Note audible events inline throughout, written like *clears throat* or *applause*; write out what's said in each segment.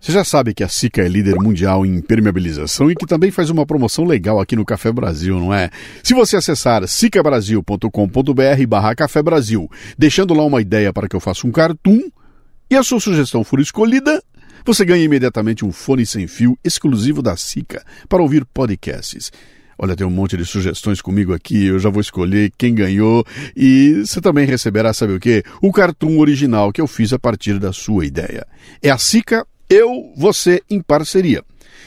Você já sabe que a Sica é líder mundial em impermeabilização e que também faz uma promoção legal aqui no Café Brasil, não é? Se você acessar sicabrasil.com.br barra Café Brasil, deixando lá uma ideia para que eu faça um cartoon, e a sua sugestão for escolhida, você ganha imediatamente um fone sem fio exclusivo da Sica para ouvir podcasts. Olha, tem um monte de sugestões comigo aqui, eu já vou escolher quem ganhou e você também receberá, sabe o quê? O cartoon original que eu fiz a partir da sua ideia. É a Sica eu, você em parceria.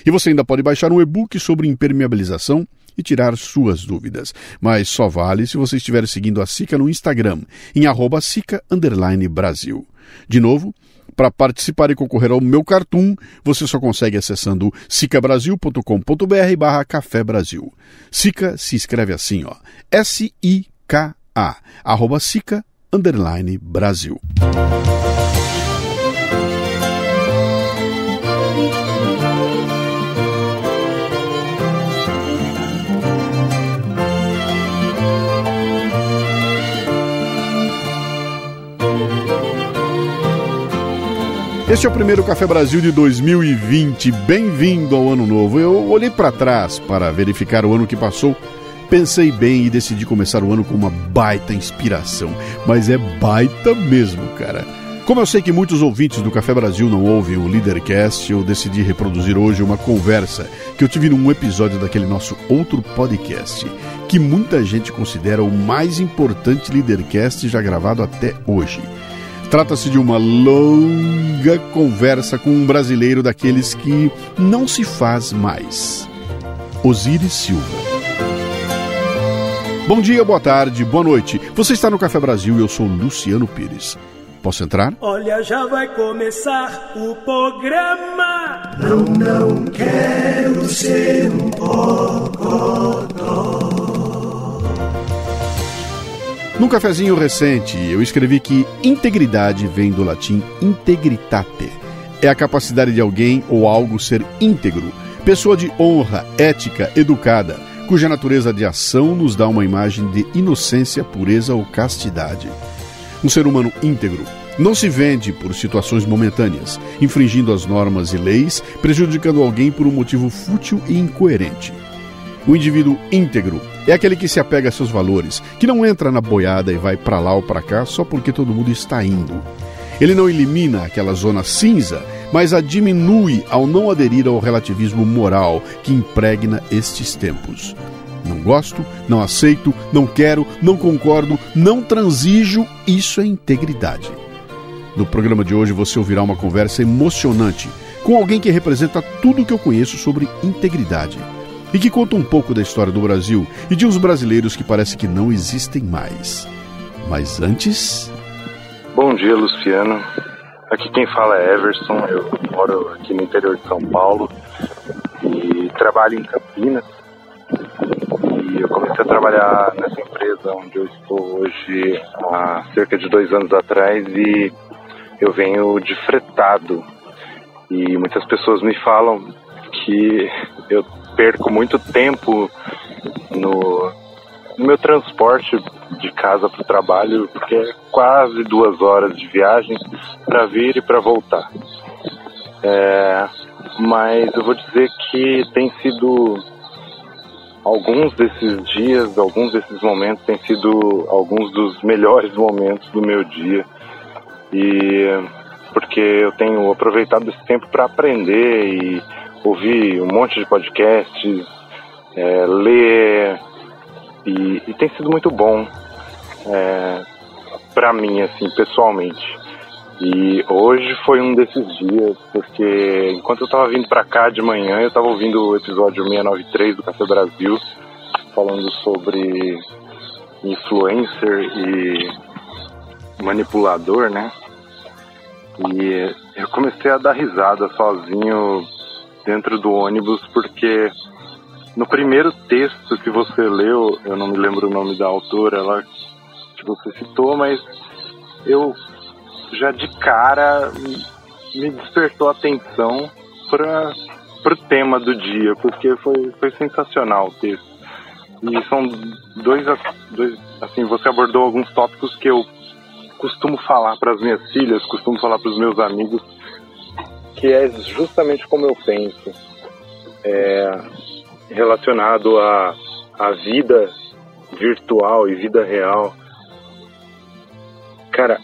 E você ainda pode baixar um e-book sobre impermeabilização e tirar suas dúvidas. Mas só vale se você estiver seguindo a Sica no Instagram, em arroba Sica Brasil. De novo, para participar e concorrer ao meu cartoon, você só consegue acessando sicabrasil.com.br barra Café Brasil. Sica se escreve assim, ó. S-I-K-A, arroba Sica Brasil. Este é o primeiro Café Brasil de 2020. Bem-vindo ao ano novo. Eu olhei para trás para verificar o ano que passou, pensei bem e decidi começar o ano com uma baita inspiração. Mas é baita mesmo, cara. Como eu sei que muitos ouvintes do Café Brasil não ouvem o Leadercast, eu decidi reproduzir hoje uma conversa que eu tive num episódio daquele nosso outro podcast, que muita gente considera o mais importante Leadercast já gravado até hoje. Trata-se de uma longa conversa com um brasileiro daqueles que não se faz mais. Osiris Silva. Bom dia, boa tarde, boa noite. Você está no Café Brasil e eu sou Luciano Pires. Posso entrar? Olha, já vai começar o programa. Não, não quero ser um bocodó. Num cafezinho recente, eu escrevi que integridade vem do latim integritate. É a capacidade de alguém ou algo ser íntegro, pessoa de honra, ética, educada, cuja natureza de ação nos dá uma imagem de inocência, pureza ou castidade. Um ser humano íntegro não se vende por situações momentâneas, infringindo as normas e leis, prejudicando alguém por um motivo fútil e incoerente. O indivíduo íntegro é aquele que se apega a seus valores, que não entra na boiada e vai para lá ou para cá só porque todo mundo está indo. Ele não elimina aquela zona cinza, mas a diminui ao não aderir ao relativismo moral que impregna estes tempos. Não gosto, não aceito, não quero, não concordo, não transijo, isso é integridade. No programa de hoje você ouvirá uma conversa emocionante com alguém que representa tudo o que eu conheço sobre integridade e que conta um pouco da história do Brasil e de uns brasileiros que parece que não existem mais. Mas antes. Bom dia, Luciano. Aqui quem fala é Everson. Eu moro aqui no interior de São Paulo e trabalho em Campinas. E eu comecei a trabalhar nessa empresa onde eu estou hoje há cerca de dois anos atrás e eu venho de fretado. E muitas pessoas me falam que eu perco muito tempo no, no meu transporte de casa para o trabalho, porque é quase duas horas de viagem para vir e para voltar. É, mas eu vou dizer que tem sido alguns desses dias, alguns desses momentos têm sido alguns dos melhores momentos do meu dia e porque eu tenho aproveitado esse tempo para aprender e ouvir um monte de podcasts, é, ler, e, e, tem sido muito bom é, para mim, assim, pessoalmente. E hoje foi um desses dias, porque enquanto eu estava vindo para cá de manhã, eu estava ouvindo o episódio 693 do Café Brasil, falando sobre influencer e manipulador, né? E eu comecei a dar risada sozinho dentro do ônibus, porque no primeiro texto que você leu, eu não me lembro o nome da autora, ela que você citou, mas eu já de cara me despertou a atenção para o tema do dia, porque foi, foi sensacional o texto. E são dois, dois, assim, você abordou alguns tópicos que eu costumo falar para as minhas filhas, costumo falar para os meus amigos, que é justamente como eu penso, é, relacionado à a, a vida virtual e vida real. Cara,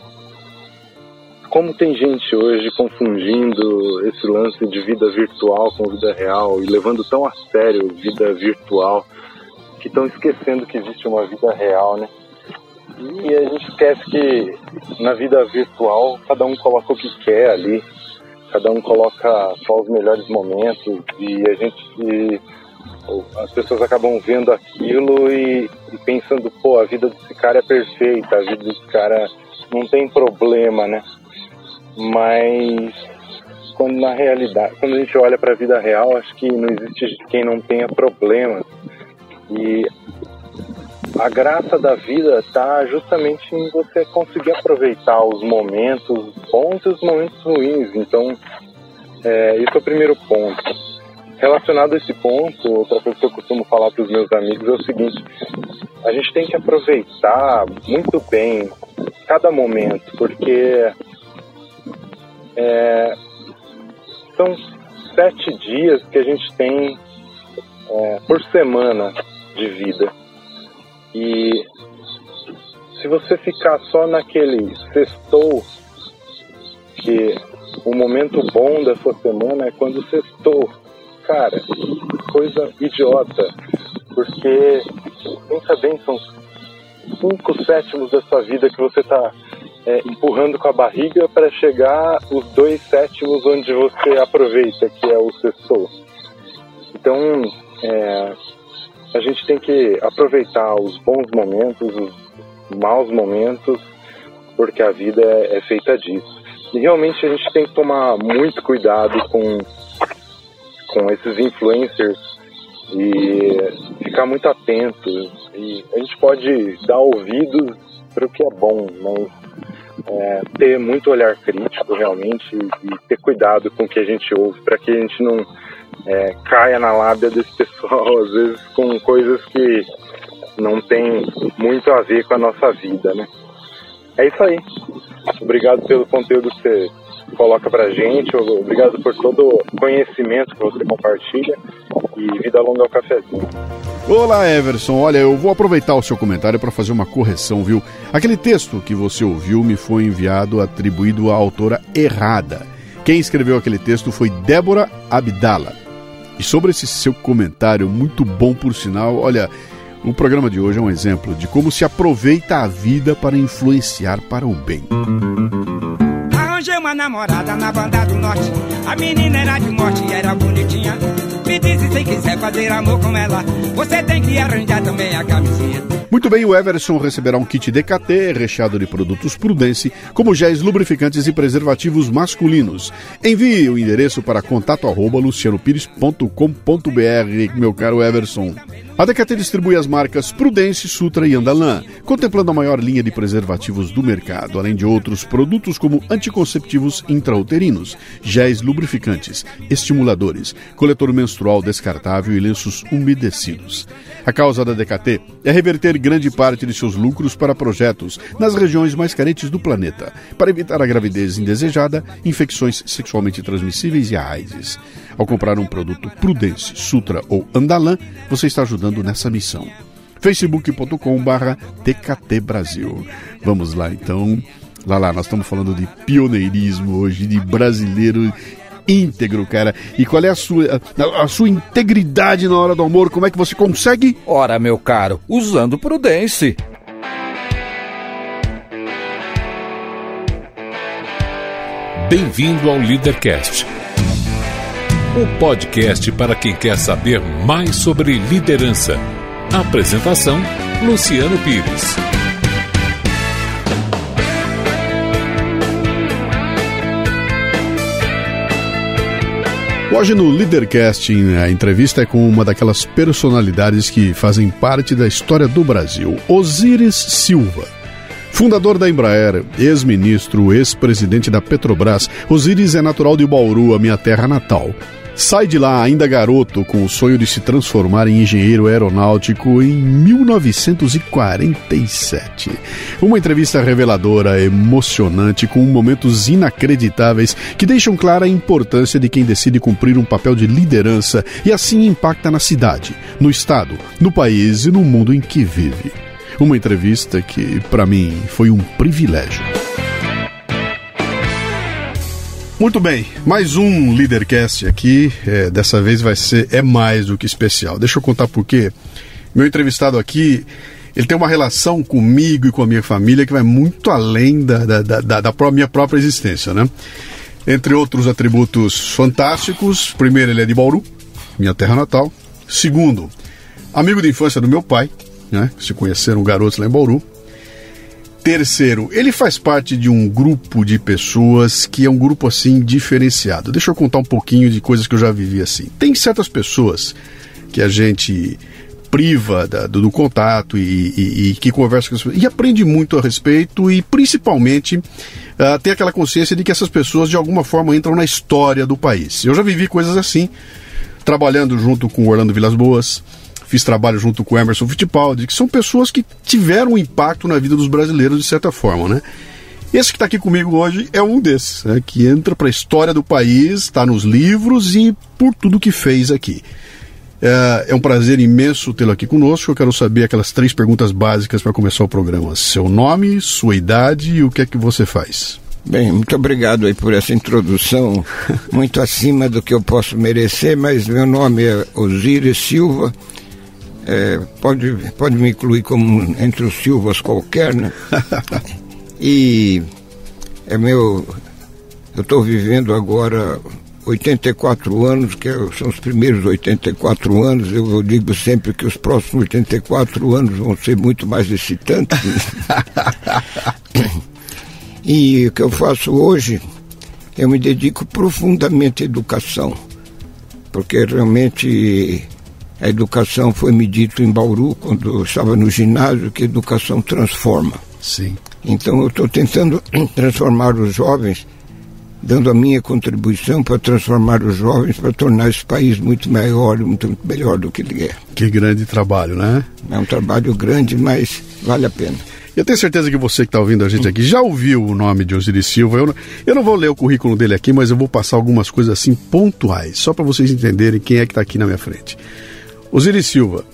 como tem gente hoje confundindo esse lance de vida virtual com vida real e levando tão a sério vida virtual que estão esquecendo que existe uma vida real, né? E a gente esquece que na vida virtual cada um coloca o que quer ali, cada um coloca só os melhores momentos e a gente as pessoas acabam vendo aquilo e, e pensando, pô, a vida desse cara é perfeita, a vida desse cara não tem problema, né? Mas quando na realidade, quando a gente olha para a vida real, acho que não existe quem não tenha problemas. E a graça da vida está justamente em você conseguir aproveitar os momentos bons e os momentos ruins. Então, é, esse é o primeiro ponto. Relacionado a esse ponto, outra coisa que eu costumo falar para os meus amigos é o seguinte: a gente tem que aproveitar muito bem cada momento, porque é, são sete dias que a gente tem é, por semana de vida. E se você ficar só naquele sextou, que o momento bom da sua semana é quando sextou. Cara, coisa idiota. Porque, pensa bem, são cinco sétimos da sua vida que você está é, empurrando com a barriga para chegar os dois sétimos onde você aproveita, que é o sextou. Então, é, a gente tem que aproveitar os bons momentos, os maus momentos, porque a vida é, é feita disso. E realmente a gente tem que tomar muito cuidado com, com esses influencers e ficar muito atento. E a gente pode dar ouvidos para o que é bom, mas é, ter muito olhar crítico realmente e ter cuidado com o que a gente ouve para que a gente não é, caia na lábia desse pessoal, *laughs* às vezes com coisas que não tem muito a ver com a nossa vida, né? É isso aí. Obrigado pelo conteúdo que você coloca pra gente, obrigado por todo o conhecimento que você compartilha e vida longa ao cafezinho. Olá, Everson. Olha, eu vou aproveitar o seu comentário para fazer uma correção, viu? Aquele texto que você ouviu me foi enviado atribuído à autora errada. Quem escreveu aquele texto foi Débora Abdala. E sobre esse seu comentário, muito bom por sinal, olha, o programa de hoje é um exemplo de como se aproveita a vida para influenciar para o bem. Arranjei uma namorada na banda do norte. A menina era de morte e era bonitinha. Disse se quiser fazer amor com ela, você tem que arranjar também a camisinha. Muito bem, o Everson receberá um kit DKT recheado de produtos Prudence, como géis lubrificantes e preservativos masculinos. Envie o endereço para contato arroba lucianopires.com.br, meu caro Everson. A DKT distribui as marcas Prudence, Sutra e Andalan, contemplando a maior linha de preservativos do mercado, além de outros produtos como anticonceptivos intrauterinos, géis lubrificantes, estimuladores, coletor menstrual descartável e lenços umedecidos. A causa da DKT é reverter grande parte de seus lucros para projetos nas regiões mais carentes do planeta, para evitar a gravidez indesejada, infecções sexualmente transmissíveis e a AIDS. Ao comprar um produto Prudence, Sutra ou Andalan, você está ajudando nessa missão. facebook.com.br TKT Brasil. Vamos lá então. Lá lá, nós estamos falando de pioneirismo hoje, de brasileiro íntegro, cara. E qual é a sua, a, a, sua integridade na hora do amor? Como é que você consegue? Ora, meu caro, usando prudência. Bem-vindo ao Leadercast o podcast para quem quer saber mais sobre liderança. Apresentação: Luciano Pires. Hoje no Leadercast, a entrevista é com uma daquelas personalidades que fazem parte da história do Brasil, Osíris Silva. Fundador da Embraer, ex-ministro, ex-presidente da Petrobras, Osíris é natural de Bauru, a minha terra natal. Sai de lá ainda garoto com o sonho de se transformar em engenheiro aeronáutico em 1947. Uma entrevista reveladora, emocionante, com momentos inacreditáveis que deixam clara a importância de quem decide cumprir um papel de liderança e assim impacta na cidade, no estado, no país e no mundo em que vive. Uma entrevista que, para mim, foi um privilégio. Muito bem, mais um Leadercast aqui. É, dessa vez vai ser é mais do que especial. Deixa eu contar por quê. Meu entrevistado aqui, ele tem uma relação comigo e com a minha família que vai muito além da, da, da, da minha própria existência, né? Entre outros atributos fantásticos, primeiro ele é de Bauru, minha terra natal. Segundo, amigo de infância do meu pai, né? Se conheceram garotos lá em Bauru. Terceiro, ele faz parte de um grupo de pessoas que é um grupo assim diferenciado. Deixa eu contar um pouquinho de coisas que eu já vivi assim. Tem certas pessoas que a gente priva da, do, do, contato e, e, e, que conversa com as pessoas e aprende muito a respeito e principalmente uh, tem aquela consciência de que essas pessoas de alguma forma entram na história do país. Eu já vivi coisas assim, trabalhando junto com Orlando Vilas Boas, fiz trabalho junto com Emerson Fittipaldi, que são pessoas que tiveram um impacto na vida dos brasileiros de certa forma, né? Esse que está aqui comigo hoje é um desses, né, que entra para a história do país, está nos livros e por tudo que fez aqui. É, é um prazer imenso tê-lo aqui conosco. Eu quero saber aquelas três perguntas básicas para começar o programa: seu nome, sua idade e o que é que você faz. Bem, muito obrigado aí por essa introdução, *laughs* muito acima do que eu posso merecer, mas meu nome é Osíris Silva, é, pode, pode me incluir como entre os Silvas qualquer, né? *laughs* e é meu. Eu estou vivendo agora 84 anos, que é, são os primeiros 84 anos. Eu, eu, digo sempre que os próximos 84 anos vão ser muito mais excitantes. *laughs* e o que eu faço hoje, eu me dedico profundamente à educação, porque realmente a educação foi me dito em Bauru, quando eu estava no ginásio, que educação transforma. Sim. Então eu estou tentando *clears throat* transformar os jovens, dando a minha contribuição para transformar os jovens, para tornar esse país muito maior, muito melhor do que ele é. Que grande trabalho, né? É um trabalho grande, mas vale a pena. Eu tenho certeza que você que está ouvindo a gente aqui já ouviu o nome de Osiris Silva. Eu não, eu não vou ler o currículo dele aqui, mas eu vou passar algumas coisas assim pontuais, só para vocês entenderem quem é que está aqui na minha frente. Osiris Silva,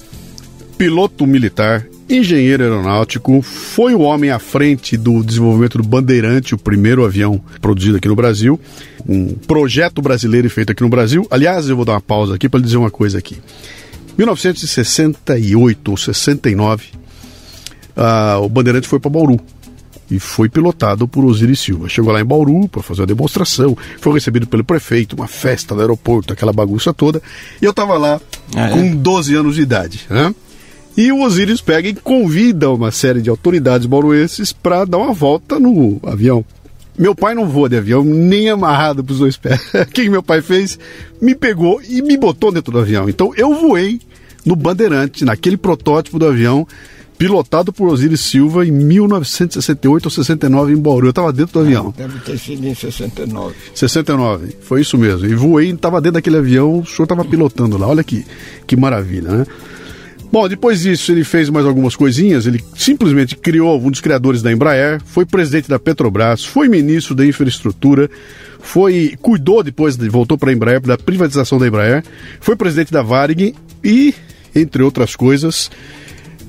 piloto militar, engenheiro aeronáutico, foi o homem à frente do desenvolvimento do Bandeirante, o primeiro avião produzido aqui no Brasil, um projeto brasileiro feito aqui no Brasil. Aliás, eu vou dar uma pausa aqui para dizer uma coisa aqui. 1968 ou 69, uh, o Bandeirante foi para Bauru e foi pilotado por Osiris Silva. Chegou lá em Bauru para fazer a demonstração, foi recebido pelo prefeito, uma festa no aeroporto, aquela bagunça toda. E eu estava lá ah, é? com 12 anos de idade. Né? E o Osiris pega e convida uma série de autoridades bauruenses para dar uma volta no avião. Meu pai não voa de avião, nem amarrado para os dois pés. *laughs* O que meu pai fez? Me pegou e me botou dentro do avião. Então eu voei no Bandeirante, naquele protótipo do avião pilotado por Osiris Silva em 1968 ou 69 em Bauru. Eu estava dentro do avião. Deve ter sido em 69. 69, foi isso mesmo. E voei, estava dentro daquele avião, o senhor estava pilotando lá. Olha que, que maravilha, né? Bom, depois disso ele fez mais algumas coisinhas, ele simplesmente criou um dos criadores da Embraer, foi presidente da Petrobras, foi ministro da infraestrutura, foi cuidou depois, voltou para a Embraer, da privatização da Embraer, foi presidente da Varig e, entre outras coisas,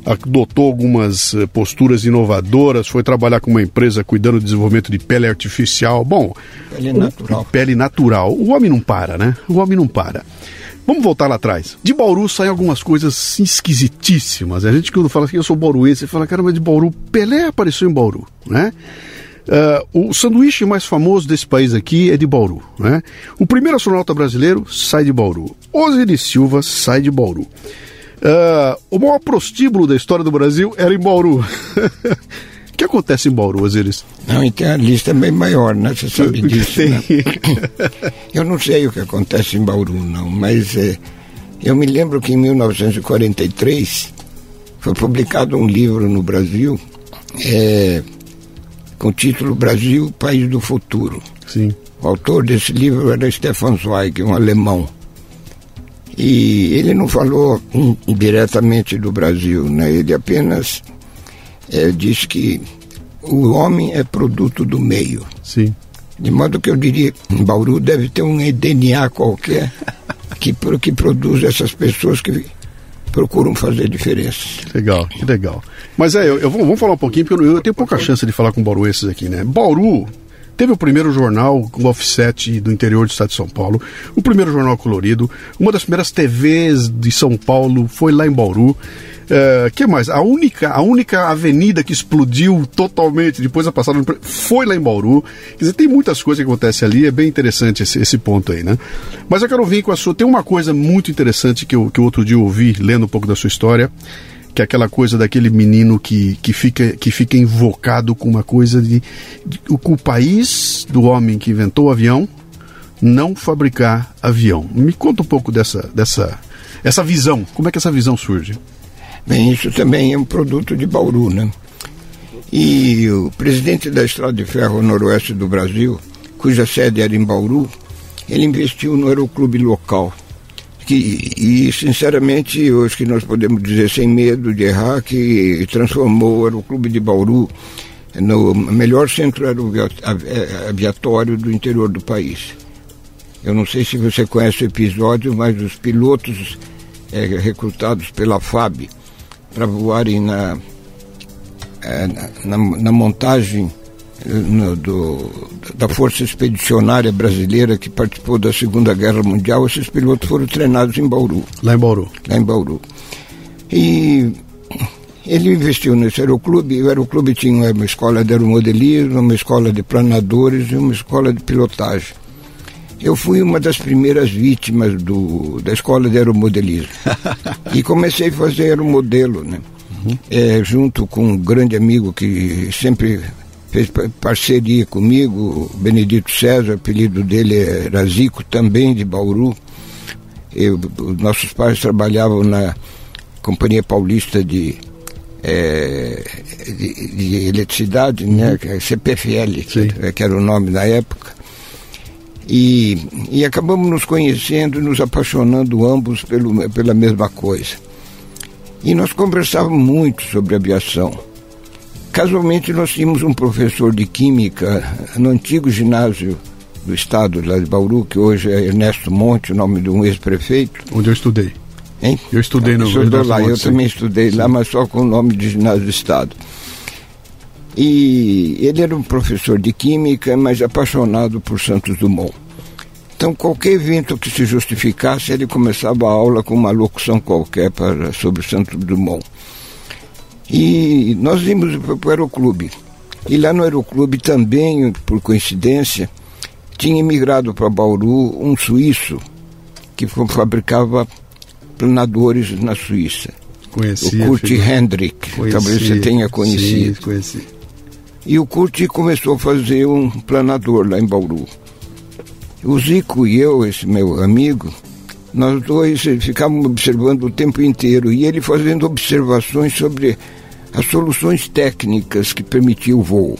adotou algumas eh, posturas inovadoras, foi trabalhar com uma empresa cuidando do desenvolvimento de pele artificial. Bom, pele natural. O, pele natural. O homem não para, né? O homem não para. Vamos voltar lá atrás. De Bauru saem algumas coisas esquisitíssimas. A gente quando fala que eu sou bauruense, fala, cara, mas de Bauru, Pelé apareceu em Bauru, né? Uh, o sanduíche mais famoso desse país aqui é de Bauru. Né? O primeiro astronauta brasileiro sai de Bauru. Osiris Silva sai de Bauru. Uh, o maior prostíbulo da história do Brasil era em Bauru. *laughs* O que acontece em Bauru, Osiris? Não, então a lista é bem maior, né? Você sabe *laughs* disso, né? *laughs* Eu não sei o que acontece em Bauru, não, mas é, eu me lembro que em 1943 foi publicado um livro no Brasil é, com o título Brasil, País do Futuro. Sim. O autor desse livro era Stefan Zweig, um alemão. E ele não falou diretamente do Brasil, né? ele apenas é, disse que o homem é produto do meio. Sim. De modo que eu diria que Bauru deve ter um DNA qualquer que, que produz essas pessoas que procuram fazer diferença. Legal, que legal. Mas é, eu, eu vou, vamos falar um pouquinho, porque eu, eu tenho pouca chance de falar com bauruenses aqui, né? Bauru teve o primeiro jornal com offset do interior do estado de São Paulo, o primeiro jornal colorido, uma das primeiras TVs de São Paulo foi lá em Bauru. Uh, que mais? A única, a única avenida que explodiu totalmente depois da passada foi lá em Bauru. Quer dizer, tem muitas coisas que acontecem ali, é bem interessante esse, esse ponto aí, né? Mas eu quero vir com a sua. Tem uma coisa muito interessante que eu, que outro dia ouvi, lendo um pouco da sua história, que é aquela coisa daquele menino que, que, fica, que fica invocado com uma coisa de, de o país do homem que inventou o avião não fabricar avião. Me conta um pouco dessa, dessa essa visão. Como é que essa visão surge? Bem, isso também é um produto de Bauru, né? E o presidente da Estrada de Ferro Noroeste do Brasil, cuja sede era em Bauru, ele investiu no aeroclube local. Que, e, sinceramente, hoje que nós podemos dizer sem medo de errar, que transformou o aeroclube de Bauru no melhor centro aviatório do interior do país. Eu não sei se você conhece o episódio, mas os pilotos é, recrutados pela FAB para voarem na, é, na, na, montagem eh, no, do, da Força Expedicionária Brasileira que participou da Segunda Guerra Mundial, esses pilotos foram treinados em Bauru. Lá em Bauru. Lá em Bauru. E ele investiu nesse aeroclube, e o aeroclube tinha uma escola de aeromodelismo, uma escola de planadores e uma escola de pilotagem. Eu fui uma das primeiras vítimas do, da escola de aeromodelismo. *laughs* e comecei a fazer aeromodelo, né? Uhum. É, junto com um grande amigo que sempre fez parceria comigo, Benedito César, o apelido dele era Zico, também de Bauru. Eu, nossos pais trabalhavam na Companhia Paulista de, é, de, de Eletricidade, né? uhum. né, CPFL, que, que era o nome da época. E, e acabamos nos conhecendo e nos apaixonando ambos pelo, pela mesma coisa. E nós conversávamos muito sobre aviação. Casualmente, nós tínhamos um professor de química no antigo ginásio do estado lá de Bauru, que hoje é Ernesto Monte, o nome de um ex-prefeito. Onde eu estudei. Hein? Eu estudei no Estudou lá, Monte, eu sim. também estudei sim. lá, mas só com o nome de ginásio do estado. E ele era um professor de química, mas apaixonado por Santos Dumont. Então, qualquer evento que se justificasse, ele começava a aula com uma locução qualquer para, sobre Santos Dumont. E nós íamos para o Aeroclube. E lá no Aeroclube também, por coincidência, tinha emigrado para Bauru um suíço que fabricava planadores na Suíça. Conheci, o Kurt Hendrick, talvez você tenha conhecido. Sim, conheci. E o Kurt começou a fazer um planador lá em Bauru. O Zico e eu, esse meu amigo, nós dois ficávamos observando o tempo inteiro e ele fazendo observações sobre as soluções técnicas que permitiam o voo.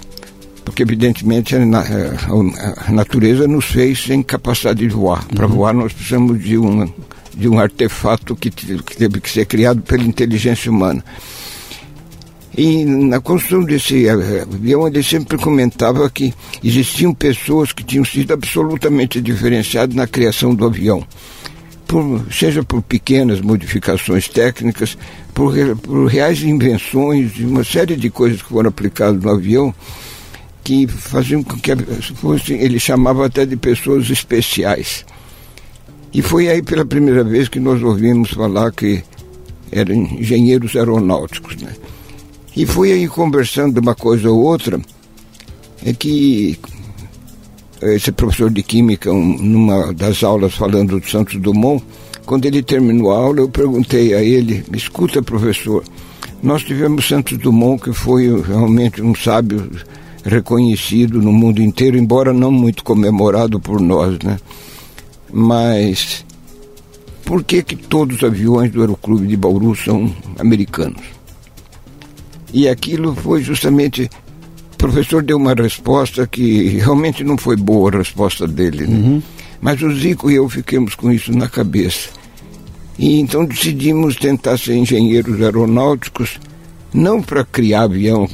Porque, evidentemente, a, natureza nos fez sem capacidade de voar. Para uhum. voar, nós precisamos de um, de um artefato que, que teve que ser criado pela inteligência humana. E na construção desse avião, ele sempre comentava que existiam pessoas que tinham sido absolutamente diferenciadas na criação do avião. Por, seja por pequenas modificações técnicas, por, por reais invenções, uma série de coisas que foram aplicadas no avião que faziam com que ele chamava até de pessoas especiais. E foi aí pela primeira vez que nós ouvimos falar que eram engenheiros aeronáuticos, né? E fui aí conversando de uma coisa ou outra, é que esse professor de química, um, numa das aulas falando do Santos Dumont, quando ele terminou a aula, eu perguntei a ele, escuta professor, nós tivemos Santos Dumont, que foi realmente um sábio reconhecido no mundo inteiro, embora não muito comemorado por nós, né? Mas por que que todos os aviões do Aeroclube de Bauru são americanos? E aquilo foi justamente. O professor deu uma resposta que realmente não foi boa a resposta dele. Né? Uhum. Mas o Zico e eu ficamos com isso na cabeça. E então decidimos tentar ser engenheiros aeronáuticos, não para criar avião,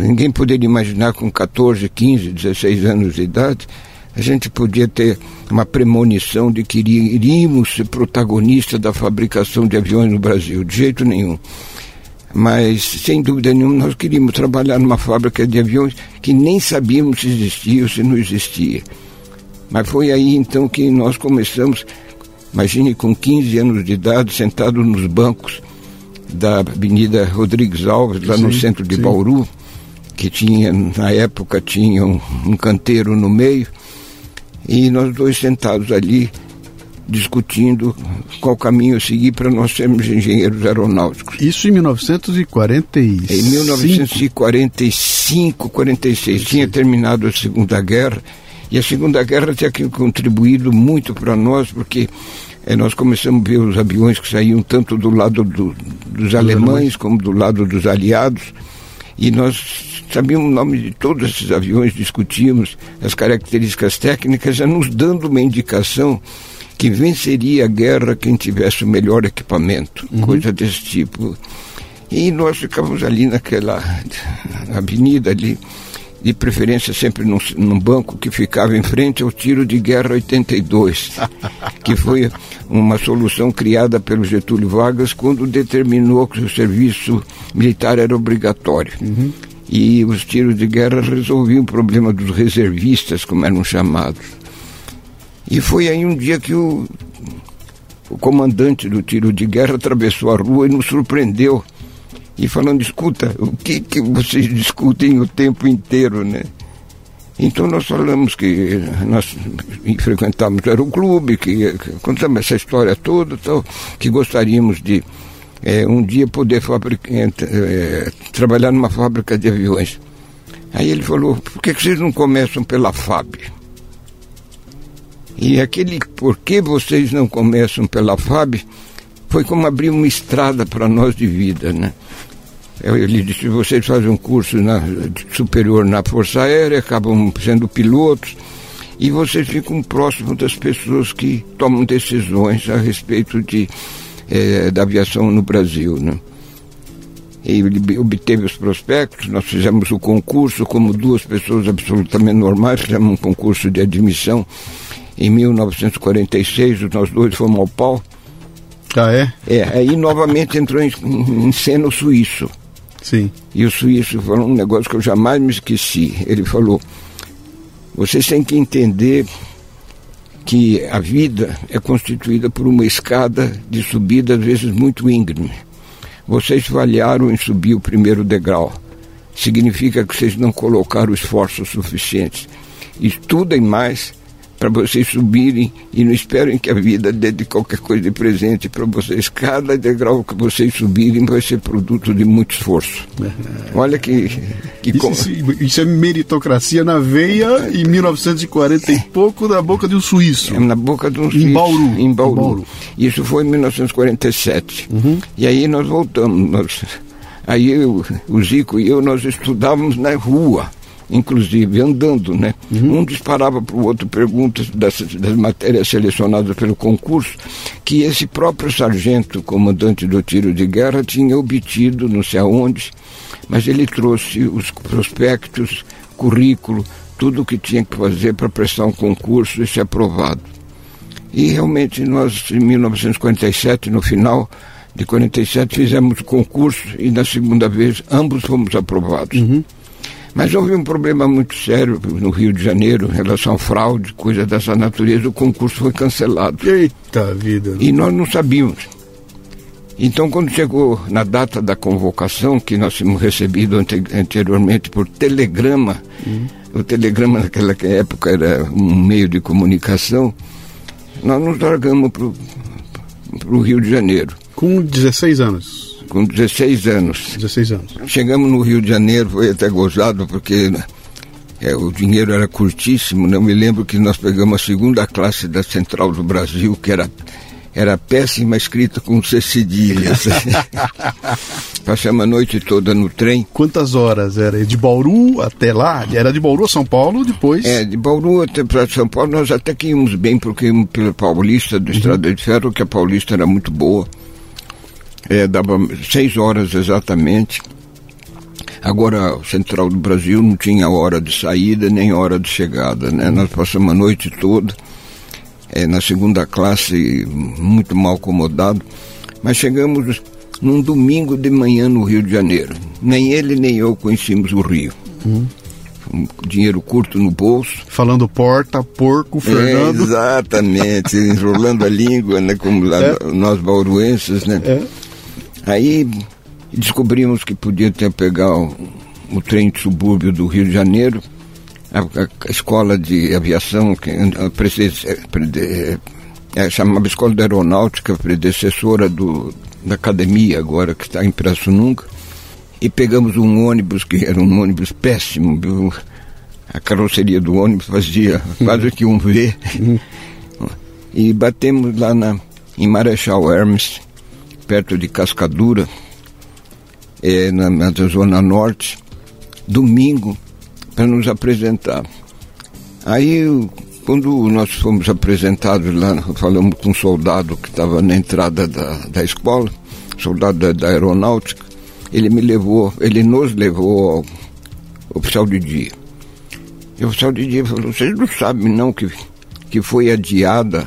ninguém poderia imaginar com 14, 15, 16 anos de idade, a gente podia ter uma premonição de que iríamos ser protagonistas da fabricação de aviões no Brasil, de jeito nenhum. Mas, sem dúvida nenhuma, nós queríamos trabalhar numa fábrica de aviões que nem sabíamos se existia ou se não existia. Mas foi aí então que nós começamos Imagine com 15 anos de idade, sentado nos bancos da Avenida Rodrigues Alves, lá sim, no centro de sim. Bauru, que tinha, na época, tinha um, um canteiro no meio, e nós dois sentados ali, discutindo qual caminho seguir para nós sermos engenheiros aeronáuticos. Isso em 1945? Em 1945, 46. Tinha terminado a Segunda Guerra e a Segunda Guerra tinha contribuído muito para nós, porque é, nós começamos a ver os aviões que saíam tanto do lado do, dos alemães como do lado dos aliados. E nós sabíamos o nome de todos esses aviões, discutíamos as características técnicas, já nos dando uma indicação que venceria a guerra quem tivesse o melhor equipamento, uhum. coisa desse tipo. E nós ficávamos ali naquela avenida ali de preferência sempre num, num, banco que ficava em frente ao tiro de guerra 82, que foi uma solução criada pelo Getúlio Vargas quando determinou que o serviço militar era obrigatório. Uhum. E os tiros de guerra resolviam o problema dos reservistas, como eram chamados. E foi aí um dia que o, o comandante do tiro de guerra atravessou a rua e nos surpreendeu e falando, escuta, o que, que vocês discutem o tempo inteiro, né? Então nós falamos que nós frequentávamos o aeroclube, que, que contamos essa história toda, tal, que gostaríamos de é, um dia poder é, trabalhar numa fábrica de aviões. Aí ele falou, por que, que vocês não começam pela FAB? E aquele por que vocês não começam pela FAB foi como abrir uma estrada para nós de vida, né? Ele disse, vocês fazem um curso na, superior na Força Aérea, acabam sendo pilotos, e vocês ficam próximos das pessoas que tomam decisões a respeito de, é, da aviação no Brasil, né? Ele obteve os prospectos, nós fizemos o concurso como duas pessoas absolutamente normais, fizemos um concurso de admissão em 1946, nós dois fomos ao pau. Ah, é? É, aí novamente entrou em, em cena o suíço. Sim. E o suíço falou um negócio que eu jamais me esqueci. Ele falou: vocês têm que entender que a vida é constituída por uma escada de subida, às vezes muito íngreme. Vocês falharam em subir o primeiro degrau. Significa que vocês não colocaram esforços suficientes. Estudem mais para vocês subirem e não esperem que a vida dê de qualquer coisa de presente para vocês. Cada degrau que vocês subirem vai ser produto de muito esforço. É. Olha que. que isso, com... isso, é meritocracia na veia em 1940 e pouco na boca de um suíço. É, na boca de um suíço. Em Bauru. Em Bauru. Em Bauru. Isso foi em 1947. Uhum. E aí nós voltamos. Nós, aí eu, o Zico e eu, nós estudávamos na rua inclusive andando, né? Uhum. Um disparava para o outro perguntas das, das matérias selecionadas pelo concurso que esse próprio sargento, comandante do tiro de guerra, tinha obtido, não sei aonde, mas ele trouxe os prospectos, currículo, tudo o que tinha que fazer para prestar um concurso e ser aprovado. E realmente nós, em 1947, no final de 47, fizemos o concurso e na segunda vez ambos fomos aprovados. Uhum. Mas houve um problema muito sério no Rio de Janeiro em relação à fraude, coisa dessa natureza. O concurso foi cancelado. Eita vida! E nós não sabíamos. Então, quando chegou na data da convocação, que nós tínhamos recebido anteriormente por telegrama, uhum. o telegrama naquela época era um meio de comunicação, nós nos largamos para o Rio de Janeiro. Com 16 anos? Com 16 anos. 16 anos. Chegamos no Rio de Janeiro, foi até gozado, porque né, é, o dinheiro era curtíssimo. Né? Eu me lembro que nós pegamos a segunda classe da Central do Brasil, que era era péssima escrita com C cedilhas. *laughs* Passamos a noite toda no trem. Quantas horas era? De Bauru até lá? Era de Bauru a São Paulo, depois? É, de Bauru até para São Paulo nós até que íamos bem, porque íamos pela Paulista, do Estrada de Ferro, que a Paulista era muito boa. É, dava seis horas exatamente. Agora, o Central do Brasil não tinha hora de saída nem hora de chegada, né? Nós passamos a noite toda é, na segunda classe, muito mal acomodado, mas chegamos num domingo de manhã no Rio de Janeiro. Nem ele nem eu conhecíamos o Rio. Uhum. Um dinheiro curto no bolso. Falando porta, porco, Fernando. É, exatamente, *laughs* enrolando a língua, né, como lá, é. nós bauruenses, né? É. Aí descobrimos que podia ter pegar o, o trem de subúrbio do Rio de Janeiro a, a escola de aviação, que é, é, chamava Escola de Aeronáutica, predecessora do, da academia agora, que está em Nunca, e pegamos um ônibus, que era um ônibus péssimo, viu? a carroceria do ônibus fazia *laughs* quase que um V, e batemos lá na, em Marechal Hermes, perto de Cascadura, é, na, na zona norte, domingo, para nos apresentar. Aí, quando nós fomos apresentados lá, falamos com um soldado que estava na entrada da, da escola, soldado da, da, aeronáutica, ele me levou, ele nos levou ao oficial de dia. E o oficial de dia falou, vocês não sabem não que, que foi adiada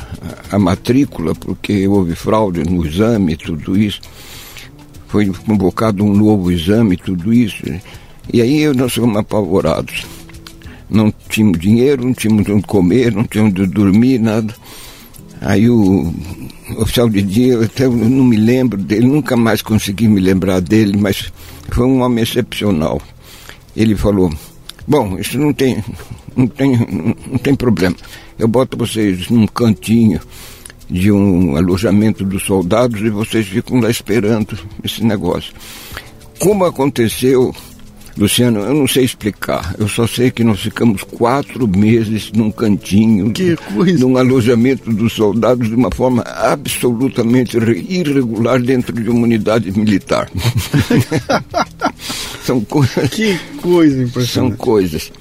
a, matrícula porque houve fraude no exame tudo isso. Foi convocado um novo exame tudo isso. E aí nós ficamos apavorados. Não tínhamos dinheiro, não tínhamos onde comer, não tínhamos onde dormir, nada. Aí o oficial de dia, eu até não me lembro dele, nunca mais consegui me lembrar dele, mas foi um homem excepcional. Ele falou, bom, isso não tem, não tem, não tem problema. Eu boto vocês num cantinho de um alojamento dos soldados e vocês ficam lá esperando esse negócio. Como aconteceu Luciano, eu não sei explicar. Eu só sei que nós ficamos quatro meses num cantinho, que coisa. num alojamento dos soldados de uma forma absolutamente irregular dentro de uma unidade militar. *laughs* São coisas. Que coisa impressionante. São coisas.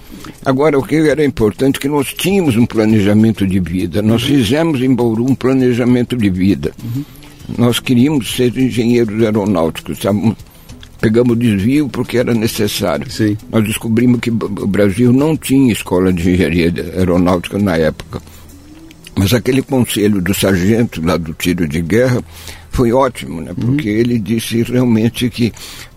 Agora, o que era importante é que nós tínhamos um planejamento de vida. Nós uhum. fizemos em Bauru um planejamento de vida. Uhum. Nós queríamos ser engenheiros aeronáuticos, sabe? pegamos desvio porque era necessário. Sim. Nós descobrimos que o Brasil não tinha escola de engenharia aeronáutica na época. Mas aquele conselho do sargento lá do tiro de guerra foi ótimo, né? Porque uhum. ele disse realmente que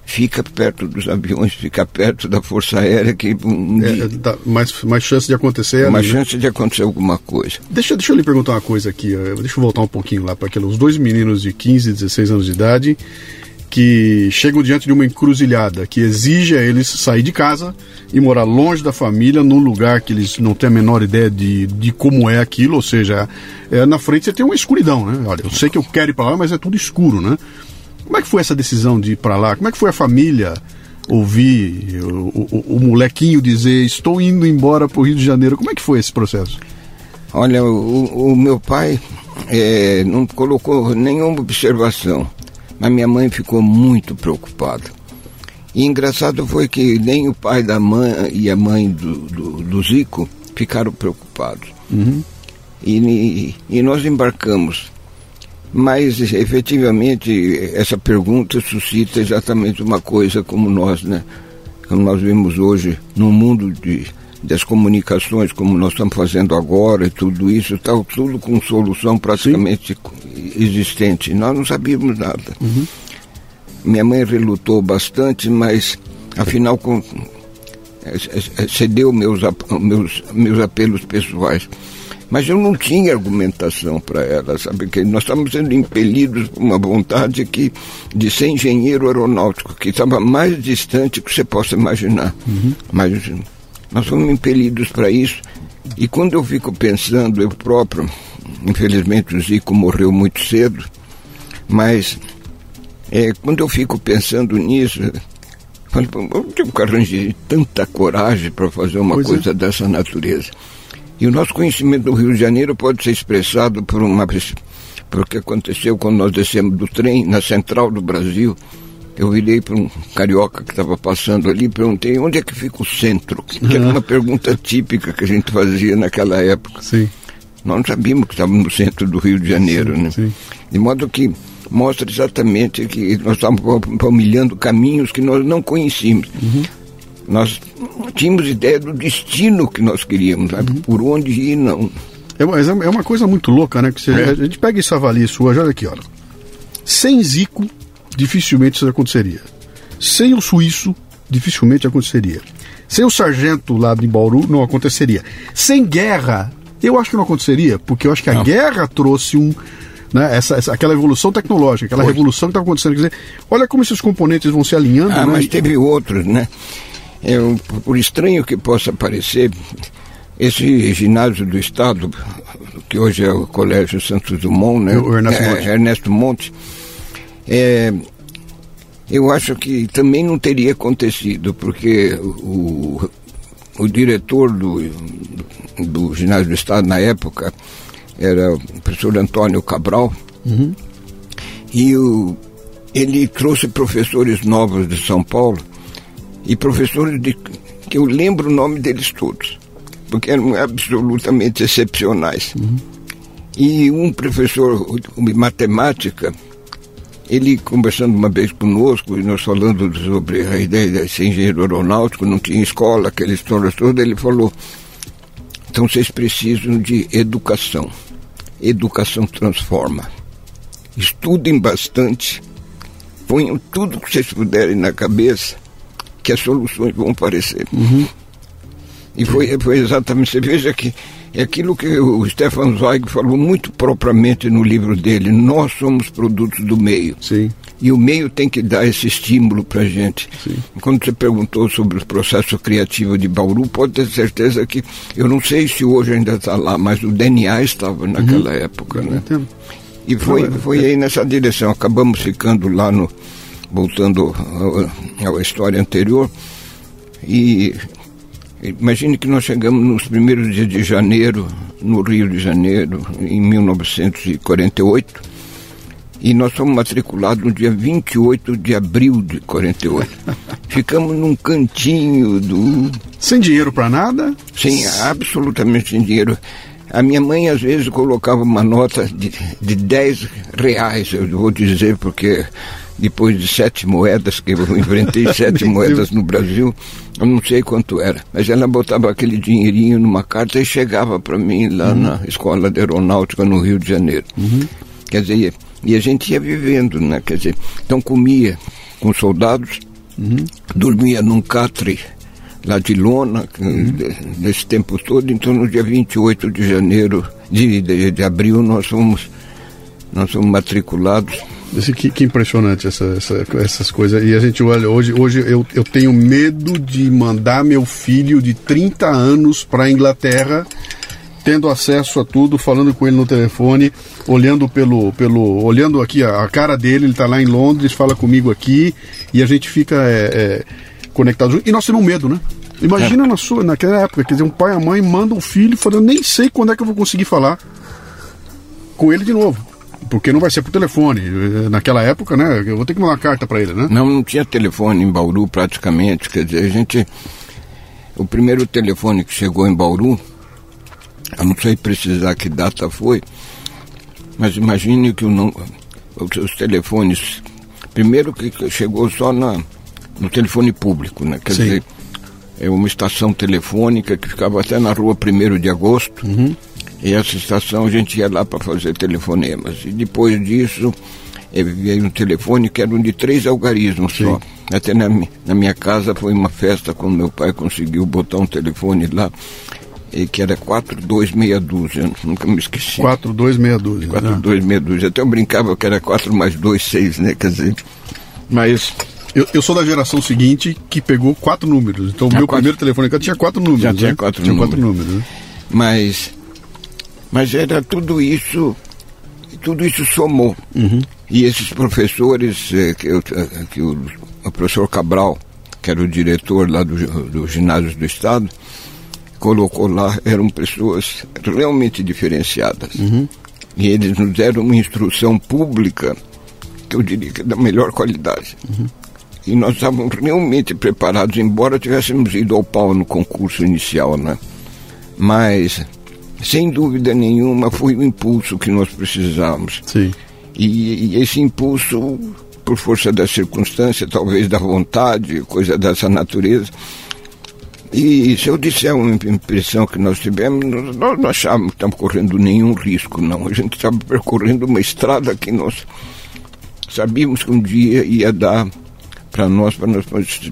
fica perto dos aviões, fica perto da Força Aérea, que um é, dá mais, mais chance de acontecer. Mais chance de acontecer alguma coisa. Deixa, deixa eu lhe perguntar uma coisa aqui, deixa eu voltar um pouquinho lá para aqueles dois meninos de 15 e 16 anos de idade que chegam diante de uma encruzilhada que exige a eles sair de casa e morar longe da família, num lugar que eles não têm a menor ideia de, de como é aquilo, ou seja, é, na frente você tem uma escuridão, né? Olha, eu sei que eu quero ir para lá, mas é tudo escuro, né? Como é que foi essa decisão de ir para lá? Como é que foi a família ouvir o, o, o molequinho dizer estou indo embora para o Rio de Janeiro? Como é que foi esse processo? Olha, o, o meu pai é, não colocou nenhuma observação mas minha mãe ficou muito preocupada. E engraçado foi que nem o pai da mãe e a mãe do, do, do Zico ficaram preocupados. Uhum. E, e nós embarcamos. Mas efetivamente essa pergunta suscita exatamente uma coisa como nós, né? Como nós vemos hoje no mundo de, das comunicações, como nós estamos fazendo agora e tudo isso, está tudo com solução praticamente Sim. existente. Nós não sabíamos nada. Uhum. Minha mãe relutou bastante, mas afinal com, é, é, cedeu meus, meus, meus apelos pessoais. Mas eu não tinha argumentação para ela, sabe? Que nós estávamos sendo impelidos por uma vontade que, de ser engenheiro aeronáutico, que estava mais distante que você possa imaginar. Uhum. Mas nós fomos impelidos para isso. E quando eu fico pensando, eu próprio, infelizmente o Zico morreu muito cedo, mas é, quando eu fico pensando nisso, eu falo, eu arranjar tanta coragem para fazer uma pois é. coisa é. dessa natureza. E o nosso conhecimento do Rio de Janeiro pode ser expressado por uma porque aconteceu quando nós descemos do trem na central do Brasil. Eu virei para um carioca que estava passando ali e perguntei onde é que fica o centro, *laughs* que era uma pergunta típica que a gente fazia naquela época. Sim. Nós não sabíamos que estávamos no centro do Rio de Janeiro, né? sim. De modo que mostra exatamente que nós estávamos palmilhando caminhos que nós não conhecíamos. Nós tínhamos ideia do destino que nós queríamos, sabe? por onde ir, não. É, mas é é uma coisa muito louca, né? Que você- É. A gente pega isso avalia isso hoje, olha aqui, olha. Sem Zico, dificilmente isso aconteceria. Sem o suíço, dificilmente aconteceria. Sem o sargento lá de Bauru, não aconteceria. Sem guerra, eu acho que não aconteceria, porque eu acho que a guerra trouxe um. Né, essa, essa- aquela evolução tecnológica, aquela Foi. revolução que estava acontecendo. Quer dizer, olha como esses componentes vão se alinhando. Ah, né? mas teve outros, né? Eu, por estranho que possa parecer, esse ginásio do Estado, que hoje é o Colégio Santos Dumont, né? O Ernesto É, Monte. Ernesto Monte, é, eu acho que também não teria acontecido, porque o, o diretor do, do ginásio do Estado na época era o professor Antônio Cabral, e o, ele trouxe professores novos de São Paulo e professores de, que eu lembro o nome deles todos, porque eram absolutamente excepcionais. E um professor de matemática, ele conversando uma vez conosco, e nós falando sobre a ideia de ser engenheiro aeronáutico, não tinha escola, aquela história toda, ele falou, então vocês precisam de educação. Educação transforma. Estudem bastante, ponham tudo que vocês puderem na cabeça, que as soluções vão aparecer. E foi, foi exatamente, você veja que é aquilo que o Stefan Zweig falou muito propriamente no livro dele, nós somos produtos do meio. Sim. E o meio tem que dar esse estímulo para a gente. Quando você perguntou sobre o processo criativo de Bauru, pode ter certeza que, eu não sei se hoje ainda está lá, mas o DNA estava naquela época, né? E foi, é- foi aí nessa direção. Acabamos ficando lá no. Voltando à- história anterior. E imagine que nós chegamos nos primeiros dias de janeiro, no Rio de Janeiro, em 1948. E nós fomos matriculados no dia 28 de abril de 48. *laughs* Ficamos num cantinho do. Sem dinheiro para nada, Sem absolutamente sem dinheiro. A minha mãe às vezes colocava uma nota de, de 10 reais, eu vou dizer, porque depois de sete moedas, que eu inventei *laughs* sete moedas no Brasil, eu não sei quanto era. Mas ela botava aquele dinheirinho numa carta e chegava para mim lá na escola de aeronáutica no Rio de Janeiro. Quer dizer, e a gente ia vivendo, né? Quer dizer, então comia com soldados, dormia num catre lá de lona, nesse tempo todo. Então, no dia 28 de janeiro, de, de, de abril, nós fomos, nós fomos matriculados. Que, que impressionante essa, essa- essas coisas. E a gente olha, hoje, hoje eu, eu tenho medo de mandar meu filho de 30 anos para a Inglaterra, tendo acesso a tudo, falando com ele no telefone, olhando pelo. pelo olhando aqui a, a cara dele, ele está lá em Londres, fala comigo aqui, e a gente fica é, é, conectado. E nós temos medo, né? Imagina na sua, naquela época, quer dizer, um pai e a mãe mandam um filho falando, nem sei quando é que eu vou conseguir falar com ele de novo. Porque não vai ser por telefone. Naquela época, né? Eu vou ter que mandar uma carta para ele, né? Não, não tinha telefone em Bauru praticamente. Quer dizer, a gente. O primeiro telefone que chegou em Bauru, eu não sei precisar que data foi, mas imagine que não, os, os telefones. Primeiro que chegou só na, no telefone público, né? Quer Sim. dizer, é uma estação telefônica que ficava até na rua 1 de agosto. E essa estação a gente ia lá para fazer telefonemas. E depois disso, eh, veio um telefone que era um de três algarismos só. Até na, na minha casa foi uma festa quando meu pai conseguiu botar um telefone lá, eh, que era 4262, eu nunca me esqueci. 4, 2, meia dúzia. né? 4262. Até eu brincava que era 4 mais 2, 6, né? Quer dizer, mas Eu, eu sou da geração seguinte que pegou quatro números. Então o Ah, meu quatro. primeiro telefone tinha quatro números. Já tinha né? quatro tinha números. quatro números. né? Mas, mas era tudo isso, tudo isso somou. E esses professores, eh, que, eu, eh, que o, o professor Cabral, que era o diretor lá do, do ginásio do Estado, colocou lá eram pessoas realmente diferenciadas. E eles nos deram uma instrução pública, que eu diria que é da melhor qualidade. E nós estávamos realmente preparados, embora tivéssemos ido ao pau no concurso inicial, né? Mas, sem dúvida nenhuma, foi o impulso que nós precisávamos. Sim. E, e esse impulso, por força da circunstância, talvez da vontade, coisa dessa natureza. E se eu disser uma impressão que nós tivemos, nós, não achávamos que estamos correndo nenhum risco, não. A gente estava percorrendo uma estrada que nós sabíamos que um dia ia dar para nós, para nós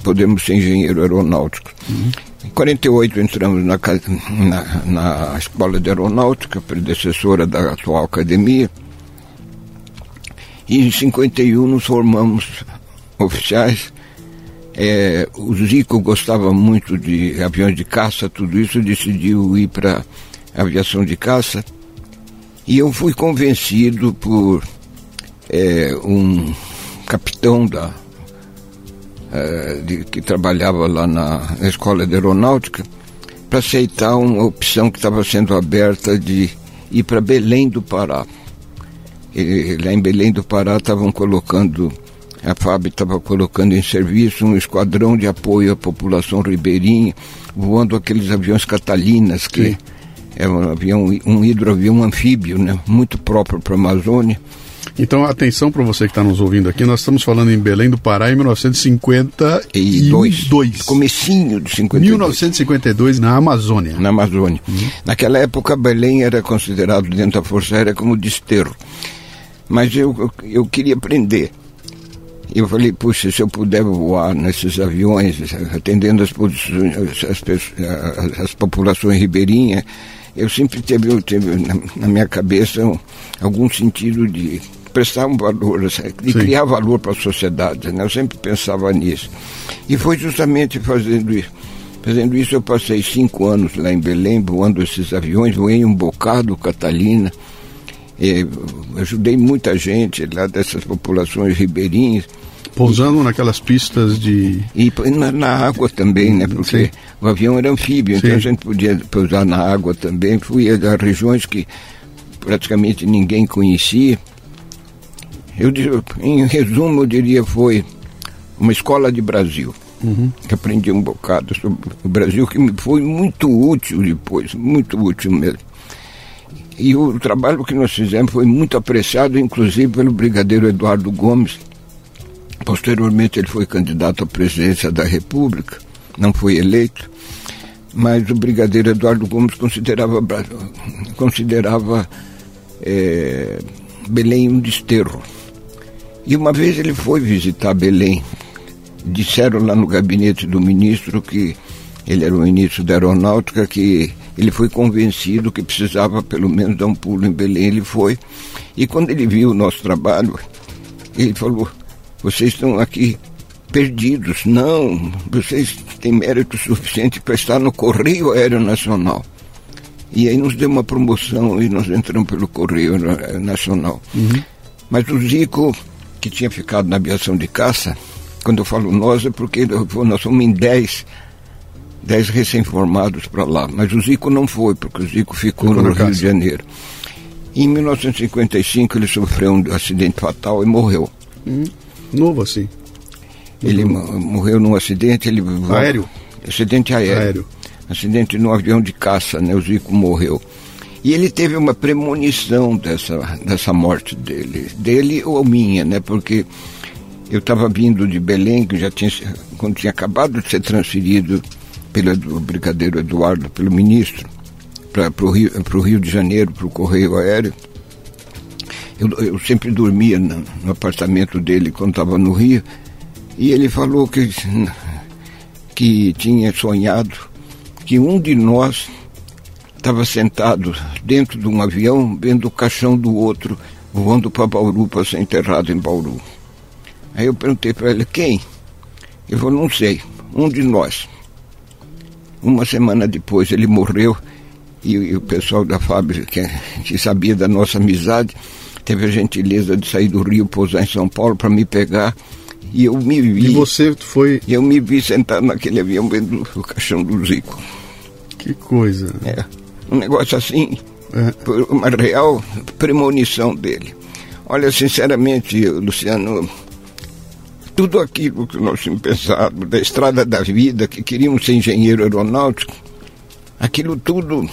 podermos ser engenheiro aeronáutico. Em 48 entramos na, na, na escola de aeronáutica, predecessora da atual academia. E em 51 nos formamos oficiais. É, o Zico gostava muito de aviões de caça, tudo isso, decidiu ir para aviação de caça. E eu fui convencido por é, um capitão da, eh, de- que trabalhava lá na, na escola de aeronáutica para aceitar uma opção que estava sendo aberta de ir para Belém do Pará. E, lá em Belém do Pará estavam colocando, a FAB estava colocando em serviço um esquadrão de apoio à população ribeirinha, voando aqueles aviões Catalinas, que Sim. é um avião, um hidroavião anfíbio, né, muito próprio para a Amazônia. Então, atenção para você que está nos ouvindo aqui. Nós estamos falando em Belém do Pará em 1952. dois. Comecinho de 52. 1952, na Amazônia. na Amazônia. Naquela época, Belém era considerado dentro da Força Aérea como desterro. Mas eu, eu, eu queria aprender. Eu falei, puxa, se eu puder voar nesses aviões, atendendo as, as, as- as populações ribeirinhas, eu sempre teve, teve na, na minha cabeça um- algum sentido de prestar um valor, de Sim. criar valor para a sociedade. Né? Eu sempre pensava nisso. E foi justamente fazendo isso. Fazendo isso, eu passei cinco anos lá em Belém, voando esses aviões, voei um bocado, Catalina. Eh, ajudei muita gente lá dessas populações ribeirinhas. Pousando naquelas pistas de. E na, na água também, né? Porque Sim. o avião era anfíbio, então Sim. a gente podia pousar na água também. Fui a regiões que praticamente ninguém conhecia. Eu, em resumo, eu diria foi uma escola de Brasil. Que aprendi um bocado sobre o Brasil, que me foi muito útil depois, muito útil mesmo. E o trabalho que nós fizemos foi muito apreciado, inclusive pelo brigadeiro Eduardo Gomes. Posteriormente ele foi candidato à presidência da República, não foi eleito, mas o brigadeiro Eduardo Gomes considerava, considerava eh, Belém um desterro. E uma vez ele foi visitar Belém. Disseram lá no gabinete do ministro que ele era o ministro da aeronáutica que ele foi convencido que precisava pelo menos dar um pulo em Belém. Ele foi. E quando ele viu o nosso trabalho, ele falou: vocês estão aqui perdidos. Não, vocês têm mérito suficiente para estar no Correio Aéreo Nacional. E aí nos deu uma promoção e nós entramos pelo Correio Na- Nacional. Mas o Zico, que tinha ficado na aviação de caça, quando eu falo nós é porque nós somos em 10, 10 recém-formados para lá. Mas o Zico não foi, porque o Zico ficou, Ficou no Rio de Janeiro. Em 1955 ele sofreu um acidente fatal e morreu. Novo assim. Ele mo- morreu num acidente, ele Aéreo? Acidente aéreo. Aéreo. Acidente num avião de caça, né? O Zico morreu. E ele teve uma premonição dessa, dessa morte dele. Dele ou minha, né? Porque eu estava vindo de Belém, que já tinha, quando tinha acabado de ser transferido pelo brigadeiro Eduardo, pelo ministro, para o Rio, Rio de Janeiro, para o Correio Aéreo. Eu, eu sempre dormia no, no apartamento dele quando estava no Rio. E ele falou que, que tinha sonhado que um de nós estava sentado dentro de um avião vendo o caixão do outro voando para Bauru para ser enterrado em Bauru. Aí eu perguntei para ele, quem? Ele falou, não sei, um de nós. Uma semana depois ele morreu e, e o pessoal da fábrica, que, que sabia da nossa amizade, teve a gentileza de sair do Rio, pousar em São Paulo para me pegar. E eu me vi. E você foi. Eu me vi sentado naquele avião vendo o caixão do Zico. Que Que coisa. É, um negócio assim, É. por uma real premonição dele. Olha, sinceramente, Luciano, tudo aquilo que nós tínhamos pensado da estrada da vida, que queríamos ser engenheiro aeronáutico, aquilo tudo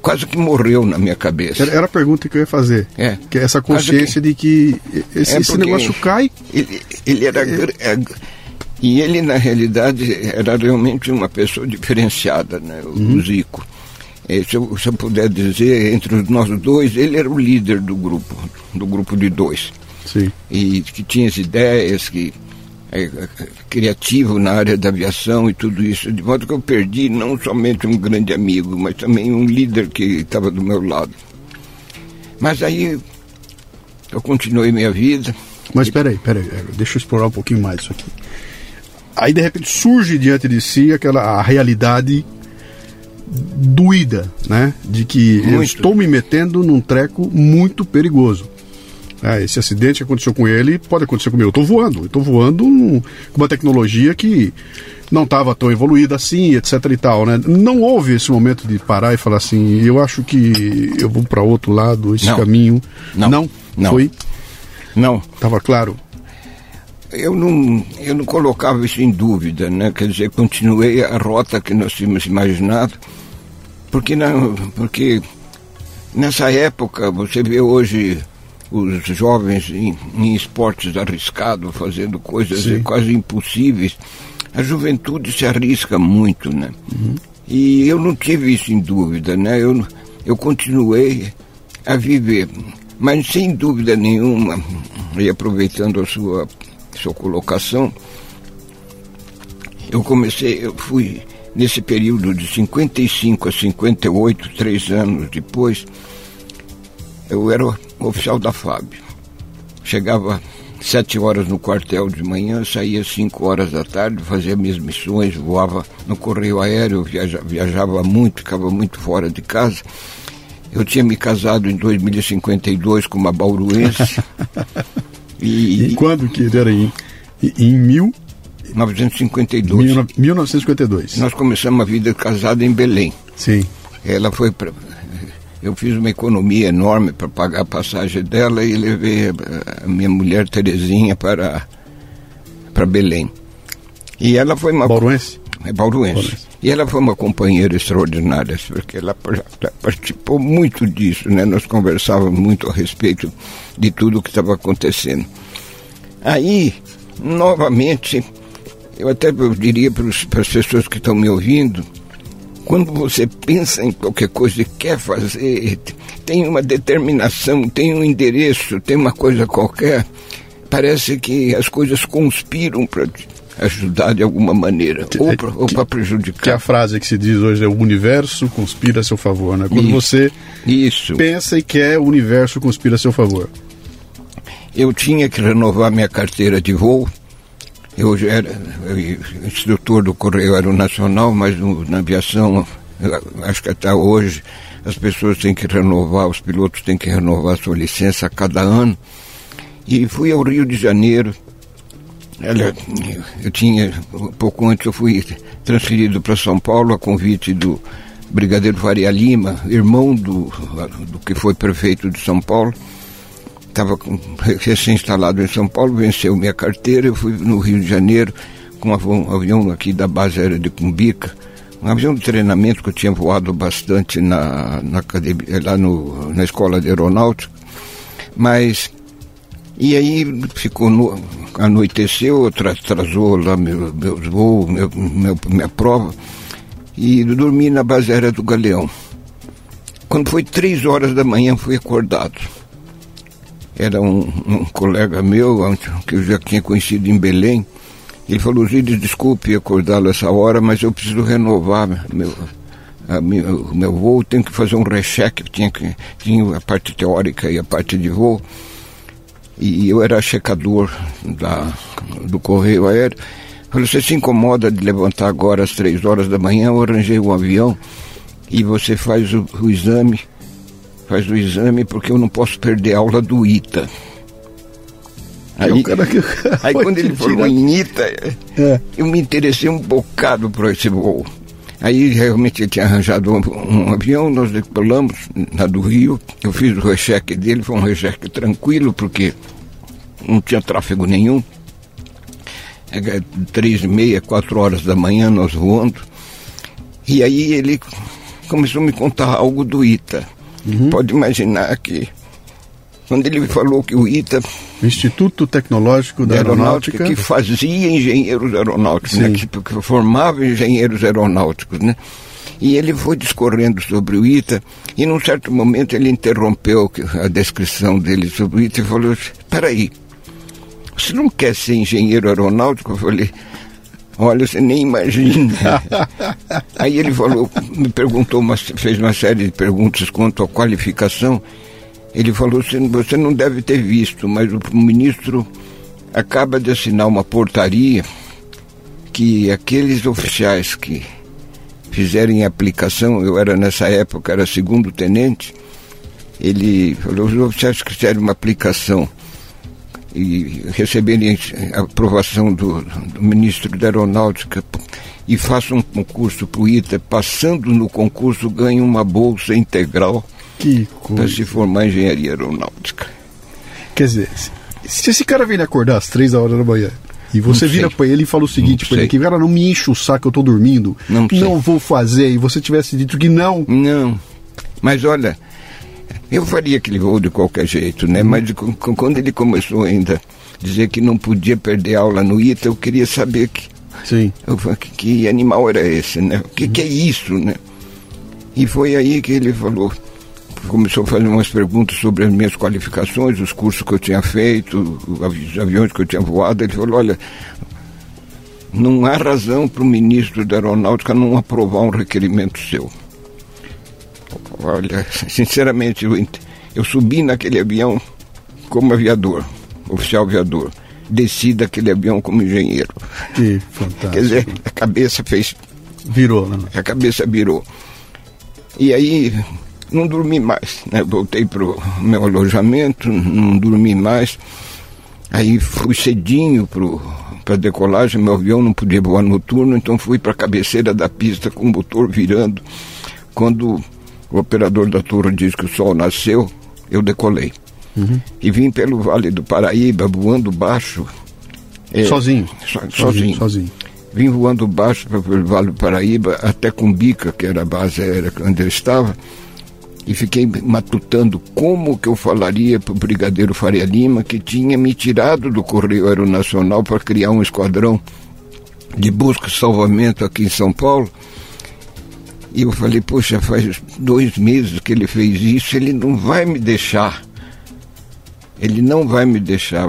quase que morreu na minha cabeça. Era, a pergunta que eu ia fazer. É. Que é essa consciência de que esse, É esse negócio cai. Ele, ele era. gr- é, e ele, na realidade, era realmente uma pessoa diferenciada, né? O Zico. Eh, se, eu, se eu puder dizer, entre os nós dois, ele era o líder do grupo, do grupo de dois. Sim. E que tinha as ideias, que é, é, criativo na área da aviação e tudo isso. De modo que eu perdi não somente um grande amigo, mas também um líder que estava do meu lado. Mas aí eu continuei minha vida. Mas peraí, peraí, é, deixa eu explorar um pouquinho mais isso aqui. Aí de repente surge diante de si aquela a realidade doída, né? De que eu Muito. estou me metendo num treco muito perigoso. Ah, esse acidente que aconteceu com ele pode acontecer comigo. Eu estou voando, eu estou voando num- com uma tecnologia que não estava tão evoluída assim, etc e tal, né? Não houve esse momento de parar e falar assim, eu acho que eu vou para outro lado, esse Não. caminho. Não. não, Não. foi, Não, estava claro. eu não, eu não colocava isso em dúvida, né? Quer dizer, continuei a rota que nós tínhamos imaginado, porque, não, porque nessa época, você vê hoje os jovens em, em esportes arriscados, fazendo coisas Sim. quase impossíveis, a juventude se arrisca muito, né? E eu não tive isso em dúvida, né? Eu, eu continuei a viver, mas sem dúvida nenhuma, e aproveitando a sua, sua colocação, eu comecei, eu fui nesse período de 55 a 58, três anos depois, eu era oficial da FAB. Chegava sete horas no quartel de manhã, saía cinco horas da tarde, fazia minhas missões, voava no correio aéreo, viaja, viajava muito, ficava muito fora de casa. Eu tinha me casado em 2052 com uma bauruense. *laughs* E, e, quando que era em, em mil, 1952. mil, 1952? Nós começamos a vida casada em Belém. Sim. Ela foi pra, eu fiz uma economia enorme para pagar a passagem dela e levei a, minha mulher Terezinha para para Belém. E ela foi uma Bauruense? é bauruense. Bauruense. E ela foi uma companheira extraordinária, porque ela, ela participou muito disso, né? Nós conversávamos muito a respeito de tudo o que estava acontecendo. Aí, novamente, eu até eu diria para as pessoas que estão me ouvindo, quando você pensa em qualquer coisa e quer fazer, tem uma determinação, tem um endereço, tem uma coisa qualquer, parece que as coisas conspiram para ajudar de alguma maneira, ou para ou para Que é prejudicar. a frase que se diz hoje é o universo conspira a seu favor, né? Quando Isso. você Isso. pensa e quer, o universo conspira a seu favor. Eu tinha que renovar minha carteira de voo. Eu era eu- instrutor do Correio Aeronacional, mas no- na aviação, acho que até hoje, as pessoas têm que renovar, os pilotos têm que renovar sua licença a cada ano. E fui ao Rio de Janeiro. Ela, eu tinha, um pouco antes eu fui transferido para São Paulo a convite do Brigadeiro Faria Lima, irmão do, do que foi prefeito de São Paulo estava recém-instalado em São Paulo, venceu minha carteira, eu fui no Rio de Janeiro com um avião, aqui da base aérea de Cumbica, um avião de treinamento que eu tinha voado bastante na, na academia, lá no, na escola de aeronáutica, mas e aí ficou no, anoiteceu, atra- atrasou lá meu, meus voos, meu, meu- minha prova, e dormi na base aérea do Galeão. Quando foi três horas da manhã, fui acordado era um, um colega meu, que eu já tinha conhecido em Belém. Ele falou, Gilles, desculpe acordá-lo essa hora, mas eu preciso renovar meu, a o meu voo, tenho que fazer um recheque, tinha, que, tinha a parte teórica e a parte de voo. E eu era checador da, do correio aéreo. Falei, você se incomoda de levantar agora às três horas da manhã, eu arranjei um avião e você faz o, o exame faz o exame porque eu não posso perder a aula do ITA. Aí, É que- aí *laughs* quando ele falou em ITA, É. eu me interessei um bocado por esse voo. Aí realmente ele tinha arranjado um, um avião, nós decolamos na do Rio, eu fiz o recheque dele, foi um recheque tranquilo, porque não tinha tráfego nenhum. É, três e meia, quatro horas da manhã nós voando. E aí ele começou a me contar algo do ITA. Uhum. Pode imaginar que quando ele falou que o ITA Instituto Tecnológico da Aeronáutica, que fazia engenheiros aeronáuticos, né, que, que formava engenheiros aeronáuticos, né? E ele foi discorrendo sobre o ITA, e num certo momento ele interrompeu a descrição dele sobre o ITA e falou: Espera aí, você não quer ser engenheiro aeronáutico? Eu falei: Olha, você nem imagina. *laughs* Aí ele falou, me perguntou, uma, fez uma série de perguntas quanto à qualificação. Ele falou: você não deve ter visto, mas o ministro acaba de assinar uma portaria que aqueles oficiais que fizerem aplicação, eu era nessa época, era segundo tenente, ele falou, os oficiais que fizerem uma aplicação e receberem a aprovação do, do ministro da Aeronáutica. E façam um concurso para o ITA, passando no concurso ganham uma bolsa integral para se formar em engenharia aeronáutica. Quer dizer, se esse cara vem acordar às três horas da manhã e você vira para ele e fala o seguinte para ele, que cara não me enche o saco, eu tô dormindo, não, não vou fazer, e você tivesse dito que não. Não, mas olha, eu faria aquele voo de qualquer jeito, né? Mas quando ele começou ainda a dizer que não podia perder aula no ITA, eu queria saber que, Sim. Que, que animal era esse, né? O que, que é isso, né? E foi aí que ele falou, começou a fazer umas perguntas sobre as minhas qualificações, os cursos que eu tinha feito, os aviões que eu tinha voado. Ele falou: olha, não há razão para o ministro da Aeronáutica não aprovar um requerimento seu. Olha, *laughs* sinceramente, eu, eu subi naquele avião como aviador, oficial aviador. Desci daquele avião como engenheiro. Que fantástico. Quer dizer, a cabeça fez. Virou, né? A cabeça virou. E aí, não dormi mais, né? Voltei para o meu alojamento, não dormi mais. Aí fui cedinho para a decolagem, meu avião não podia voar noturno, então fui para a cabeceira da pista com o motor virando. Quando o operador da torre disse que o sol nasceu, eu decolei. Uhum. E vim pelo Vale do Paraíba, voando baixo. É, sozinho. So, sozinho. Sozinho. Vim voando baixo pelo Vale do Paraíba até Cumbica, que era a base aérea onde eu estava e fiquei matutando como que eu falaria para o Brigadeiro Faria Lima, que tinha me tirado do Correio Aeronacional para criar um esquadrão de busca e salvamento aqui em São Paulo. E eu falei, poxa, faz dois meses que ele fez isso, ele não vai me deixar. Ele não vai me deixar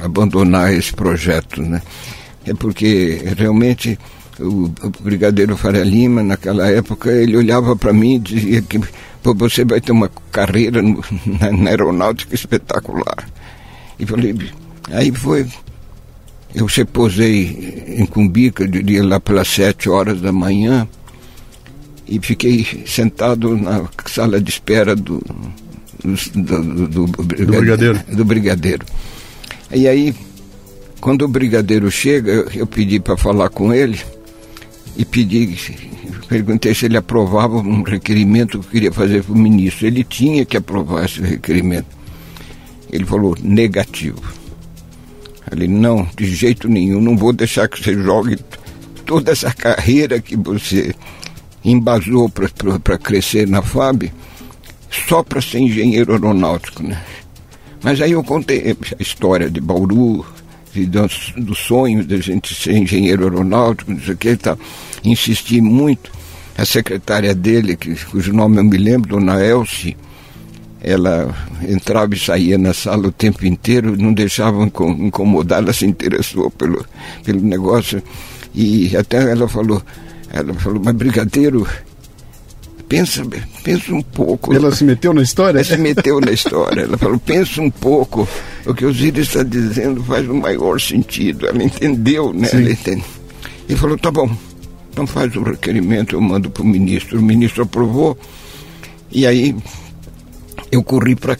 abandonar esse projeto, né? É porque realmente o, o brigadeiro Faria Lima, naquela época, ele olhava para mim e dizia que você vai ter uma carreira no, *laughs* na, na, aeronáutica espetacular. E falei, aí foi, eu se posei em Cumbica, diria lá pelas sete horas da manhã, e fiquei sentado na sala de espera do, do, do, do, brigadeiro. do brigadeiro. E aí, quando o brigadeiro chega, eu, eu pedi para falar com ele, e pedi, perguntei se ele aprovava um requerimento que eu queria fazer para o ministro. Ele tinha que aprovar esse requerimento. Ele falou negativo. Ele não, de jeito nenhum, não vou deixar que você jogue toda essa carreira que você embasou para crescer na FAB só para ser engenheiro aeronáutico, né? Mas aí eu contei a história de Bauru, do, do sonho da gente ser engenheiro aeronáutico, não sei o que e tal. Insisti muito. A secretária dele, que, cujo nome eu me lembro, dona Elsie, ela entrava e saía na sala o tempo inteiro, não deixava incomodar, ela se interessou pelo, pelo negócio. E até ela falou, ela falou, mas brigadeiro, pensa, pensa um pouco. Ela se meteu na história? Ela se meteu na história. Ela falou, pensa um pouco. O que o Zíris está dizendo faz o maior sentido. Ela entendeu, né? Sim. Ela entende. E falou, tá bom, então faz o requerimento, eu mando para o ministro. O ministro aprovou. E aí eu corri para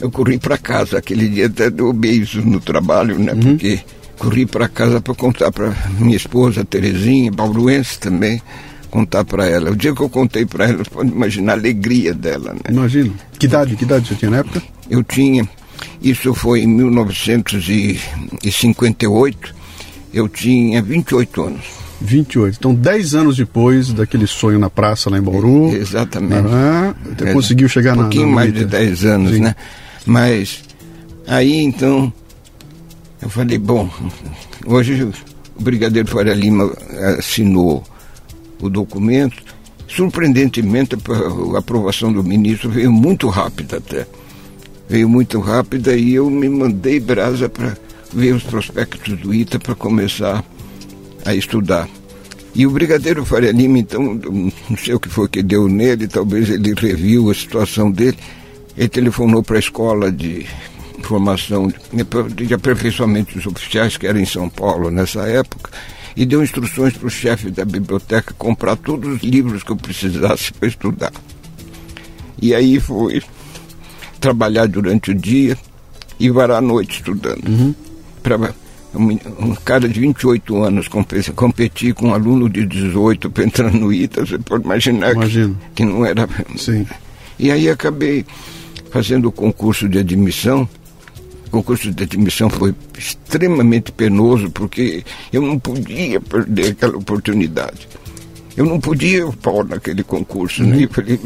eu corri para casa. Aquele dia até deu beijo no trabalho, né? Uhum. Porque corri para casa para contar para minha esposa, Terezinha, bauruense também contar para ela. O dia que eu contei para ela, pode imaginar a alegria dela, né? Imagino. Que idade, que idade você tinha na época? Eu tinha, isso foi em 1958, eu tinha 28 anos. 28. Então, 10 anos depois daquele sonho na praça lá em Bauru. Exatamente. Você conseguiu chegar um na. pouquinho na mais de 10 anos, Sim. né? Mas aí então eu falei, bom, hoje o Brigadeiro Faria Lima assinou o documento. Surpreendentemente, a aprovação do ministro veio muito rápida até. Veio muito rápida e eu me mandei brasa para ver os prospectos do ITA para começar a estudar. E o Brigadeiro Faria Lima, então, não sei o que foi que deu nele, talvez ele reviu a situação dele. Ele telefonou para a escola de formação, de aperfeiçoamento dos oficiais, que era em São Paulo nessa época, e deu instruções para o chefe da biblioteca comprar todos os livros que eu precisasse para estudar. E aí fui trabalhar durante o dia e varar a noite estudando. Pra- um, cara de 28 anos compe- competir com um aluno de 18 para entrar no ITA, você pode imaginar que, que não era. Sim. E aí acabei fazendo o concurso de admissão. O concurso de admissão foi extremamente penoso, porque eu não podia perder aquela oportunidade. Eu não podia pôr naquele concurso. Né? Eu falei,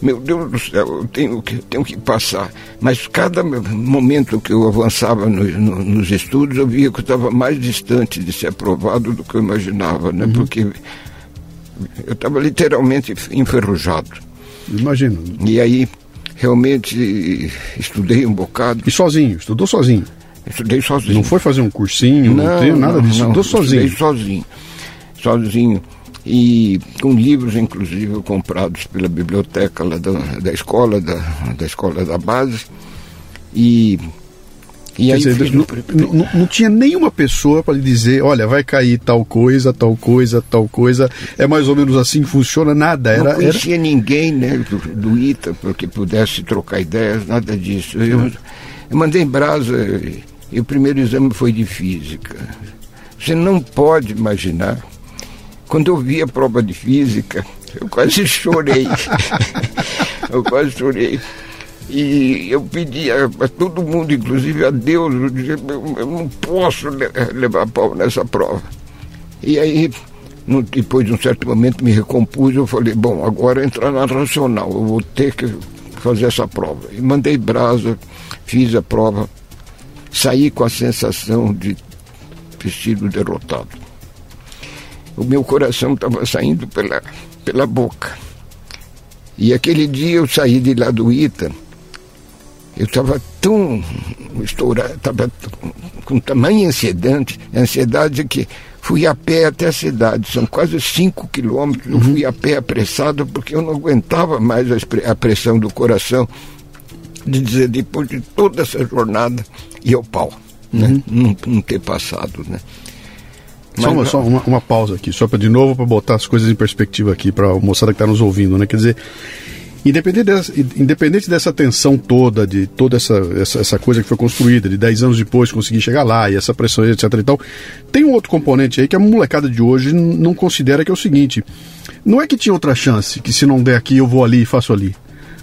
meu Deus do céu, eu tenho que, tenho que passar. Mas cada momento que eu avançava no- no- nos estudos, eu via que eu estava mais distante de ser aprovado do que eu imaginava, né? porque eu estava literalmente enferrujado. Imagino. E aí, realmente, estudei um bocado. E sozinho, estudou sozinho. Estudei sozinho. Não foi fazer um cursinho, não, tem nada disso, não, estudou sozinho. Estudei sozinho. Sozinho. E com livros, inclusive, comprados pela biblioteca lá da, da escola, da, da escola da base. E, e aí dizer, fiz não, não- não tinha nenhuma pessoa para lhe dizer, olha, vai cair tal coisa, tal coisa, tal coisa. É mais ou menos assim que funciona, nada. não Era, era... conhecia ninguém né, do, do ITA, porque pudesse trocar ideias, nada disso. Eu, eu mandei em brasa, e o primeiro exame foi de física. Você não pode imaginar. Quando eu vi a prova de física, eu quase chorei. *laughs* eu quase chorei. E eu pedi a, a todo mundo, inclusive a Deus, eu, dizia, eu, eu não posso le- levar pau nessa prova. E aí, no- depois de um certo momento, me recompus, eu falei, bom, agora entrar na racional, eu vou ter que fazer essa prova. E mandei brasa, fiz a prova, saí com a sensação de ter sido derrotado. O meu coração estava saindo pela, pela boca. E aquele dia eu saí de lá do ITA, eu estava tão estourado, estava com tamanha ansiedade, ansiedade que fui a pé até a cidade, são quase cinco quilômetros, eu fui a pé apressado porque eu não aguentava mais a, pressão do coração de dizer, depois de toda essa jornada, e ao pau, né? não, não ter passado, né? Só, uma, só uma, uma pausa aqui, só para de novo para botar as coisas em perspectiva aqui para a moçada que está nos ouvindo, né? Quer dizer, independente dessa, independente dessa tensão toda, de toda essa, essa, essa coisa que foi construída, de 10 anos depois conseguir chegar lá e essa pressão, etc e tal, tem um outro componente aí que a molecada de hoje não considera que é o seguinte: não é que tinha outra chance, que se não der aqui eu vou ali e faço ali.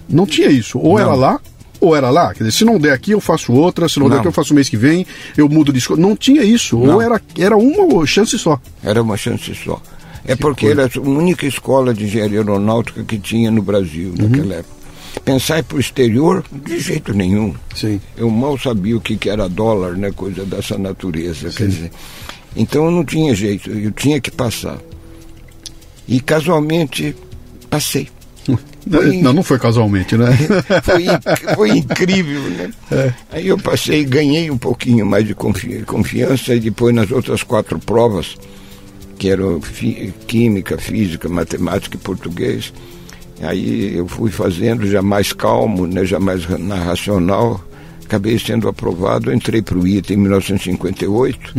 Não tinha isso. Ou era lá, ou era lá. Quer dizer, se não der aqui, eu faço outra, se não, der Não. aqui, eu faço mês que vem, eu mudo de escola. Não tinha isso. Não. Ou era, era uma chance só. Era uma chance só. É porque era a única escola de engenharia aeronáutica que tinha no Brasil Uhum. naquela época. Pensar para o exterior, de jeito nenhum. Sim. Eu mal sabia o que, que era dólar, né? Coisa dessa natureza. Quer dizer. Então não tinha jeito, eu tinha que passar. E casualmente passei. *laughs* Foi- Não, não foi casualmente, né? *laughs* foi, foi incrível, né? É. Aí eu passei, ganhei um pouquinho mais de confi- confiança e depois nas outras quatro provas, que eram fi- química, física, matemática e português, aí eu fui fazendo já mais calmo, né, já mais ra- na racional, acabei sendo aprovado, entrei para o ITA em 1958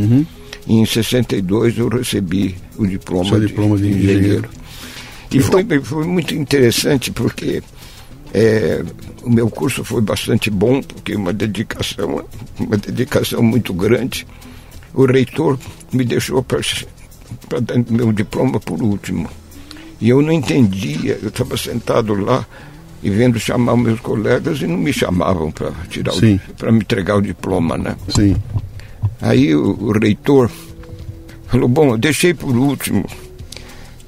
e em 62 eu recebi o diploma, Seu diploma de engenheiro. E foi, foi muito interessante porque é, o meu curso foi bastante bom, porque uma dedicação, uma dedicação muito grande. O reitor me deixou para dar meu diploma por último. E eu não entendia, eu estava sentado lá e vendo chamar meus colegas e não me chamavam para tirar para me entregar o diploma, né? Sim. Aí o, o reitor falou, bom, eu deixei por último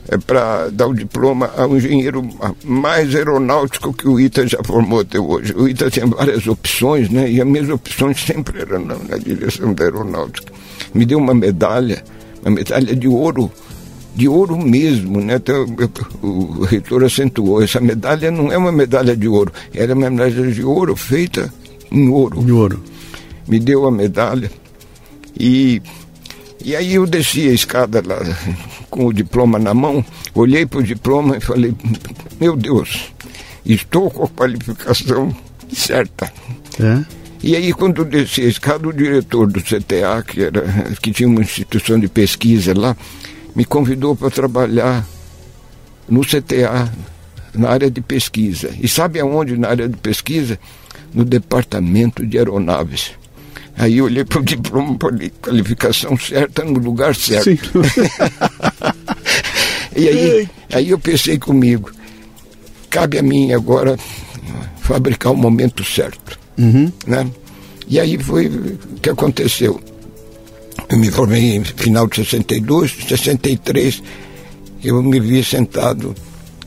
é para dar o diploma ao engenheiro mais aeronáutico que o ITA já formou até hoje. O ITA tinha várias opções, né? E as minhas opções sempre eram na, na direção da aeronáutica. Me deu uma medalha, uma medalha de ouro, de ouro mesmo, né? O, o reitor acentuou, essa medalha não é uma medalha de ouro, era uma medalha de ouro feita em ouro. De ouro. Me deu a medalha e e aí eu desci a escada lá com o diploma na mão, olhei para o diploma e falei, meu Deus, estou com a qualificação certa. É? E aí quando desci a escada, o diretor do CTA, que, era, que tinha uma instituição de pesquisa lá, me convidou para trabalhar no CTA, na área de pesquisa. E sabe aonde na área de pesquisa? No departamento de aeronaves. Aí eu olhei para o *laughs* diploma, falei, qualificação certa no lugar certo. *laughs* e aí, aí eu pensei comigo, cabe a mim agora fabricar o momento certo. Uhum. Né? E aí foi o que aconteceu. Eu me formei em final de 62, 63, eu me vi sentado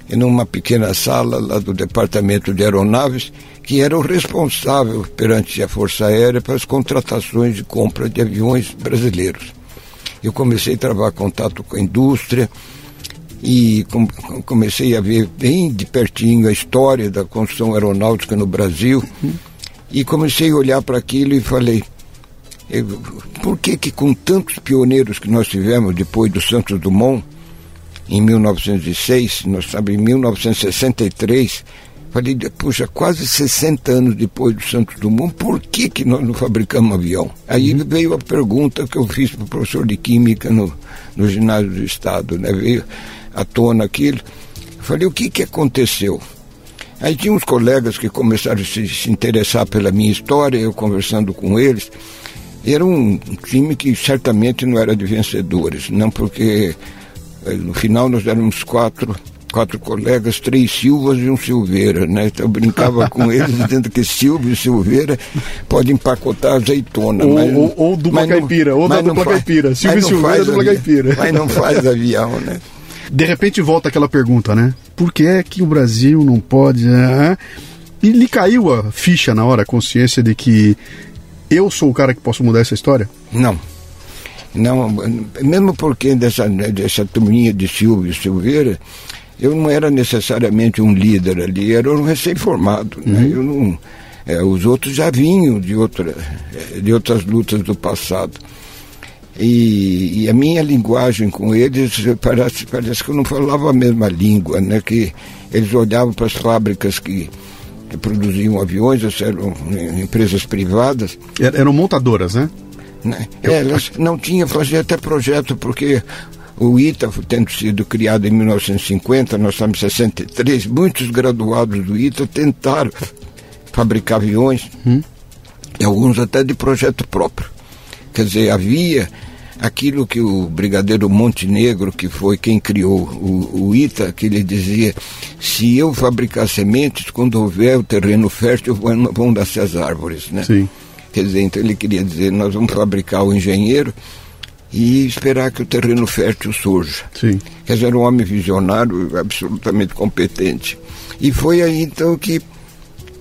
em uma pequena sala lá do departamento de aeronaves que era o responsável perante a Força Aérea para as contratações de compra de aviões brasileiros. Eu comecei a travar contato com a indústria e com, comecei a ver bem de pertinho a história da construção aeronáutica no Brasil e comecei a olhar para aquilo e falei por que que com tantos pioneiros que nós tivemos depois do Santos Dumont em 1906, nós estamos em 1963 Falei, puxa, quase 60 anos depois do Santos Dumont, por que, que nós não fabricamos avião? Aí uhum. veio a pergunta que eu fiz para o professor de Química no, no ginásio do Estado, né? Veio à tona aquilo. Falei, o que, que aconteceu? Aí tinha uns colegas que começaram a se, se interessar pela minha história, eu conversando com eles. Era um time que certamente não era de vencedores, não porque eh, no final nós éramos quatro quatro colegas, três Silvas e um Silveira, né? Então eu brincava com *laughs* eles dizendo que Silva e Silveira podem empacotar azeitona. Ou, mas, ou, ou dupla caipira, ou da dupla caipira. Silva e Silveira, dupla caipira. Mas não faz avião, né? *laughs* De repente volta aquela pergunta, né? Por que é que o Brasil não pode... Ah? E lhe caiu a ficha na hora, a consciência de que eu sou o cara que posso mudar essa história? Não. Não, mesmo porque dessa, dessa turminha de Silva e Silveira, eu não era necessariamente um líder ali, era um recém-formado. Né? Uhum. Eu não, é, os outros já vinham de, outra, é, de outras lutas do passado. E, e, a minha linguagem com eles parece, parece que eu não falava a mesma língua, né? que eles olhavam para as fábricas que, que produziam aviões, eram empresas privadas. Eram montadoras, né? né? Eu... Elas não tinham, fazia até projeto, porque o ITA, tendo sido criado em 1950, nós estamos em 63, muitos graduados do ITA tentaram fabricar aviões, hum. e alguns até de projeto próprio. Quer dizer, havia aquilo que o brigadeiro Montenegro, que foi quem criou o, o, ITA, que ele dizia: se eu fabricar sementes, quando houver o terreno fértil, vão nascer as árvores, né? Sim. Quer dizer, então ele queria dizer: nós vamos fabricar o engenheiro e esperar que o terreno fértil surja. Sim. Quer dizer, era um homem visionário, absolutamente competente. E foi aí então que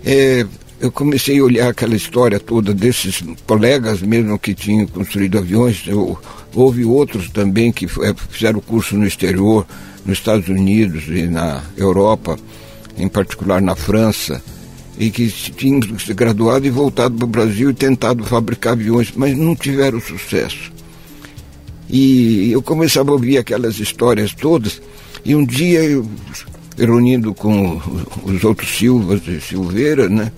é, eu comecei a olhar aquela história toda desses colegas mesmo que tinham construído aviões. Eu, houve outros também que é, fizeram curso no exterior, nos Estados Unidos e na Europa, em particular na França, e que tinham se graduado e voltado para o Brasil e tentado fabricar aviões, mas não tiveram sucesso. E eu começava a ouvir aquelas histórias todas, e um dia eu, reunindo com os outros Silvas e Silveira, né?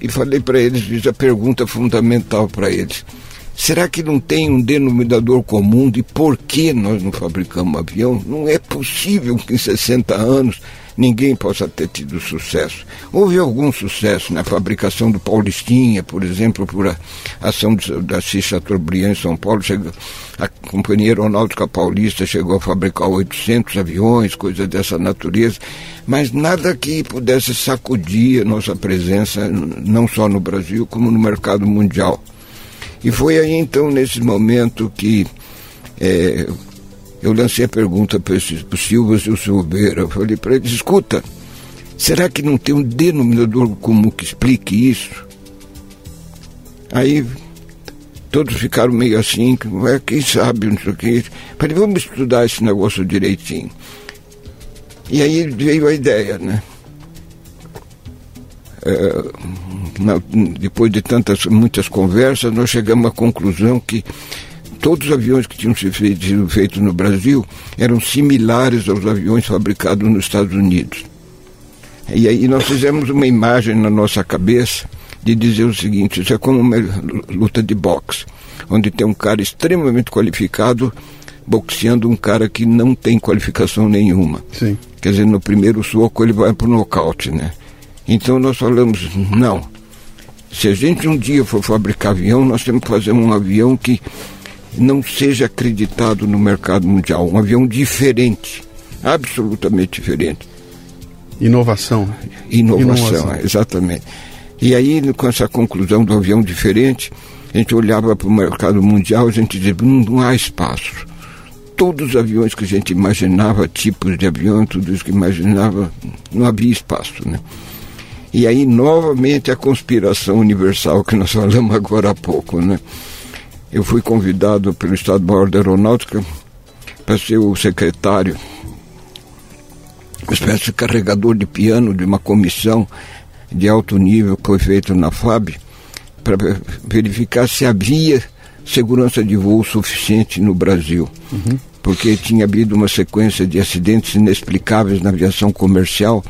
E falei para eles, fiz a pergunta fundamental para eles. Será que não tem um denominador comum de por que nós não fabricamos avião? Não é possível que em 60 anos ninguém possa ter tido sucesso. Houve algum sucesso na fabricação do Paulistinha, por exemplo, por a ação da Chateaubriand em São Paulo. Chegou, a Companhia Aeronáutica Paulista chegou a fabricar 800 aviões, coisas dessa natureza, mas nada que pudesse sacudir a nossa presença, não só no Brasil, como no mercado mundial. E foi aí então, nesse momento, que é, eu lancei a pergunta para o Silva e o Silveira. Eu falei para eles: escuta, será que não tem um denominador comum que explique isso? Aí todos ficaram meio assim, quem sabe, não sei o que. Falei, vamos estudar esse negócio direitinho. E aí veio a ideia, né? É, na, depois de tantas, muitas conversas, nós chegamos à conclusão que todos os aviões que tinham sido feitos no Brasil eram similares aos aviões fabricados nos Estados Unidos. E aí nós fizemos uma imagem na nossa cabeça de dizer o seguinte: isso é como uma luta de boxe, onde tem um cara extremamente qualificado boxeando um cara que não tem qualificação nenhuma. Sim. Quer dizer, no primeiro soco ele vai para o nocaute, né? Então nós falamos: não. Se a gente um dia for fabricar avião, nós temos que fazer um avião que não seja acreditado no mercado mundial. Um avião diferente, absolutamente diferente. Inovação. Inovação, Inovação. exatamente. E aí, com essa conclusão do avião diferente, a gente olhava para o mercado mundial e a gente dizia, não, não há espaço. Todos os aviões que a gente imaginava, tipos de avião, tudo isso que imaginava, não havia espaço, né? E aí, novamente, a conspiração universal que nós falamos agora há pouco, né? Eu fui convidado pelo Estado-Maior da Aeronáutica para ser o secretário, uma espécie de carregador de piano de uma comissão de alto nível que foi feita na FAB, para verificar se havia segurança de voo suficiente no Brasil. Uhum. Porque tinha havido uma sequência de acidentes inexplicáveis na aviação comercial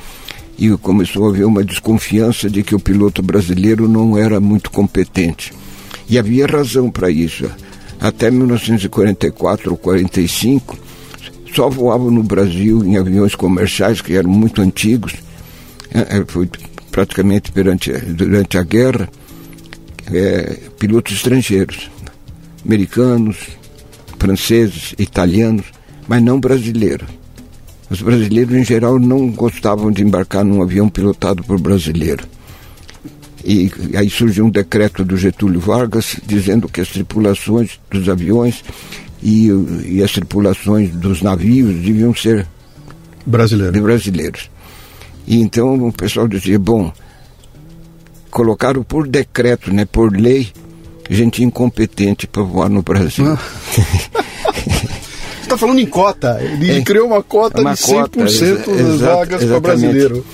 e começou a haver uma desconfiança de que o piloto brasileiro não era muito competente. E havia razão para isso. Até 1944 ou 45, só voavam no Brasil em aviões comerciais que eram muito antigos. É, é, foi praticamente durante, a guerra, é, pilotos estrangeiros, americanos, franceses, italianos, mas não brasileiros. Os brasileiros, em geral, não gostavam de embarcar num avião pilotado por brasileiro. E aí surgiu um decreto do Getúlio Vargas dizendo que as tripulações dos aviões e, e as tripulações dos navios deviam ser Brasileiro. de brasileiros. E então o pessoal dizia, bom, colocaram por decreto, né, por lei, gente incompetente para voar no Brasil. Ah. Você *laughs* está falando em cota. Ele é, criou uma cota uma de 100% cota, das vagas para brasileiro.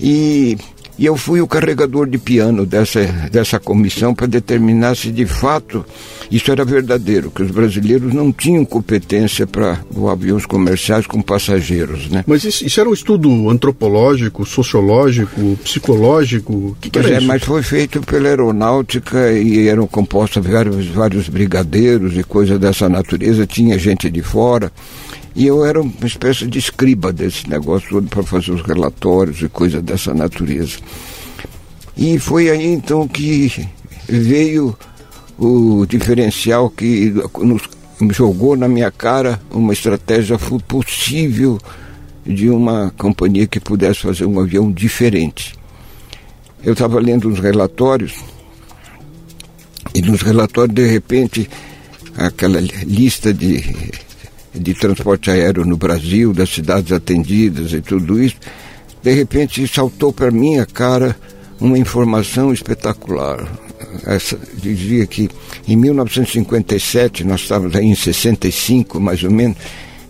E e eu fui o carregador de piano dessa, dessa comissão para determinar se de fato isso era verdadeiro, que os brasileiros não tinham competência para aviões comerciais com passageiros. Né? Mas isso, isso era um estudo antropológico, sociológico, psicológico? Que, que era é, mas foi feito pela aeronáutica e eram compostos vários, vários brigadeiros e coisas dessa natureza, tinha gente de fora. E eu era uma espécie de escriba desse negócio todo para fazer os relatórios e coisas dessa natureza. E foi aí então que veio o diferencial que nos jogou na minha cara uma estratégia possível de uma companhia que pudesse fazer um avião diferente. Eu estava lendo uns relatórios e nos relatórios, de repente, aquela lista de de transporte aéreo no Brasil, das cidades atendidas e tudo isso, de repente saltou para minha cara uma informação espetacular. Essa, dizia que em 1957, nós estávamos aí em 65 mais ou menos,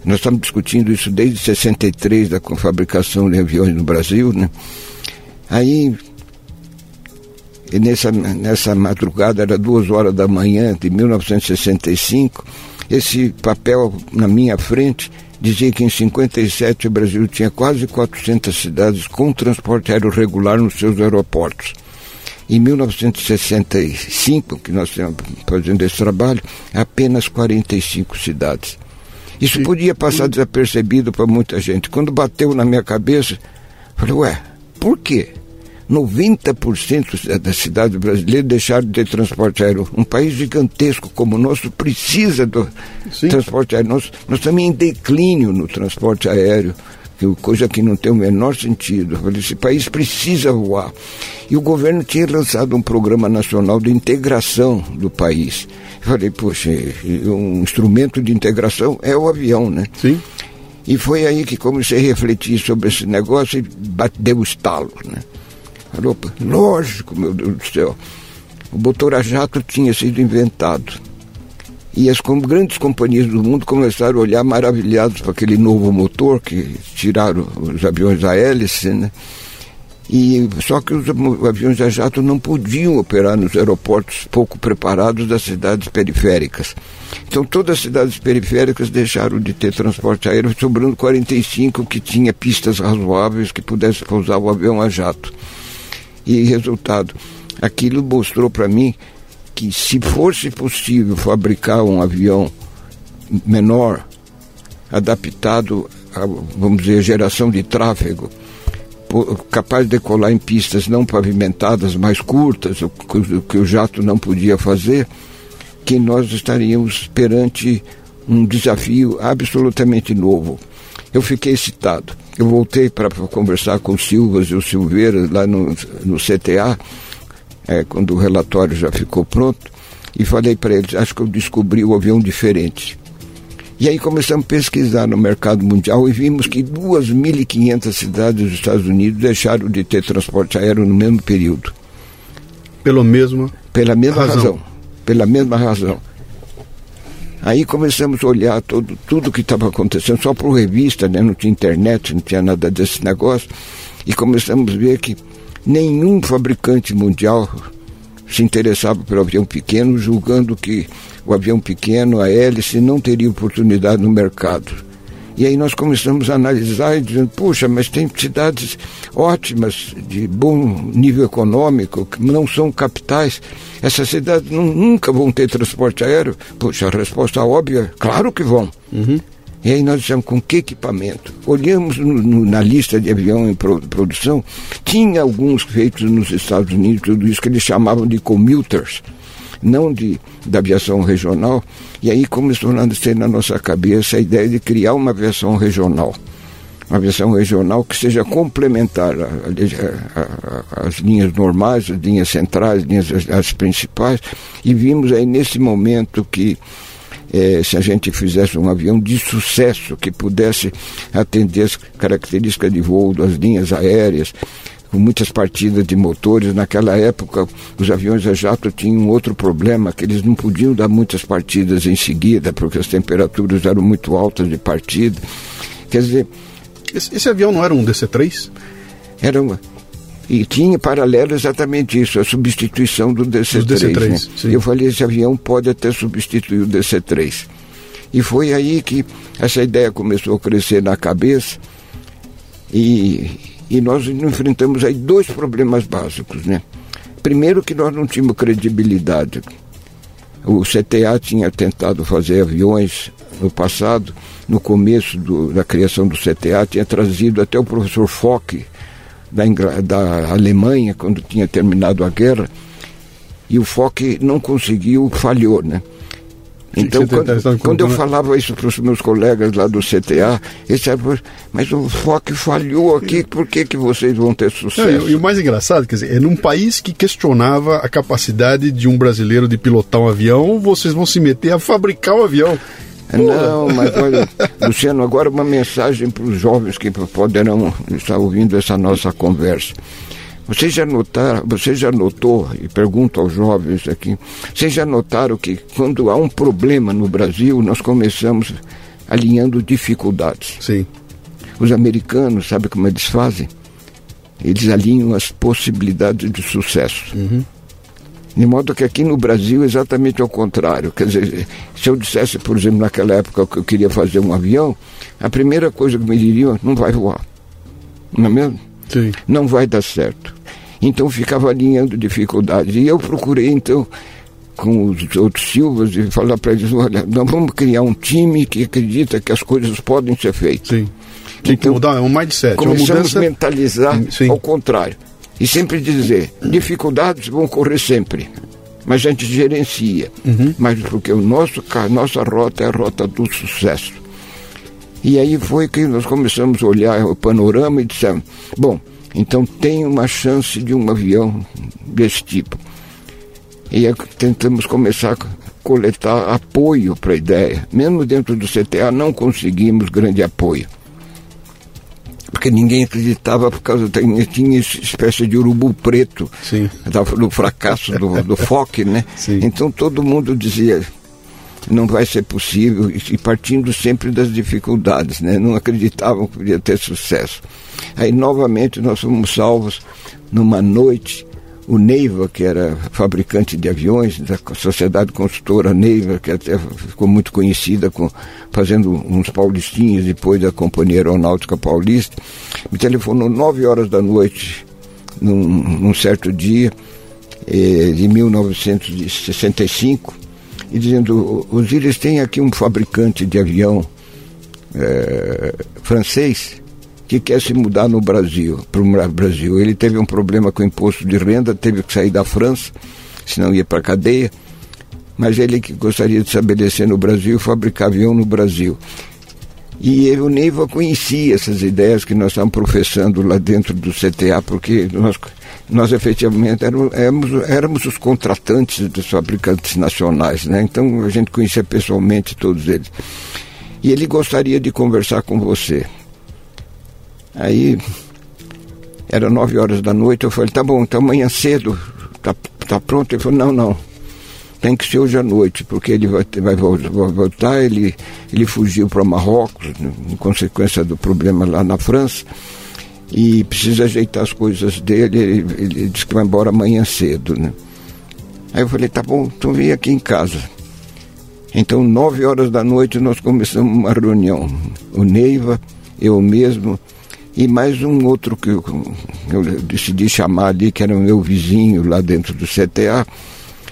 nós estamos discutindo isso desde 63 da fabricação de aviões no Brasil, né? Aí nessa, nessa madrugada, era duas horas da manhã de 1965, esse papel na minha frente dizia que em 57 o Brasil tinha quase 400 cidades com transporte aéreo regular nos seus aeroportos. Em 1965, que nós estamos fazendo esse trabalho, apenas 45 cidades. Isso podia passar desapercebido para muita gente. Quando bateu na minha cabeça, falei, ué, por quê? 90% das cidades brasileiras deixaram de ter transporte aéreo. Um país gigantesco como o nosso precisa do Sim. transporte aéreo. Nós, nós estamos em declínio no transporte aéreo coisa que não tem o menor sentido. Esse país precisa voar. E o governo tinha lançado um programa nacional de integração do país. Eu falei, poxa, um instrumento de integração é o avião, né? Sim. E foi aí que comecei a refletir sobre esse negócio e deu o estalo, né? Falei, opa, lógico, meu Deus do céu. O motor a jato tinha sido inventado. E as grandes companhias do mundo começaram a olhar maravilhados para aquele novo motor que tiraram os aviões a hélice, né? E, só que os aviões a jato não podiam operar nos aeroportos pouco preparados das cidades periféricas. Então todas as cidades periféricas deixaram de ter transporte aéreo, sobrando 45 que tinha pistas razoáveis que pudesse pousar o avião a jato. E resultado, aquilo mostrou para mim que se fosse possível fabricar um avião menor, adaptado a, vamos dizer, geração de tráfego, capaz de decolar em pistas não pavimentadas, mais curtas, o que o jato não podia fazer, que nós estaríamos perante um desafio absolutamente novo. Eu fiquei excitado. Eu voltei para conversar com o Silvas e o Silveira lá no, no CTA, é, quando o relatório já ficou pronto, e falei para eles: acho que eu descobri o avião diferente. E aí começamos a pesquisar no mercado mundial e vimos que 2.500 cidades dos Estados Unidos deixaram de ter transporte aéreo no mesmo período. Pelo mesmo Pela mesma razão. razão. Pela mesma razão. Aí começamos a olhar todo, tudo que estava acontecendo, só por revista, né? não tinha internet, não tinha nada desse negócio. E começamos a ver que nenhum fabricante mundial se interessava pelo avião pequeno, julgando que o avião pequeno, a hélice, não teria oportunidade no mercado. E aí nós começamos a analisar e dizendo, puxa, mas tem cidades ótimas, de bom nível econômico, que não são capitais. Essas cidades não, nunca vão ter transporte aéreo? Puxa, a resposta óbvia, claro que vão. Uhum. E aí nós dissemos com que equipamento? Olhamos no, no, na lista de avião em pro, produção, tinha alguns feitos nos Estados Unidos, tudo isso que eles chamavam de commuters, não de, da aviação regional. E aí começou a nascer na nossa cabeça a ideia de criar uma aviação regional. Uma aviação regional que seja complementar às linhas normais, as linhas centrais, as linhas as principais. E vimos aí nesse momento que é, se a gente fizesse um avião de sucesso que pudesse atender as características de voo das linhas aéreas, com muitas partidas de motores. Naquela época, os aviões a jato tinham outro problema, que eles não podiam dar muitas partidas em seguida, porque as temperaturas eram muito altas de partida. Quer dizer... Esse, esse avião não era um DC-3? Era uma... E tinha paralelo exatamente isso, a substituição do DC-3. DC né? Eu falei, esse avião pode até substituir o DC-3. E foi aí que essa ideia começou a crescer na cabeça e, e nós enfrentamos aí dois problemas básicos, né? Primeiro que nós não tínhamos credibilidade. O CTA tinha tentado fazer aviões no passado, no começo do, da criação do CTA, tinha trazido até o professor Fock, da, da Alemanha, quando tinha terminado a guerra, e o Foch não conseguiu, falhou, né? Então, quando, quando, eu falava isso para os meus colegas lá do CTA, eles diziam, mas o FOC falhou aqui, por que, que vocês vão ter sucesso? Não, e, e, o mais engraçado, quer dizer, é num país que questionava a capacidade de um brasileiro de pilotar um avião, vocês vão se meter a fabricar um avião. Não, mas olha, *laughs* Luciano, agora uma mensagem para os jovens que poderão estar ouvindo essa nossa conversa. Vocês já notaram, você já notou, e pergunto aos jovens aqui, vocês já notaram que quando há um problema no Brasil, nós começamos alinhando dificuldades. Sim. Os americanos, sabe como eles fazem? Eles alinham as possibilidades de sucesso. Uhum. De modo que aqui no Brasil, exatamente ao contrário. Quer dizer, se eu dissesse, por exemplo, naquela época que eu queria fazer um avião, a primeira coisa que me diriam, não vai voar. Não é mesmo? Sim. Não vai dar certo. Então ficava alinhando dificuldades. E eu procurei, então, com os outros Silvas e falar para eles, olha, nós vamos criar um time que acredita que as coisas podem ser feitas. Sim. Tem que Então, mudar, é um mindset. Uma Começamos mudança. a mentalizar Sim. ao contrário. E sempre dizer, dificuldades vão ocorrer sempre. Mas a gente gerencia. Uhum. Mas porque o nosso, ca- nossa rota é a rota do sucesso. E aí foi que nós começamos a olhar o panorama e dissemos, bom, então tem uma chance de um avião desse tipo. E aí tentamos começar a coletar apoio para a ideia. Mesmo dentro do CTA não conseguimos grande apoio. Porque ninguém acreditava por causa da tinha essa espécie de urubu preto da- do fracasso do, do FOC, né? Sim. Então todo mundo dizia não vai ser possível e partindo sempre das dificuldades, né? Não acreditavam que podia ter sucesso. Aí novamente nós fomos salvos numa noite. O Neiva, que era fabricante de aviões da Sociedade Construtora Neiva, que até ficou muito conhecida com fazendo uns paulistinhos depois da Companhia Aeronáutica Paulista, me telefonou nove horas da noite num, num certo dia eh, de 1965 e dizendo, Osíris tem aqui um fabricante de avião eh, francês que quer se mudar no Brasil, para o Brasil. Ele teve um problema com o imposto de renda, teve que sair da França, senão ia para a cadeia, mas ele que gostaria de se estabelecer no Brasil fabricar avião no Brasil. E eu, o Neiva conhecia essas ideias que nós estávamos professando lá dentro do CTA, porque nós, nós efetivamente éramos, éramos, éramos os contratantes dos fabricantes nacionais, né? Então a gente conhecia pessoalmente todos eles. E ele gostaria de conversar com você. Aí era nove horas da noite, eu falei, tá bom, então amanhã cedo, tá, tá pronto? Ele falou, não, não, tem que ser hoje à noite, porque ele vai, vai vai voltar, ele, ele fugiu para Marrocos, em consequência do problema lá na França, e precisa ajeitar as coisas dele, ele, ele disse que vai embora amanhã cedo, né? Aí eu falei, tá bom, então vem aqui em casa. Então, nove horas da noite, nós começamos uma reunião. O Neiva, eu mesmo, e mais um outro que eu, eu decidi chamar ali, que era o meu vizinho lá dentro do CTA,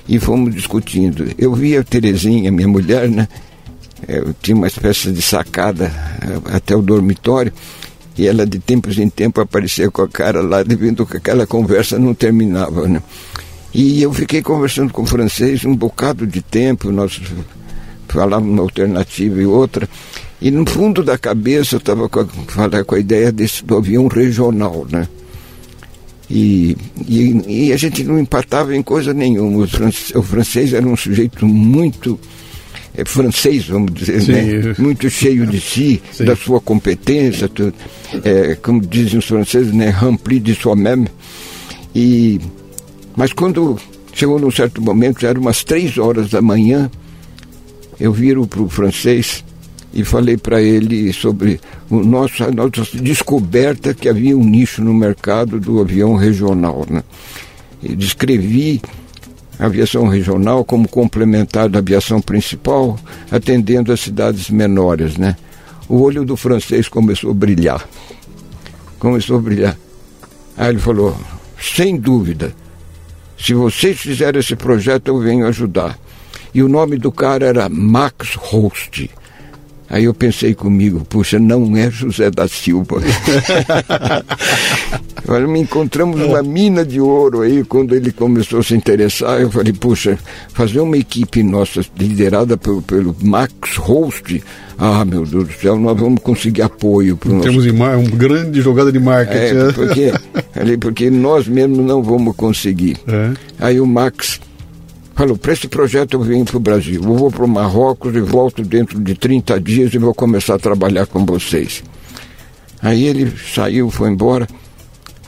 e fomos discutindo. Eu vi a Terezinha, minha mulher, né? Eu tinha uma espécie de sacada eh, até o dormitório, e ela de tempos em tempo aparecia com a cara lá, vendo que aquela conversa não terminava, né? E eu fiquei conversando com o francês um bocado de tempo, nós falávamos uma alternativa e outra, e no fundo da cabeça eu estava com, com a ideia desse, do avião regional, né? E, e, e a gente não empatava em coisa nenhuma. O francês, o francês era um sujeito muito é, francês, vamos dizer, né? muito cheio de si, Sim. da sua competência, tudo. É, como dizem os franceses, né? rempli de soi-même. E, mas quando chegou num certo momento, já eram umas três horas da manhã, eu viro para o francês e falei para ele sobre o nosso, a nossa descoberta que havia um nicho no mercado do avião regional. Né? E descrevi aviação regional como complementar da aviação principal, atendendo as cidades menores. Né? O olho do francês começou a brilhar. Começou a brilhar. Aí ele falou, sem dúvida, se vocês fizerem esse projeto, eu venho ajudar. E o nome do cara era Max Host. Aí eu pensei comigo, puxa, não é José da Silva. *laughs* Olha, me encontramos uma mina de ouro aí, quando ele começou a se interessar, eu falei, puxa, fazer uma equipe nossa liderada pelo, pelo Max Host, ah, meu Deus do céu, nós vamos conseguir apoio para o nosso Temos em mar- uma grande jogada de marketing. é, né? porque, *laughs* porque nós mesmos não vamos conseguir. É. Aí o Max falou, para esse projeto eu venho para o Brasil, eu vou para o Marrocos e volto dentro de 30 dias e vou começar a trabalhar com vocês. Aí ele saiu, foi embora,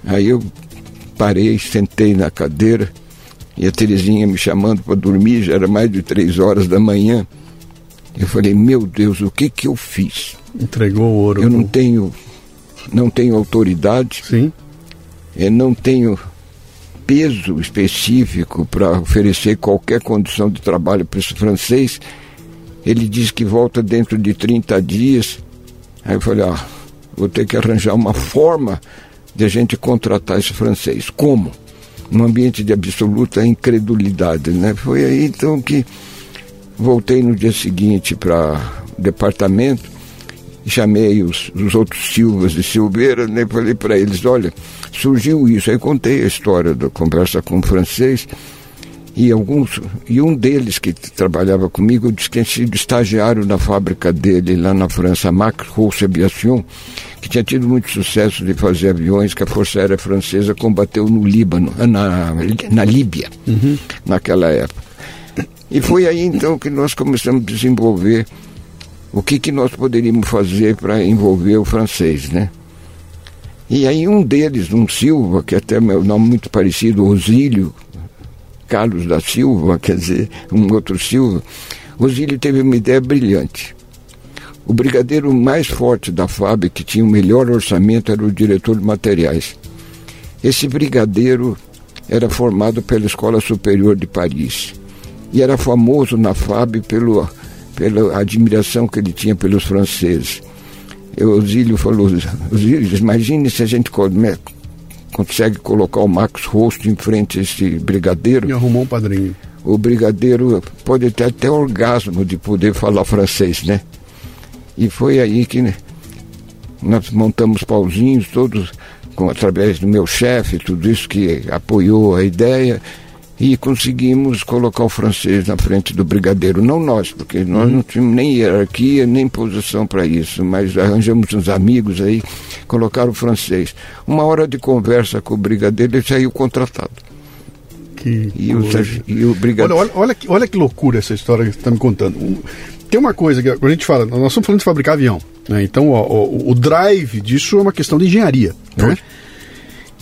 aí eu parei, sentei na cadeira e a Terezinha me chamando para dormir, já era mais de três horas da manhã. Eu falei, meu Deus, o que que eu fiz? Entregou o ouro. Eu não tenho, não tenho autoridade, Sim. eu não tenho peso específico para oferecer qualquer condição de trabalho para esse francês. Ele diz que volta dentro de 30 dias. Aí eu falei, ah, vou ter que arranjar uma forma de a gente contratar esse francês. Como? num ambiente de absoluta incredulidade. Né? Foi aí então que voltei no dia seguinte para o departamento, chamei os, os outros Silvas de Silveira, né? falei para eles, olha, surgiu isso. Aí contei a história da conversa com o francês e alguns e um deles que trabalhava comigo disse que tinha sido estagiário na fábrica dele lá na França, Max Rousse Aviation, que tinha tido muito sucesso de fazer aviões que a Força Aérea Francesa combateu no Líbano, na, na Líbia, uhum. naquela época. E foi aí então que nós começamos a desenvolver o que, que nós poderíamos fazer para envolver o francês, né? E aí um deles, um Silva, que até meu nome muito parecido, Osílio, Carlos da Silva, quer dizer, um outro Silva, Osílio teve uma ideia brilhante. O brigadeiro mais forte da FAB, que tinha o melhor orçamento, era o diretor de materiais. Esse brigadeiro era formado pela Escola Superior de Paris e era famoso na FAB pelo, pela admiração que ele tinha pelos franceses. O Osílio falou, Osílio, imagine se a gente consegue colocar o Max Rosto em frente a esse brigadeiro. E arrumou um padrinho. O brigadeiro pode ter até orgasmo de poder falar francês, né? E foi aí que né, nós montamos pauzinhos, todos com, através do meu chefe, tudo isso que apoiou a ideia e conseguimos colocar o francês na frente do brigadeiro. Não nós, porque nós não tínhamos nem hierarquia, nem posição para isso, mas arranjamos uns amigos aí, colocaram o francês. Uma hora de conversa com o brigadeiro, ele saiu contratado. Que e, o, e o brigadeiro... Olha, olha, olha, que, olha que loucura essa história que você está me contando. Tem uma coisa que a gente fala, nós estamos falando de fabricar avião, né? então ó, o, o, drive disso é uma questão de engenharia. Né?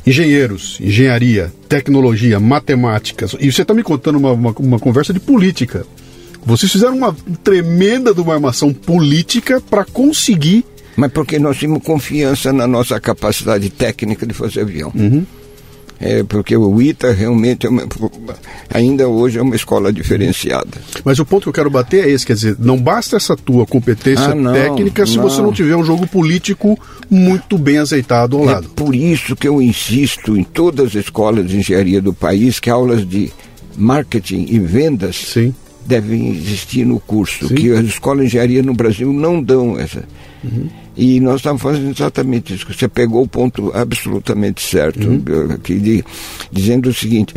Engenheiros, engenharia, tecnologia, matemáticas. E você está me contando uma, uma, uma, conversa de política. Vocês fizeram uma tremenda de uma armação política para conseguir. Mas porque nós tínhamos confiança na nossa capacidade técnica de fazer avião. Uhum. É, porque o ITA realmente é uma, ainda hoje é uma escola diferenciada. Mas o ponto que eu quero bater é esse, quer dizer, não basta essa tua competência ah, não, técnica se não. você não tiver um jogo político muito bem azeitado ao é lado. Por isso que eu insisto em todas as escolas de engenharia do país que aulas de marketing e vendas Sim. devem existir no curso, Sim. que as escolas de engenharia no Brasil não dão essa. Uhum. E nós estamos fazendo exatamente isso. Você pegou o ponto absolutamente certo, uhum. aqui, de, dizendo o seguinte: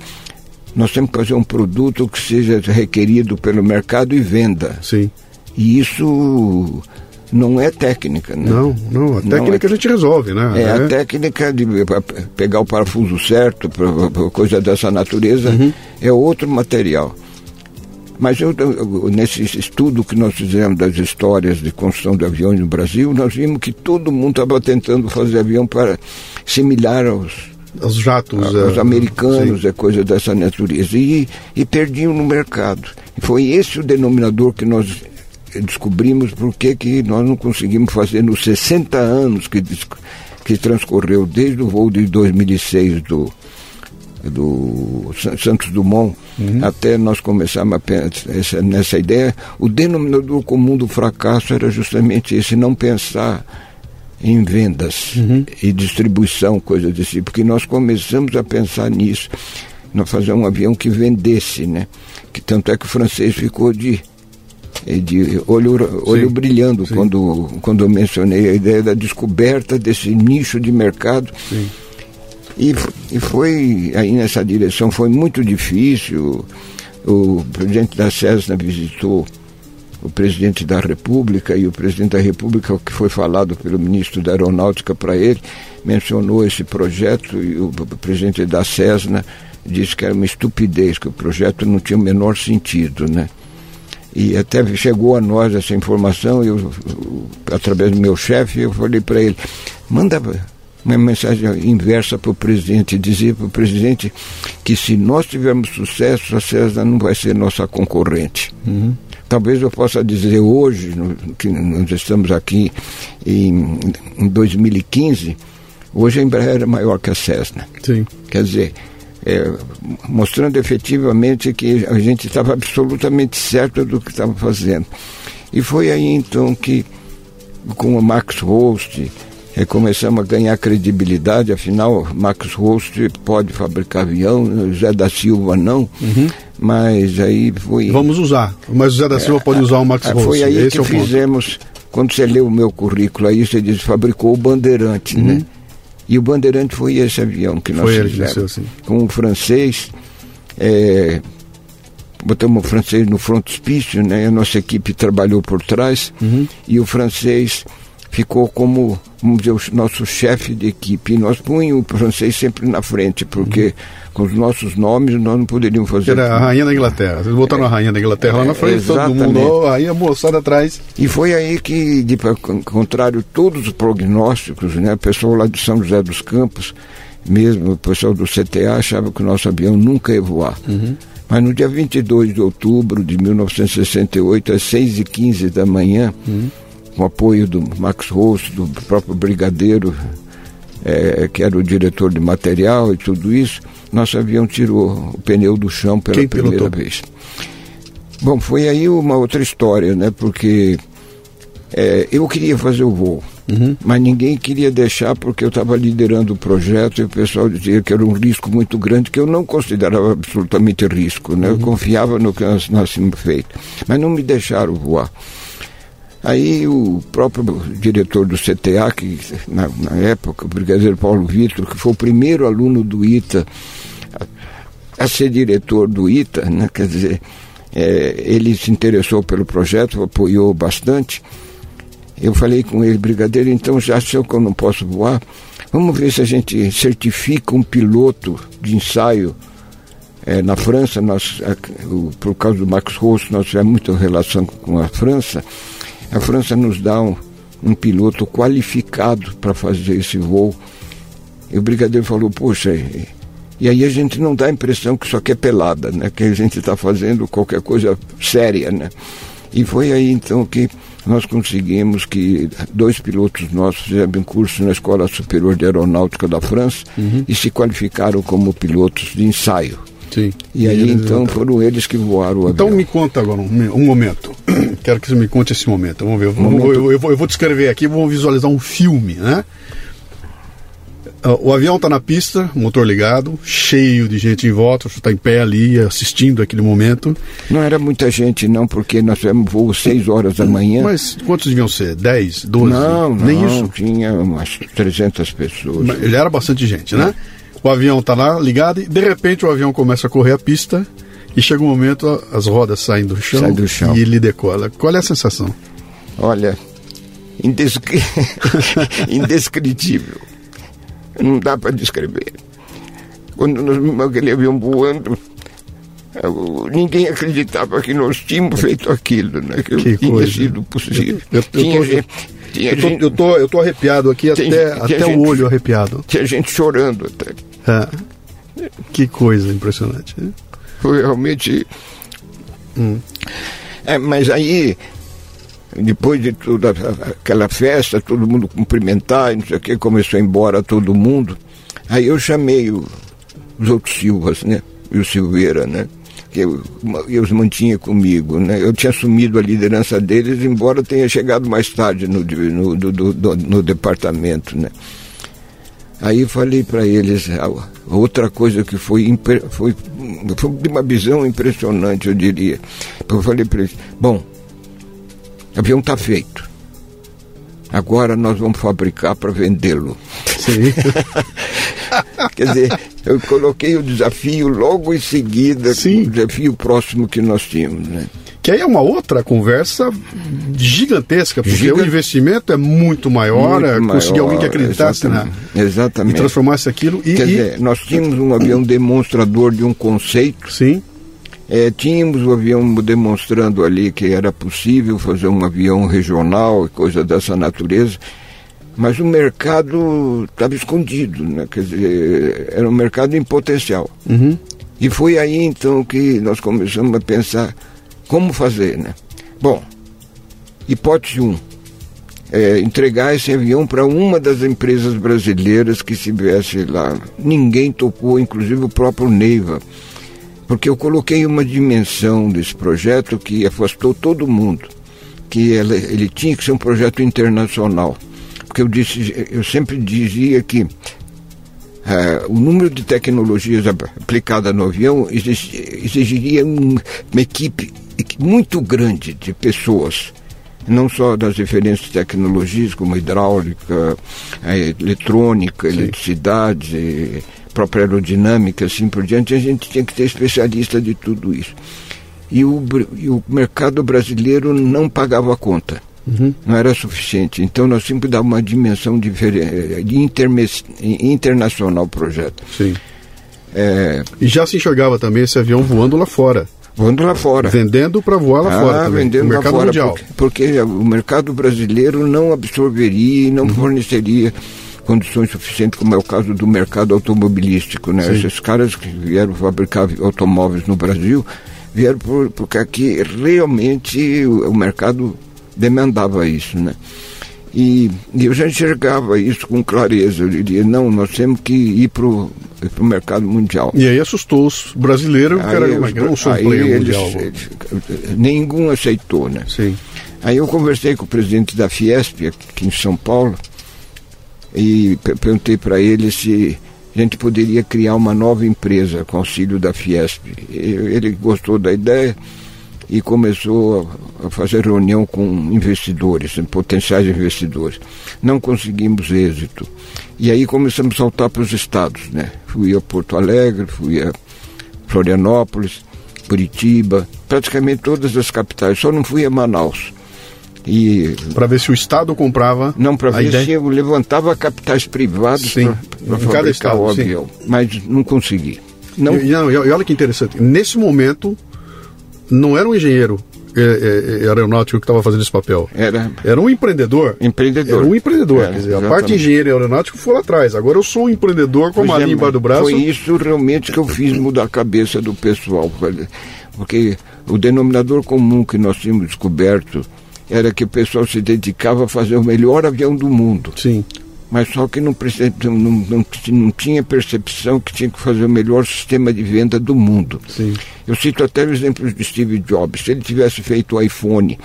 nós temos que fazer um produto que seja requerido pelo mercado e venda. Sim. E isso não é técnica, né? Não, não. A técnica é, a gente resolve, né? É, é, a técnica de pegar o parafuso certo, coisa dessa natureza, uhum. é outro material. Mas eu, nesse estudo que nós fizemos das histórias de construção de aviões no Brasil, nós vimos que todo mundo estava tentando fazer avião para similar aos, os jatos aos é, americanos, sim. é coisa dessa natureza. E, e perdiam no mercado. E foi esse o denominador que nós descobrimos por que nós não conseguimos fazer nos 60 anos que, que transcorreu desde o voo de 2006 do, do Santos Dumont uhum. até nós começarmos a pensar nessa ideia, o denominador comum do fracasso era justamente esse, não pensar em vendas uhum. e distribuição, coisa desse tipo, porque nós começamos a pensar nisso, nós fazer um avião que vendesse, né? Que tanto é que o francês ficou de de olho, olho sim, brilhando sim. quando quando eu mencionei a ideia da descoberta desse nicho de mercado. Sim e, e foi aí nessa direção, foi muito difícil. O presidente da Cessna visitou o presidente da República e o presidente da República, o que foi falado pelo ministro da Aeronáutica para ele, mencionou esse projeto e o presidente da Cessna disse que era uma estupidez, que o projeto não tinha o menor sentido, né? E até chegou a nós essa informação, eu, através do meu chefe, eu falei para ele, manda uma mensagem inversa para o presidente, dizer para o presidente que se nós tivermos sucesso, a César não vai ser nossa concorrente. Uhum. Talvez eu possa dizer hoje, no, que nós estamos aqui em, em 2015, hoje a Embraer é maior que a Cessna. Sim. Quer dizer, é, mostrando efetivamente que a gente estava absolutamente certo do que estava fazendo. E foi aí então que, com o Max Host, E começamos a ganhar credibilidade, afinal, Max Rost pode fabricar avião, José da Silva não, mas aí foi... Vamos usar, mas o Zé da Silva pode usar o Max Ah, Ross. Foi aí Esse que é o ponto. fizemos, quando você lê o meu currículo aí, você diz, fabricou o Bandeirante, né? E o Bandeirante foi esse avião que nós Uhum. Foi ele que fizemos. nasceu assim. Com o francês, é, botamos o francês no frontispício, né? A nossa equipe trabalhou por trás Uhum. e o francês ficou como, vamos dizer, o nosso chefe de equipe. E nós punhamos o francês sempre na frente, porque com os nossos nomes nós não poderíamos fazer era a rainha da Inglaterra. Vocês botaram a rainha da Inglaterra lá na frente, todo Exatamente. mundo, ó, a moçada atrás. E foi aí que, de contrário, todos os prognósticos, né, o pessoal lá de São José dos Campos, mesmo o pessoal do CTA, achava que o nosso avião nunca ia voar. Mas no dia 22 de outubro de 1968, às 6h15 da manhã, com apoio do Max Rosso, do próprio brigadeiro, eh, que era o diretor de material e tudo isso, nosso avião tirou o pneu do chão pela Quem primeira pilotou? vez. Bom, foi aí uma outra história, né? Porque é, eu queria fazer o voo, mas ninguém queria deixar porque eu estava liderando o projeto e o pessoal dizia que era um risco muito grande, que eu não considerava absolutamente risco, né? Eu confiava no que nós tínhamos feito, mas não me deixaram voar. Aí o próprio diretor do CTA, que na, na época, o brigadeiro Paulo Vitor, que foi o primeiro aluno do ITA a, a ser diretor do ITA, né? quer dizer, é, ele se interessou pelo projeto, apoiou bastante. Eu falei com ele, brigadeiro, então já achou que eu não posso voar? Vamos ver se a gente certifica um piloto de ensaio é, na França, nós, por causa do Max Rosso, nós tivemos muita relação com a França. A França nos dá um, um piloto qualificado para fazer esse voo. E o brigadeiro falou, poxa, e, e aí a gente não dá a impressão que isso aqui é pelada, né? Que a gente está fazendo qualquer coisa séria, né? E foi aí então que nós conseguimos que dois pilotos nossos fizeram um curso na Escola Superior de Aeronáutica da França e se qualificaram como pilotos de ensaio. Sim. E aí eles- então foram eles que voaram o Então avião. me conta agora um, um momento. *clears throat* Quero que você me conte esse momento. Vamos ver. Vamos- Momento. Eu, eu vou, eu vou descrever aqui, vamos visualizar um filme, né? Ah, O avião está na pista, motor ligado, cheio de gente em volta, você está em pé ali assistindo aquele momento. Não era muita gente não, porque nós tivemos voo 6 horas da manhã. Mas quantos deviam ser? 10, 12? não, não, Nem isso. tinha umas 300 pessoas. Mas Ele era bastante gente, né? O avião está lá ligado e de repente o avião começa a correr a pista e chega um momento as rodas saem do chão, Sai do chão. e ele decola. Qual é a sensação? Olha, indescri... *laughs* indescritível. Não dá para descrever. Quando nós vimos aquele avião voando, eu- ninguém acreditava que nós tínhamos feito aquilo, né? Que, Que tinha coisa. sido possível. Eu- eu tinha tô- gente, tinha, Eu tô, gente, eu tô, eu tô arrepiado aqui até, tem até gente- o olho arrepiado. tinha gente chorando até. É. Que coisa impressionante. né? Foi realmente. Hum. É, mas aí, depois de toda aquela festa, todo mundo cumprimentar, não sei o que, começou a ir embora todo mundo. Aí eu chamei o- os outros Silvas, né? E o Silveira, né? Que eu, eu os mantinha comigo, né? Eu tinha assumido a liderança deles, embora tenha chegado mais tarde no, no, do- do- no departamento, né? Aí falei para eles outra coisa que foi, foi, foi de uma visão impressionante, eu diria. Eu falei para eles: bom, o avião está feito. Agora nós vamos fabricar para vendê-lo. *laughs* Quer dizer, eu coloquei o desafio logo em seguida, Sim. o desafio próximo que nós tínhamos. Né? Que aí é uma outra conversa gigantesca, porque Giga- o investimento é muito maior, é Muito conseguir maior, alguém que acreditasse na, exatamente, e Exatamente. transformasse aquilo. E, Quer e- dizer, nós tínhamos um avião demonstrador de um conceito sim, É, tínhamos o avião demonstrando ali que era possível fazer um avião regional e coisa dessa natureza, mas o mercado estava escondido, né? quer dizer, era um mercado em potencial. Uhum. E foi aí então que nós começamos a pensar como fazer. Né? Bom, hipótese 1. Um, é, entregar esse avião para uma das empresas brasileiras que estivesse lá. Ninguém topou, inclusive o próprio Neiva porque eu coloquei uma dimensão desse projeto que afastou todo mundo, que ela- ele tinha que ser um projeto internacional, porque eu, disse, eu sempre dizia que Uh, o número de tecnologias aplicadas no avião exigiria uma equipe muito grande de pessoas, não só das diferentes tecnologias, como hidráulica, eletrônica, Sim. eletricidade, própria aerodinâmica, assim por diante, a gente tinha que ter especialista de tudo isso. E o, e o mercado brasileiro não pagava a conta. Uhum. Não era suficiente. Então nós tínhamos que dar uma dimensão diferente, internacional ao projeto. Sim. É... E já se enxergava também esse avião voando lá fora. Voando lá fora. Vendendo para voar lá ah, fora. Também, vendendo no mercado lá fora, mundial. Porque, porque, o mercado brasileiro não absorveria e não uhum. forneceria condições suficientes, como é o caso do mercado automobilístico. Né? Esses caras que vieram fabricar automóveis no Brasil vieram por, porque aqui realmente o, o mercado demandava isso, né? E, e, eu já enxergava isso com clareza. Eu diria, não, nós temos que ir para o mercado mundial. E aí assustou os brasileiros, aí, que era, um aí mundial. Eles, nenhum aceitou, né? Sim. Aí eu conversei com o presidente da Fiesp, aqui em São Paulo, e perguntei para ele se a gente poderia criar uma nova empresa com auxílio da Fiesp. Ele gostou da ideia e começou a fazer reunião com investidores, potenciais investidores. Não conseguimos êxito. E aí começamos a saltar para os estados, né? Fui a Porto Alegre, fui a Florianópolis, Curitiba, praticamente todas as capitais, só não fui a Manaus. E para ver se o Estado comprava. Não, para ver ideia? se eu levantava capitais privados para fabricar estado, o avião. Sim. Mas não consegui. Não... E, não, e olha que interessante. Nesse momento, não era um engenheiro é, é, é aeronáutico que estava fazendo esse papel. Era. Era um empreendedor. Empreendedor. Era um empreendedor. Era, quer dizer, a parte de engenheiro aeronáutico foi lá atrás. Agora eu sou um empreendedor com a língua do braço. Foi isso realmente que eu fiz mudar a cabeça do pessoal. Porque o denominador comum que nós tínhamos descoberto era que o pessoal se dedicava a fazer o melhor avião do mundo. Sim mas só que não, não, não, não, tinha percepção que tinha que fazer o melhor sistema de venda do mundo. Sim. Eu cito até o exemplo de Steve Jobs. Se ele tivesse feito o iPhone,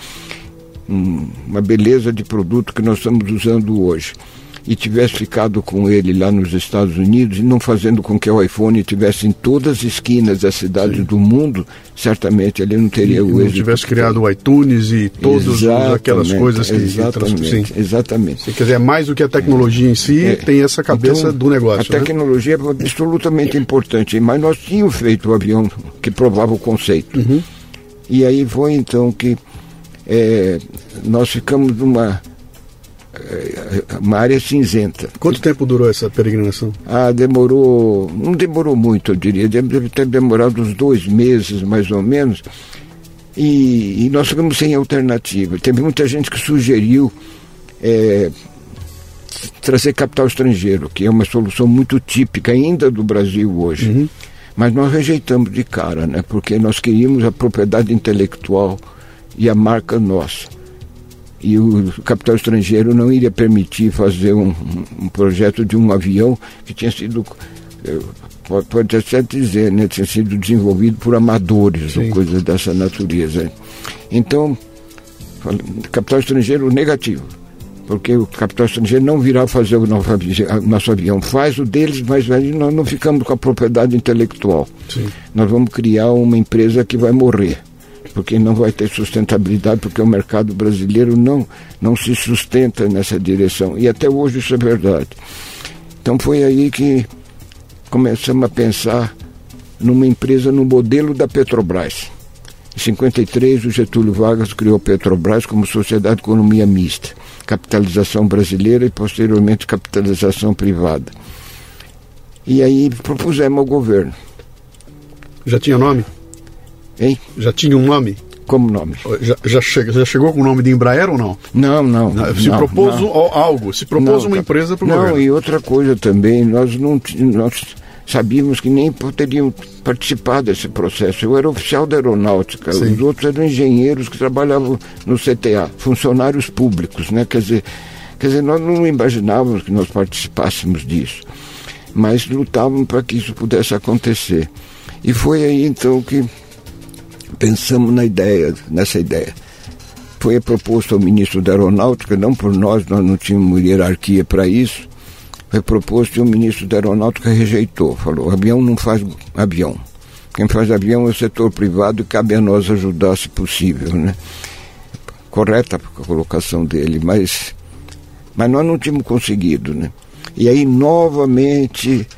uma beleza de produto que nós estamos usando hoje, e tivesse ficado com ele lá nos Estados Unidos e não fazendo com que o iPhone tivesse em todas as esquinas das cidades Sim. do mundo, certamente ele não teria e o êxito. não tivesse criado o iTunes e todas aquelas coisas que exatamente, Sim. exatamente. quer dizer, é mais do que a tecnologia em si, é. tem essa cabeça então, do negócio. A né? tecnologia é absolutamente importante, mas nós tínhamos feito o avião que provava o conceito. Uhum. E aí foi então que é, nós ficamos numa uma área cinzenta. Quanto tempo durou essa peregrinação? Ah, demorou, não demorou muito, eu diria, deve ter demorado uns dois meses, mais ou menos, e, e nós ficamos sem alternativa. Teve muita gente que sugeriu é, trazer capital estrangeiro, que é uma solução muito típica ainda do Brasil hoje. Uhum. Mas nós rejeitamos de cara, né? Porque nós queríamos a propriedade intelectual e a marca nossa e o capital estrangeiro não iria permitir fazer um, um projeto de um avião que tinha sido eh, pode, até dizer, né, tinha sido desenvolvido por amadores Sim. ou coisas dessa natureza. Então, capital estrangeiro negativo, porque o capital estrangeiro não virá fazer o nosso, nosso avião, faz o deles, mas nós não ficamos com a propriedade intelectual. Sim. Nós vamos criar uma empresa que vai morrer porque não vai ter sustentabilidade, porque o mercado brasileiro não, não se sustenta nessa direção. E até hoje isso é verdade. Então foi aí que começamos a pensar numa empresa no modelo da Petrobras. Em 53, o Getúlio Vargas criou a Petrobras como sociedade de economia mista, capitalização brasileira e posteriormente capitalização privada. E aí propusemos ao governo. Já tinha nome? Hein? Já tinha um nome? Como nome? Já, já, chega, já chegou com o nome de Embraer ou não? Não, não. se não, propôs não. algo, se propôs não, uma empresa para o Não, e outra coisa também, nós não nós sabíamos que nem poderiam participar desse processo. Eu era oficial da aeronáutica, Sim. os outros eram engenheiros que trabalhavam no CTA, funcionários públicos, né? Quer dizer, quer dizer, nós não imaginávamos que nós participássemos disso, mas lutávamos para que isso pudesse acontecer. E foi aí então que pensamos na ideia, nessa ideia. foi proposto ao ministro da Aeronáutica, não por nós, nós não tínhamos hierarquia para isso, foi proposto e o ministro da Aeronáutica rejeitou, falou, avião não faz avião. Quem faz avião é o setor privado e cabe a nós ajudar se possível, né? Correta a colocação dele, mas, mas nós não tínhamos conseguido, né? E aí, novamente,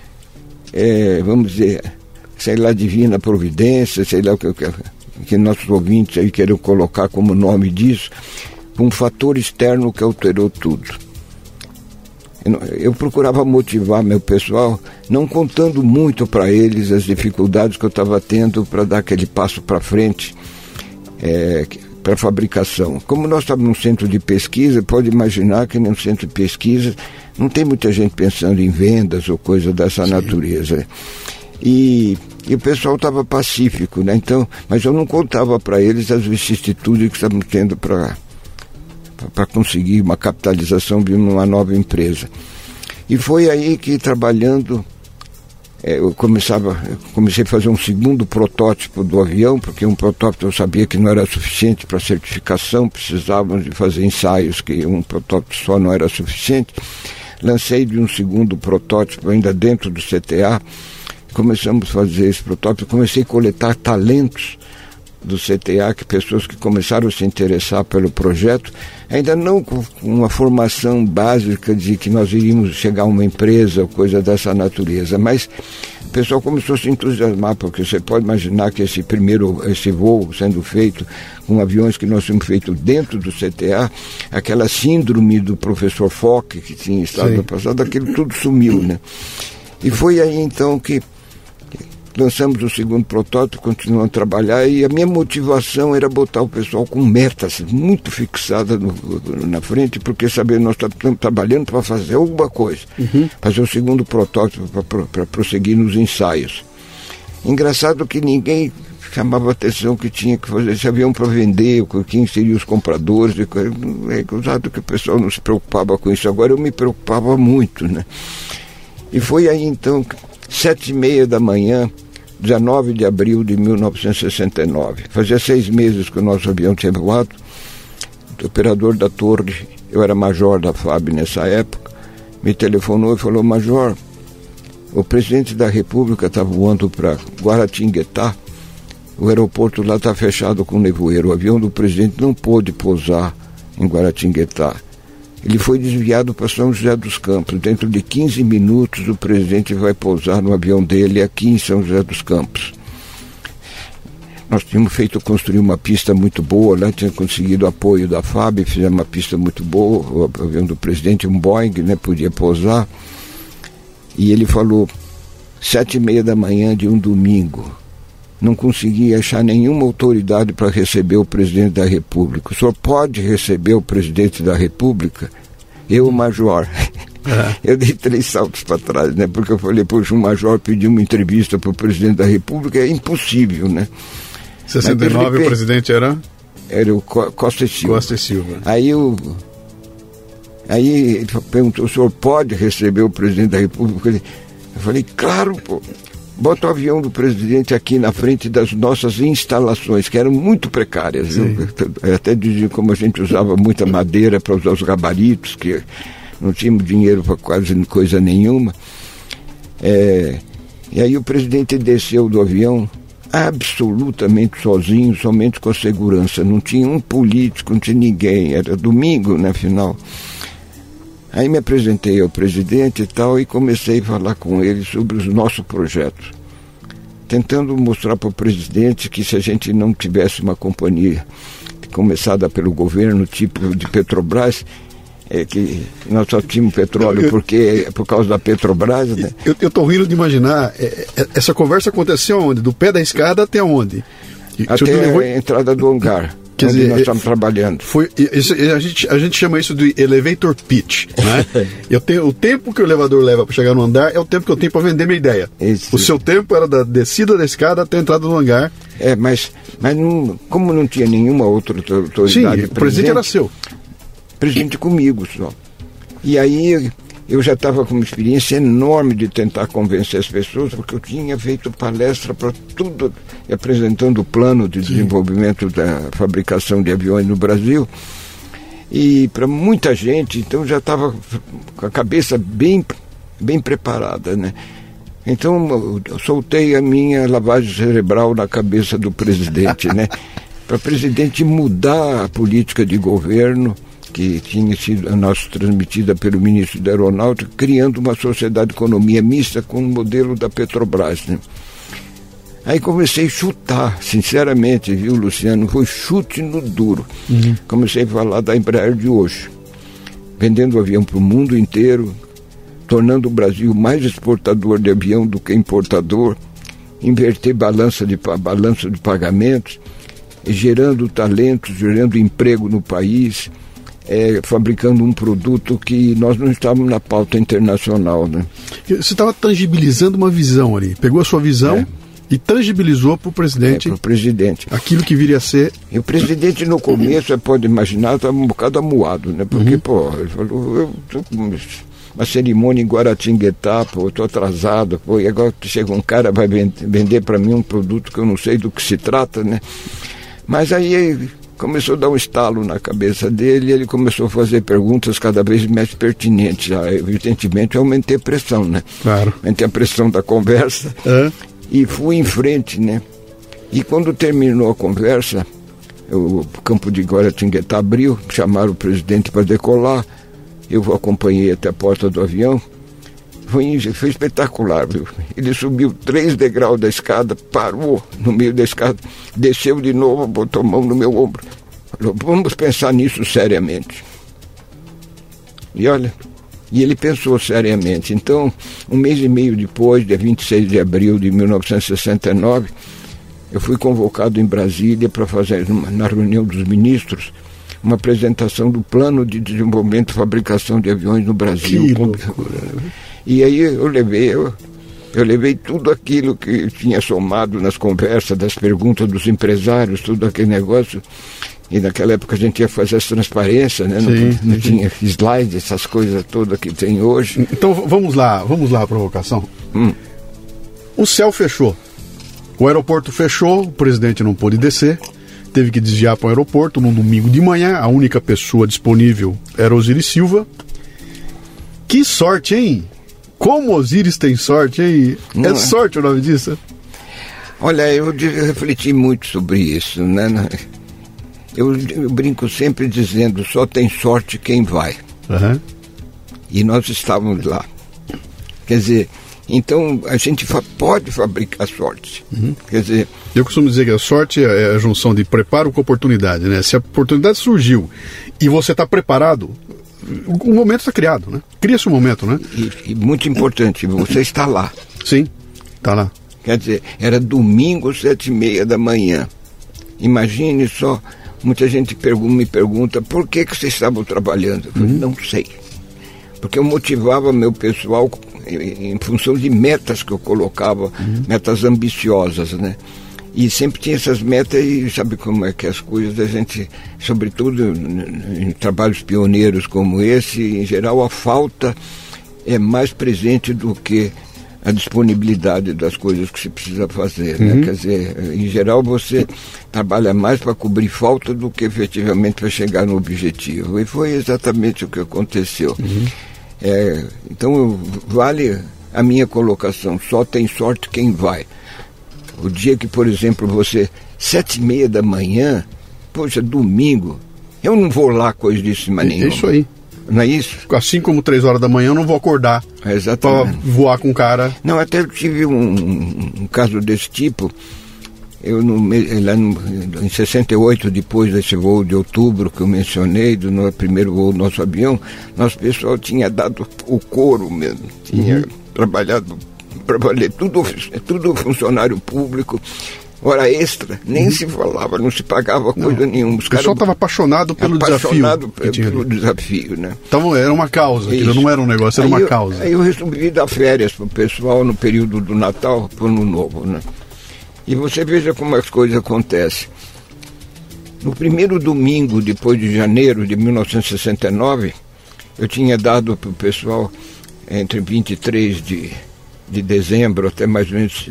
é, vamos dizer, sei lá, divina providência, sei lá o que, que, que nossos ouvintes aí querem colocar como nome disso, um fator externo que alterou tudo. Eu, procurava motivar meu pessoal, não contando muito para eles as dificuldades que eu estava tendo para dar aquele passo para frente. É, para a fabricação. Como nós estávamos num centro de pesquisa, pode imaginar que num centro de pesquisa não tem muita gente pensando em vendas ou coisa dessa Sim. natureza. E, e, o pessoal estava pacífico, né? Então, mas eu não contava para eles as vicissitudes que estamos tendo para para conseguir uma capitalização de uma nova empresa. E foi aí que trabalhando é, eu começava, eu comecei a fazer um segundo protótipo do avião, porque um protótipo eu sabia que não era suficiente para certificação, precisávamos de fazer ensaios, que um protótipo só não era suficiente. Lancei de um segundo protótipo ainda dentro do CTA, começamos a fazer esse protótipo, comecei a coletar talentos do CTA, que pessoas que começaram a se interessar pelo projeto, ainda não com uma formação básica de que nós iríamos chegar a uma empresa ou coisa dessa natureza, mas o pessoal começou a se entusiasmar, porque você pode imaginar que esse primeiro, esse voo sendo feito com aviões que nós tínhamos feito dentro do CTA, aquela síndrome do professor Fock que tinha estado Sim. no passado, aquilo tudo sumiu, né? E foi aí então que lançamos o segundo protótipo, continuamos a trabalhar e a minha motivação era botar o pessoal com metas muito fixadas no, na frente, porque saber nós estamos trabalhando para fazer alguma coisa, uhum. fazer o segundo protótipo para prosseguir nos ensaios. Engraçado que ninguém chamava atenção que tinha que fazer esse avião para vender, quem seriam os compradores, é usado que o pessoal não se preocupava com isso. Agora eu me preocupava muito, né? E foi aí então, sete e meia da manhã, 19 de abril de 1969. Fazia seis meses que o nosso avião tinha voado. O operador da torre, eu era major da FAB nessa época, me telefonou e falou: Major, o presidente da República está voando para Guaratinguetá. O aeroporto lá está fechado com nevoeiro. O avião do presidente não pôde pousar em Guaratinguetá. Ele foi desviado para São José dos Campos. Dentro de 15 minutos, o presidente vai pousar no avião dele aqui em São José dos Campos. Nós tínhamos feito construir uma pista muito boa, lá tinha conseguido apoio da FAB, fizemos uma pista muito boa, o avião do presidente, um Boeing, né, podia pousar. E ele falou, sete e meia da manhã de um domingo, não conseguia achar nenhuma autoridade para receber o presidente da República. O senhor pode receber o presidente da República? Eu, major. É. *laughs* Eu dei três saltos para trás, né? Porque eu falei, poxa, um major pediu uma entrevista para o presidente da República, é impossível, né? 69 repente, o presidente era? Era o Costa e Silva. Costa e Silva. Aí o. Aí ele perguntou, o senhor pode receber o presidente da República? Eu falei, claro, pô bota o avião do presidente aqui na frente das nossas instalações, que eram muito precárias. Viu? Até dizia como a gente usava muita madeira para usar os gabaritos, que não tínhamos dinheiro para quase coisa nenhuma. É, e aí o presidente desceu do avião absolutamente sozinho, somente com a segurança. Não tinha um político, não tinha ninguém. Era domingo, né, final. Aí me apresentei ao presidente e tal e comecei a falar com ele sobre os nossos projetos, tentando mostrar para o presidente que se a gente não tivesse uma companhia começada pelo governo, tipo de Petrobras, é que nós só tínhamos petróleo eu, porque é por causa da Petrobras, né? Eu estou rindo de imaginar, é, é, essa conversa aconteceu onde? Do pé da escada até onde? Até levou... a entrada do hangar. Quer dizer, nós estamos trabalhando. Foi, isso, a, gente, a gente chama isso de elevator pitch. Né? *laughs* eu tenho, o tempo que o elevador leva para chegar no andar é o tempo que eu tenho para vender minha ideia. Isso. O seu tempo era da descida da escada até a entrada no hangar. É, mas, mas não, como não tinha nenhuma outra autoridade. Sim, o presidente era seu. Presidente comigo só. E aí eu já estava com uma experiência enorme de tentar convencer as pessoas, porque eu tinha feito palestra para tudo, apresentando o plano de desenvolvimento da fabricação de aviões no Brasil. E para muita gente, então já estava com a cabeça bem, bem preparada, né? Então eu soltei a minha lavagem cerebral na cabeça do presidente, né? *laughs* Para o presidente mudar a política de governo que tinha sido a nossa transmitida pelo ministro da Aeronáutica, criando uma sociedade de economia mista com o modelo da Petrobras. Né? Aí comecei a chutar, sinceramente, viu, Luciano? Foi chute no duro. Uhum. Comecei a falar da Embraer de hoje, vendendo avião para o mundo inteiro, tornando o Brasil mais exportador de avião do que importador, inverter balança de, balança de pagamentos, gerando talentos, gerando emprego no país é, fabricando um produto que nós não estávamos na pauta internacional. Né? Você estava tangibilizando uma visão ali, pegou a sua visão é. e tangibilizou para o presidente, é, presidente aquilo que viria a ser. E o presidente no começo, você pode imaginar, estava um bocado amuado, né? porque, uhum. pô, ele falou, eu tô com uma cerimônia em Guaratinguetá, pô, eu estou atrasado, pô, e agora chega um cara vai vender para mim um produto que eu não sei do que se trata, né? Mas aí começou a dar um estalo na cabeça dele e ele começou a fazer perguntas cada vez mais pertinentes. Ah, evidentemente, eu aumentei a pressão, né? Claro. Aumentei a pressão da conversa é. e fui em frente, né? E quando terminou a conversa, o campo de Guaratinguetá abriu, chamaram o presidente para decolar, eu acompanhei até a porta do avião, foi, foi espetacular, viu? Ele subiu três degraus da escada, parou no meio da escada, desceu de novo, botou a mão no meu ombro. Falou, vamos pensar nisso seriamente. E olha, e ele pensou seriamente. Então, um mês e meio depois, dia 26 de abril de 1969, eu fui convocado em Brasília para fazer, na reunião dos ministros, uma apresentação do plano de desenvolvimento e fabricação de aviões no Brasil. Que e aí eu levei, eu, eu levei tudo aquilo que tinha somado nas conversas, das perguntas dos empresários, tudo aquele negócio. E naquela época a gente ia fazer as transparências, né? Sim, não, não tinha slide, essas coisas todas que tem hoje. Então vamos lá, vamos lá a provocação. Hum. O céu fechou. O aeroporto fechou, o presidente não pôde descer, teve que desviar para o aeroporto num domingo de manhã. A única pessoa disponível era Osiris Silva. Que sorte, hein? Como Osiris tem sorte, hein? É, é sorte o nome disso? Olha, eu refleti muito sobre isso, né? Eu, eu brinco sempre dizendo, só tem sorte quem vai. Uhum. E nós estávamos lá. Quer dizer, então a gente fa pode fabricar sorte. Uhum. Quer dizer. Eu costumo dizer que a sorte é a junção de preparo com oportunidade, né? Se a oportunidade surgiu e você está preparado, o momento está criado, né? Cria-se o um momento, né? E, e, muito importante, você está lá. Sim, está lá. Quer dizer, era domingo, sete e meia da manhã. Imagine só, muita gente pergunta, me pergunta, por que, que vocês estavam trabalhando? Eu falei, uhum. não sei. Porque eu motivava meu pessoal em, em função de metas que eu colocava, uhum. metas ambiciosas, né? E sempre tinha essas metas e sabe como é que as coisas a gente, sobretudo em trabalhos pioneiros como esse, em geral a falta é mais presente do que a disponibilidade das coisas que se precisa fazer. Né? Uhum. Quer dizer, em geral você trabalha mais para cobrir falta do que efetivamente para chegar no objetivo. E foi exatamente o que aconteceu. Uhum. É, então vale a minha colocação, só tem sorte quem vai. O dia que, por exemplo, você, sete e meia da manhã, poxa, domingo, eu não vou lá coisa disso mais nenhuma. É isso aí. Não é isso? Assim como três horas da manhã, eu não vou acordar exatamente. para voar com o cara. Não, até tive um, um caso desse tipo. Eu no, lá no, em 68, depois desse voo de outubro que eu mencionei, do no, primeiro voo do nosso avião, nosso pessoal tinha dado o couro mesmo, tinha uhum. trabalhado para valer, tudo, tudo funcionário público. Hora extra, nem uhum. se falava, não se pagava não. coisa nenhuma. Os o pessoal estava apaixonado pelo apaixonado desafio. Pelo desafio, né? Então era uma causa, aquilo não era um negócio, era aí uma eu, causa. Aí eu resolvi dar férias para o pessoal no período do Natal, para o Ano Novo, né? E você veja como as coisas acontecem. No primeiro domingo, depois de janeiro de 1969, eu tinha dado para o pessoal entre 23 de, de dezembro até mais ou menos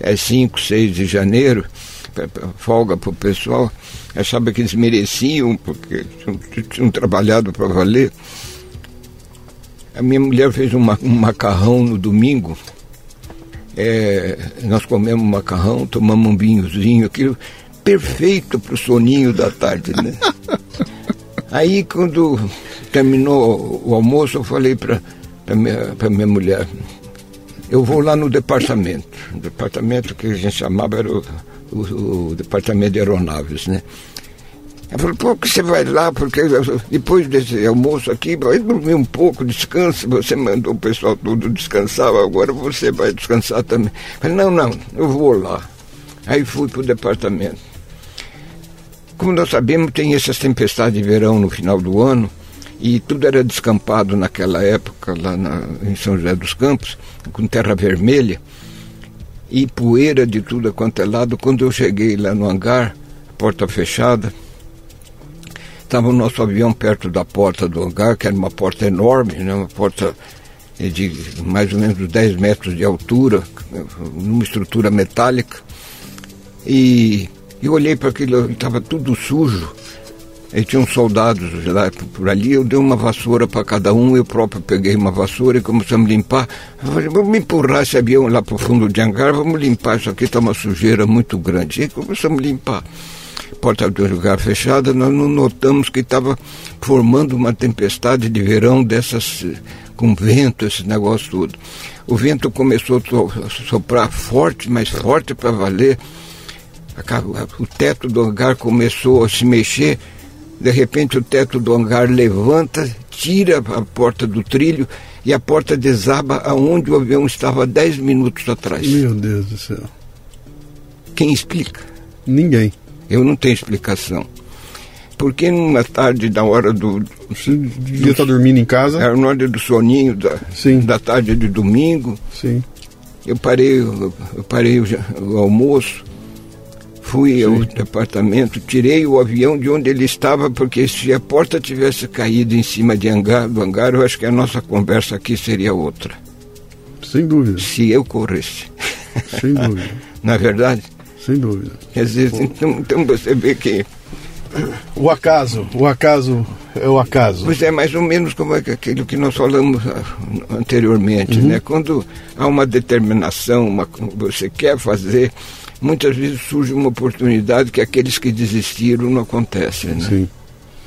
é, 5, 6 de janeiro, folga para o pessoal, achava que eles mereciam, porque tinham, tinham trabalhado para valer. A minha mulher fez um, um macarrão no domingo. É, nós comemos macarrão, tomamos um vinhozinho, aquilo perfeito para o soninho da tarde, né? *laughs* Aí quando terminou o almoço, eu falei para minha, minha mulher, eu vou lá no departamento. O departamento que a gente chamava era o, o, o departamento de aeronaves, né? Ela falou, pô, que você vai lá, porque depois desse almoço aqui, vai dormir um pouco, descanse, você mandou o pessoal todo descansar, agora você vai descansar também. Eu falei, não, não, eu vou lá. Aí fui para o departamento. Como nós sabemos, tem essas tempestades de verão no final do ano, e tudo era descampado naquela época, lá na, em São José dos Campos, com terra vermelha, e poeira de tudo quanto é lado. Quando eu cheguei lá no hangar, porta fechada, Estava o nosso avião perto da porta do hangar, que era uma porta enorme, né? uma porta de mais ou menos 10 metros de altura, numa estrutura metálica. E eu olhei para aquilo, estava tudo sujo. E tinham soldados lá por ali, eu dei uma vassoura para cada um, eu próprio peguei uma vassoura e começamos a limpar. Eu falei, vamos empurrar esse avião lá para o fundo de hangar, vamos limpar, isso aqui está uma sujeira muito grande. E começamos a limpar porta do lugar fechada, nós não notamos que estava formando uma tempestade de verão dessas com vento, esse negócio todo. O vento começou a soprar forte, mais forte para valer. O teto do hangar começou a se mexer. De repente o teto do hangar levanta, tira a porta do trilho e a porta desaba aonde o avião estava 10 minutos atrás. Meu Deus do céu. Quem explica? Ninguém. Eu não tenho explicação. Porque numa tarde da hora do. Você devia estar dormindo em casa? Era na hora do soninho da, Sim. da tarde de domingo. Sim. Eu parei, eu parei o, o almoço, fui Sim. ao departamento, tirei o avião de onde ele estava, porque se a porta tivesse caído em cima de hangar, do hangar, eu acho que a nossa conversa aqui seria outra. Sem dúvida. Se eu corresse. Sem dúvida. *laughs* Na é verdade? Sem dúvida. Às vezes, então, então você vê que. O acaso, o acaso é o acaso. Pois é, mais ou menos como é aquilo que nós falamos ah, anteriormente, uhum. né? Quando há uma determinação, uma, você quer fazer, muitas vezes surge uma oportunidade que aqueles que desistiram não acontece, né? Sim.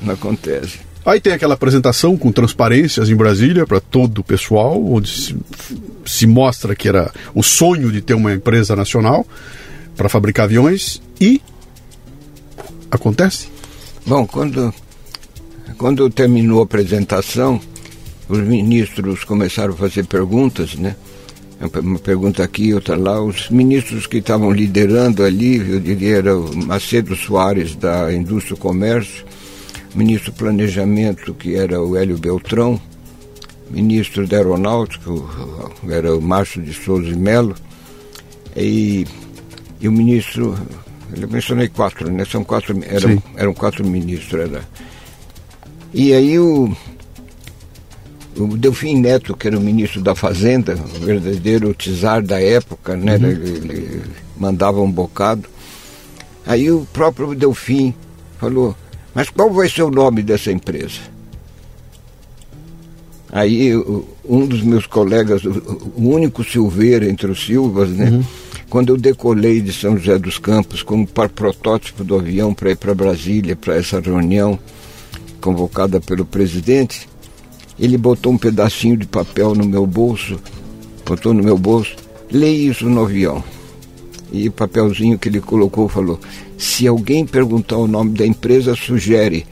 Não acontece. Aí tem aquela apresentação com transparências em Brasília para todo o pessoal, onde se, se mostra que era o sonho de ter uma empresa nacional para fabricar aviões e acontece? Bom, quando, quando terminou a apresentação, os ministros começaram a fazer perguntas, né? Uma pergunta aqui, outra lá. Os ministros que estavam liderando ali, eu diria, era o Macedo Soares, da Indústria e Comércio, ministro do Planejamento, que era o Hélio Beltrão, ministro da Aeronáutica, era o Márcio de Souza e Melo, e e o ministro, eu mencionei quatro, né? São quatro, eram, eram quatro ministros. Era. E aí o, o Delfim Neto, que era o ministro da Fazenda, o verdadeiro czar da época, né? Uhum. Ele, mandava um bocado. Aí o próprio Delfim falou, mas qual vai ser o nome dessa empresa? Aí um dos meus colegas, o único Silveira entre os Silvas, né? Uhum quando eu decolei de São José dos Campos como para protótipo do avião para ir para Brasília, para essa reunião convocada pelo presidente, ele botou um pedacinho de papel no meu bolso, botou no meu bolso, leia isso no avião. E o papelzinho que ele colocou falou: se alguém perguntar o nome da empresa, sugere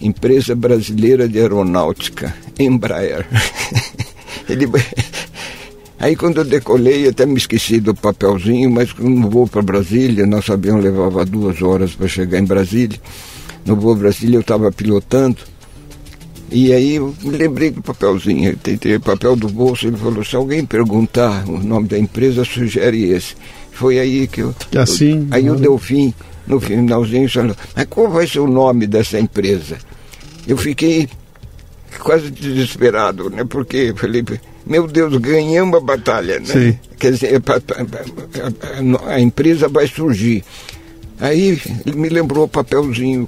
Empresa Brasileira de Aeronáutica, Embraer. *laughs* ele *laughs* Aí quando eu decolei, até me esqueci do papelzinho, mas no voo para Brasília, nosso avião levava duas horas para chegar em Brasília. No voo Brasília eu estava pilotando. E aí eu me lembrei do papelzinho, tentei o papel do bolso, ele falou, se alguém perguntar o nome da empresa, sugere esse. Foi aí que eu. Que assim. Eu, aí eu deu fim, no finalzinho, falou, mas qual vai ser o nome dessa empresa? Eu fiquei quase desesperado, né? Porque falei, meu Deus, ganhamos a batalha, né? Sim. Quer dizer, a, a, a empresa vai surgir. Aí ele me lembrou o papelzinho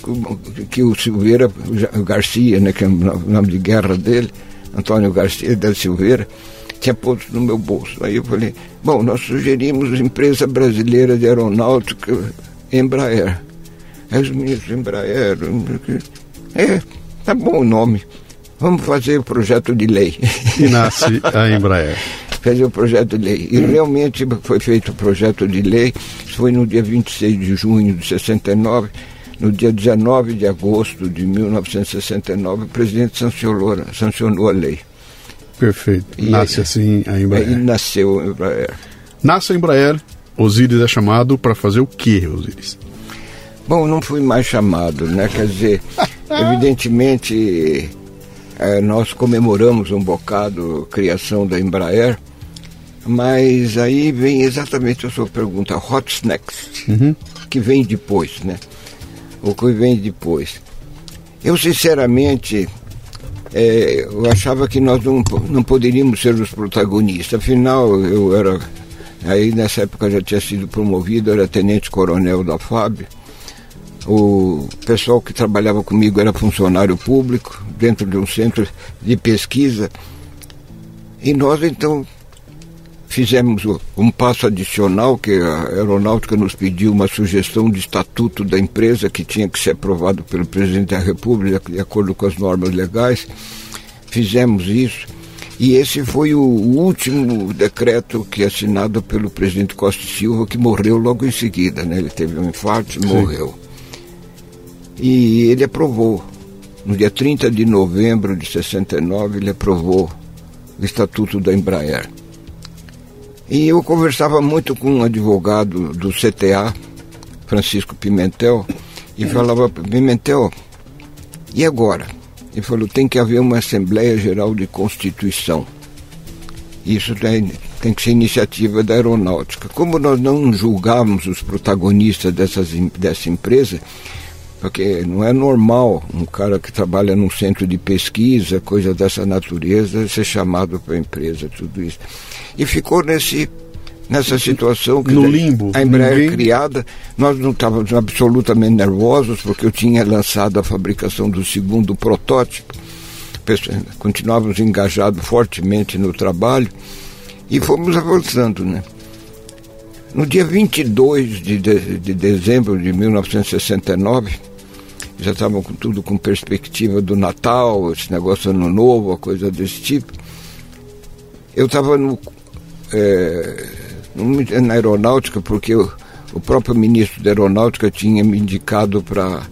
que, que o Silveira, o Garcia, né, que é o nome de guerra dele, Antônio Garcia da Silveira, tinha posto no meu bolso. Aí eu falei, bom, nós sugerimos empresa brasileira de aeronáutica, Embraer. Aí os ministros, Embraer, é, tá bom o nome. Vamos fazer o projeto de lei. E nasce a Embraer. *laughs* fazer o projeto de lei. E realmente foi feito o projeto de lei, foi no dia 26 de junho de 69, no dia 19 de agosto de 1969, o presidente sancionou, sancionou a lei. Perfeito. E Nasce aí- assim a Embraer. Aí nasceu a Embraer. Nasce a Embraer, Osíris é chamado para fazer o quê, Osíris? Bom, não fui mais chamado, né? Quer dizer, *laughs* evidentemente eh, nós comemoramos um bocado a criação da Embraer, mas aí vem exatamente a sua pergunta, what's next? Que vem depois, né? O que vem depois? Eu sinceramente eh, eu achava que nós não, não poderíamos ser os protagonistas, afinal eu era aí nessa época já tinha sido promovido, era tenente coronel da FAB. O pessoal que trabalhava comigo era funcionário público, dentro de um centro de pesquisa. E nós, então, fizemos um passo adicional, que a aeronáutica nos pediu uma sugestão de estatuto da empresa que tinha que ser aprovado pelo presidente da República, de acordo com as normas legais. Fizemos isso. E esse foi o último decreto que é assinado pelo presidente Costa e Silva, que morreu logo em seguida. Né? Ele teve um infarto e morreu. E ele aprovou. No dia 30 de novembro de 69, ele aprovou o Estatuto da Embraer. E eu conversava muito com um advogado do CTA, Francisco Pimentel, e falava, Pimentel, e agora? Ele falou, tem que haver uma Assembleia Geral de Constituição. Isso tem, tem que ser iniciativa da aeronáutica. Como nós não julgávamos os protagonistas dessas, dessa empresa, porque não é normal um cara que trabalha num centro de pesquisa, coisa dessa natureza, ser chamado para a empresa, tudo isso. E ficou nesse, nessa situação que No limbo. a Embraer Ninguém- criada, nós não estávamos absolutamente nervosos, porque eu tinha lançado a fabricação do segundo protótipo, continuávamos engajados fortemente no trabalho e fomos avançando, né? No dia 22 de, de, de dezembro de 1969, já estavam com tudo com perspectiva do Natal, esse negócio ano novo, a coisa desse tipo. Eu estava no, no- na aeronáutica porque o, o próprio ministro da aeronáutica tinha me indicado para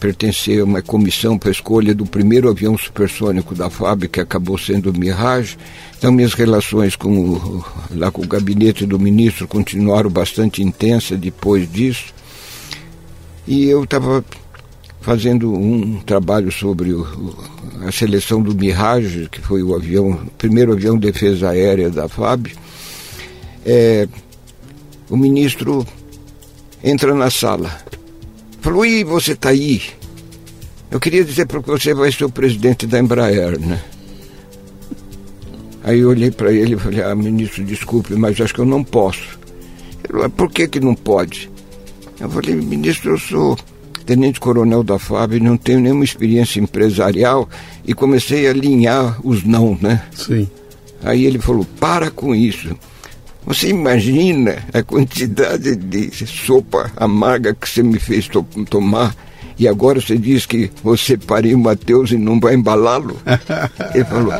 pertencer a uma comissão para a escolha do primeiro avião supersônico da FAB, que acabou sendo o Mirage. Então, minhas relações com o, lá com o gabinete do ministro continuaram bastante intensas depois disso. E eu estava fazendo um trabalho sobre o- a seleção do Mirage, que foi o avião, primeiro avião de defesa aérea da FAB. É, o ministro entra na sala. Falou, e você está aí? Eu queria dizer para você vai ser o presidente da Embraer, né? Aí eu olhei para ele e falei, ah, ministro, desculpe, mas acho que eu não posso. Ele falou, "Ah, por que que não pode? Eu falei, ministro, eu sou tenente-coronel da FAB, não tenho nenhuma experiência empresarial e comecei a alinhar os não, né? Sim. Aí ele falou: para com isso. Você imagina a quantidade de sopa amarga que você me fez to- tomar e agora você diz que você pariu o Mateus e não vai embalá-lo? *laughs* ele falou: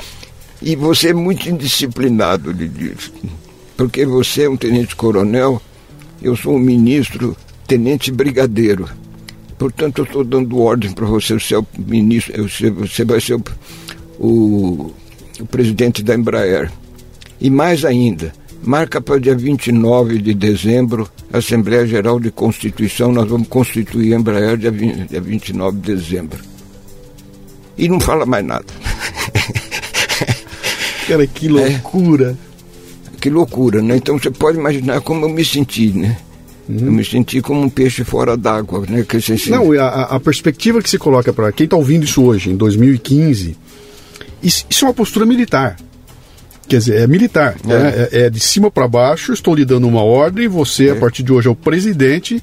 e você é muito indisciplinado, ele disse, porque você é um tenente-coronel, eu sou um ministro, tenente brigadeiro. Portanto, eu estou dando ordem para você ser o ministro, você, vai ser o, o, o presidente da Embraer. E mais ainda, marca para dia 29 de dezembro, a Assembleia Geral de Constituição, nós vamos constituir a Embraer dia, 20, dia 29 de dezembro. E não fala mais nada. *laughs* Cara, que loucura. que loucura, né? Então você pode imaginar como eu me senti, né? Eu me senti como um peixe fora d'água, né? Que você, Não, a, a perspectiva que se coloca para quem está ouvindo isso hoje, em 2015, isso, isso é uma postura militar. Quer dizer, é militar. É, é, é de cima para baixo, estou lhe dando uma ordem, você, a partir de hoje, é o presidente.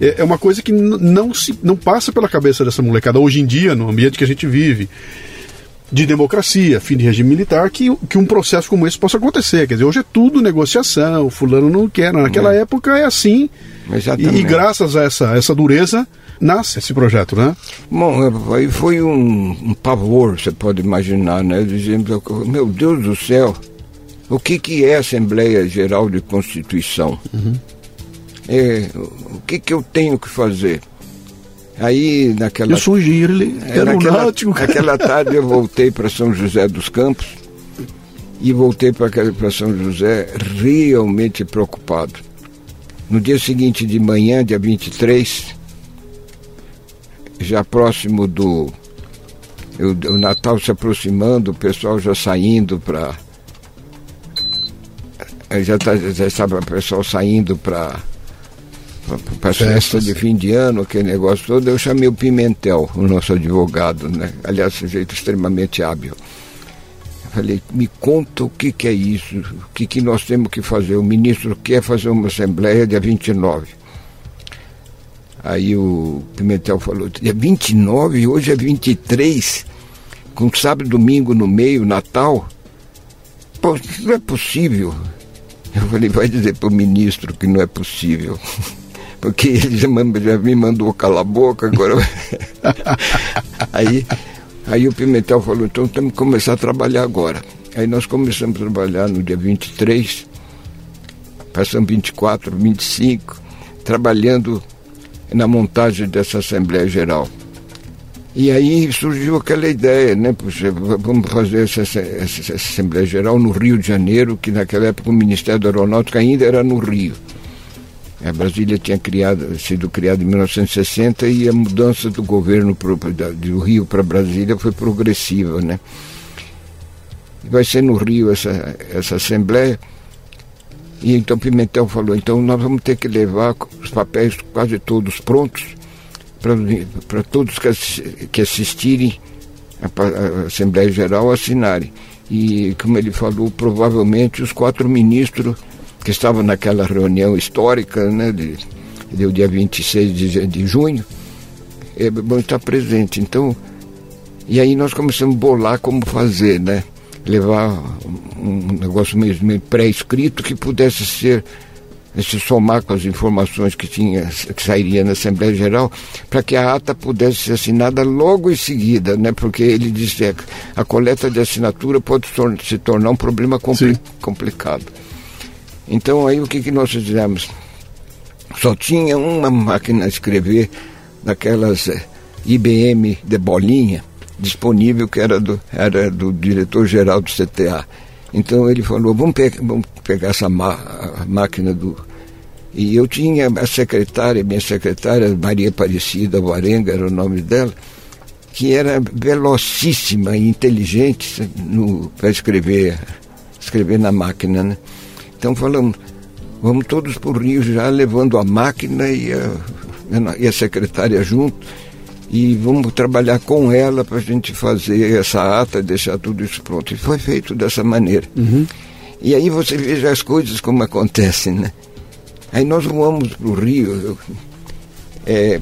É, é uma coisa que não, se, não passa pela cabeça dessa molecada hoje em dia, no ambiente que a gente vive. De democracia, fim de regime militar, que, que um processo como esse possa acontecer. Quer dizer, hoje é tudo negociação, fulano não quer. Naquela época é assim. E, Exatamente. e graças a essa, essa dureza, nasce esse projeto, né? Bom, é, aí foi um, um pavor, você pode imaginar, né? Dizendo, meu Deus do céu, o que, que é a Assembleia Geral de Constituição? É, o que, que eu tenho que fazer? Aí, naquela... Eu engenheiro ele- É, naquela, aeronáutico. naquela *laughs* tarde eu voltei para São José dos Campos e voltei para São José realmente preocupado. No dia seguinte de manhã, dia 23, já próximo do eu- o Natal se aproximando, o pessoal já saindo para já, tá, já estava o pessoal saindo para para festa de fim de ano, aquele negócio todo, eu chamei o Pimentel, o nosso advogado, né? Aliás, de jeito extremamente hábil. Eu Falei, me conta o que, que é isso, o que, que nós temos que fazer. O ministro quer fazer uma assembleia dia 29. Aí o Pimentel falou, dia 29, hoje é 23, com sábado e domingo no meio, Natal. Pô, não é possível. Eu falei, vai dizer para o ministro que não é possível. *laughs* Porque ele já, me mandou calar a boca, agora. *laughs* aí, aí o Pimentel falou, então temos que começar a trabalhar agora. Aí nós começamos a trabalhar no dia 23, passamos 24, 25, trabalhando na montagem dessa Assembleia Geral. E aí surgiu aquela ideia, né? Puxa, vamos fazer essa, essa- essa Assembleia Geral no Rio de Janeiro, que naquela época o Ministério da Aeronáutica ainda era no Rio. A Brasília tinha criado, sido criada em 1960 e a mudança do governo pro, da- do Rio para Brasília foi progressiva, né? Vai ser no Rio essa, essa Assembleia. E então Pimentel falou, então nós vamos ter que levar os papéis quase todos prontos para todos que, que assistirem a, a Assembleia Geral assinarem. E, como ele falou, provavelmente os quatro ministros que estavam naquela reunião histórica, né, de, do dia 26 de, de junho, eh, vão estar presentes. Então, e aí nós começamos a bolar como fazer, né? Levar um negócio meio, pré-escrito que pudesse ser se somar com as informações que tinha que sairia na Assembleia Geral para que a ata pudesse ser assinada logo em seguida, né? Porque ele disse que a coleta de assinatura pode se tornar um problema compli- Sim. complicado. Então aí o que, que nós fizemos? Só tinha uma máquina a escrever daquelas eh, IBM de bolinha disponível que era do, era do diretor-geral do CTA. Então ele falou, vamos, pe vamos pegar essa máquina do... E eu tinha a secretária, minha secretária, Maria Aparecida Varenga era o nome dela, que era velocíssima e inteligente para escrever, escrever na máquina, né? Então falamos, vamos todos para o Rio já levando a máquina e a, e a secretária junto e vamos trabalhar com ela para a gente fazer essa ata, deixar tudo isso pronto. E foi feito dessa maneira. E aí você veja as coisas como acontecem, né? Aí nós voamos para o Rio, eu, é,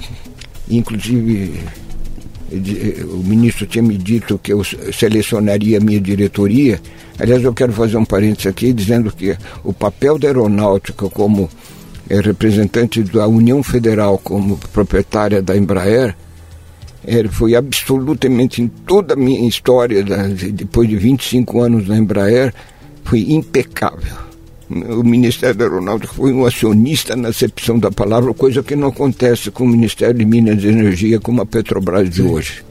inclusive o ministro tinha me dito que eu selecionaria a minha diretoria. Aliás, eu quero fazer um parênteses aqui dizendo que o papel da aeronáutica como eh, representante da União Federal, como proprietária da Embraer, eh, foi absolutamente em toda a minha história, depois de 25 anos na Embraer, foi impecável. O Ministério da Aeronáutica foi um acionista na acepção da palavra, coisa que não acontece com o Ministério de Minas e Energia como a Petrobras de hoje.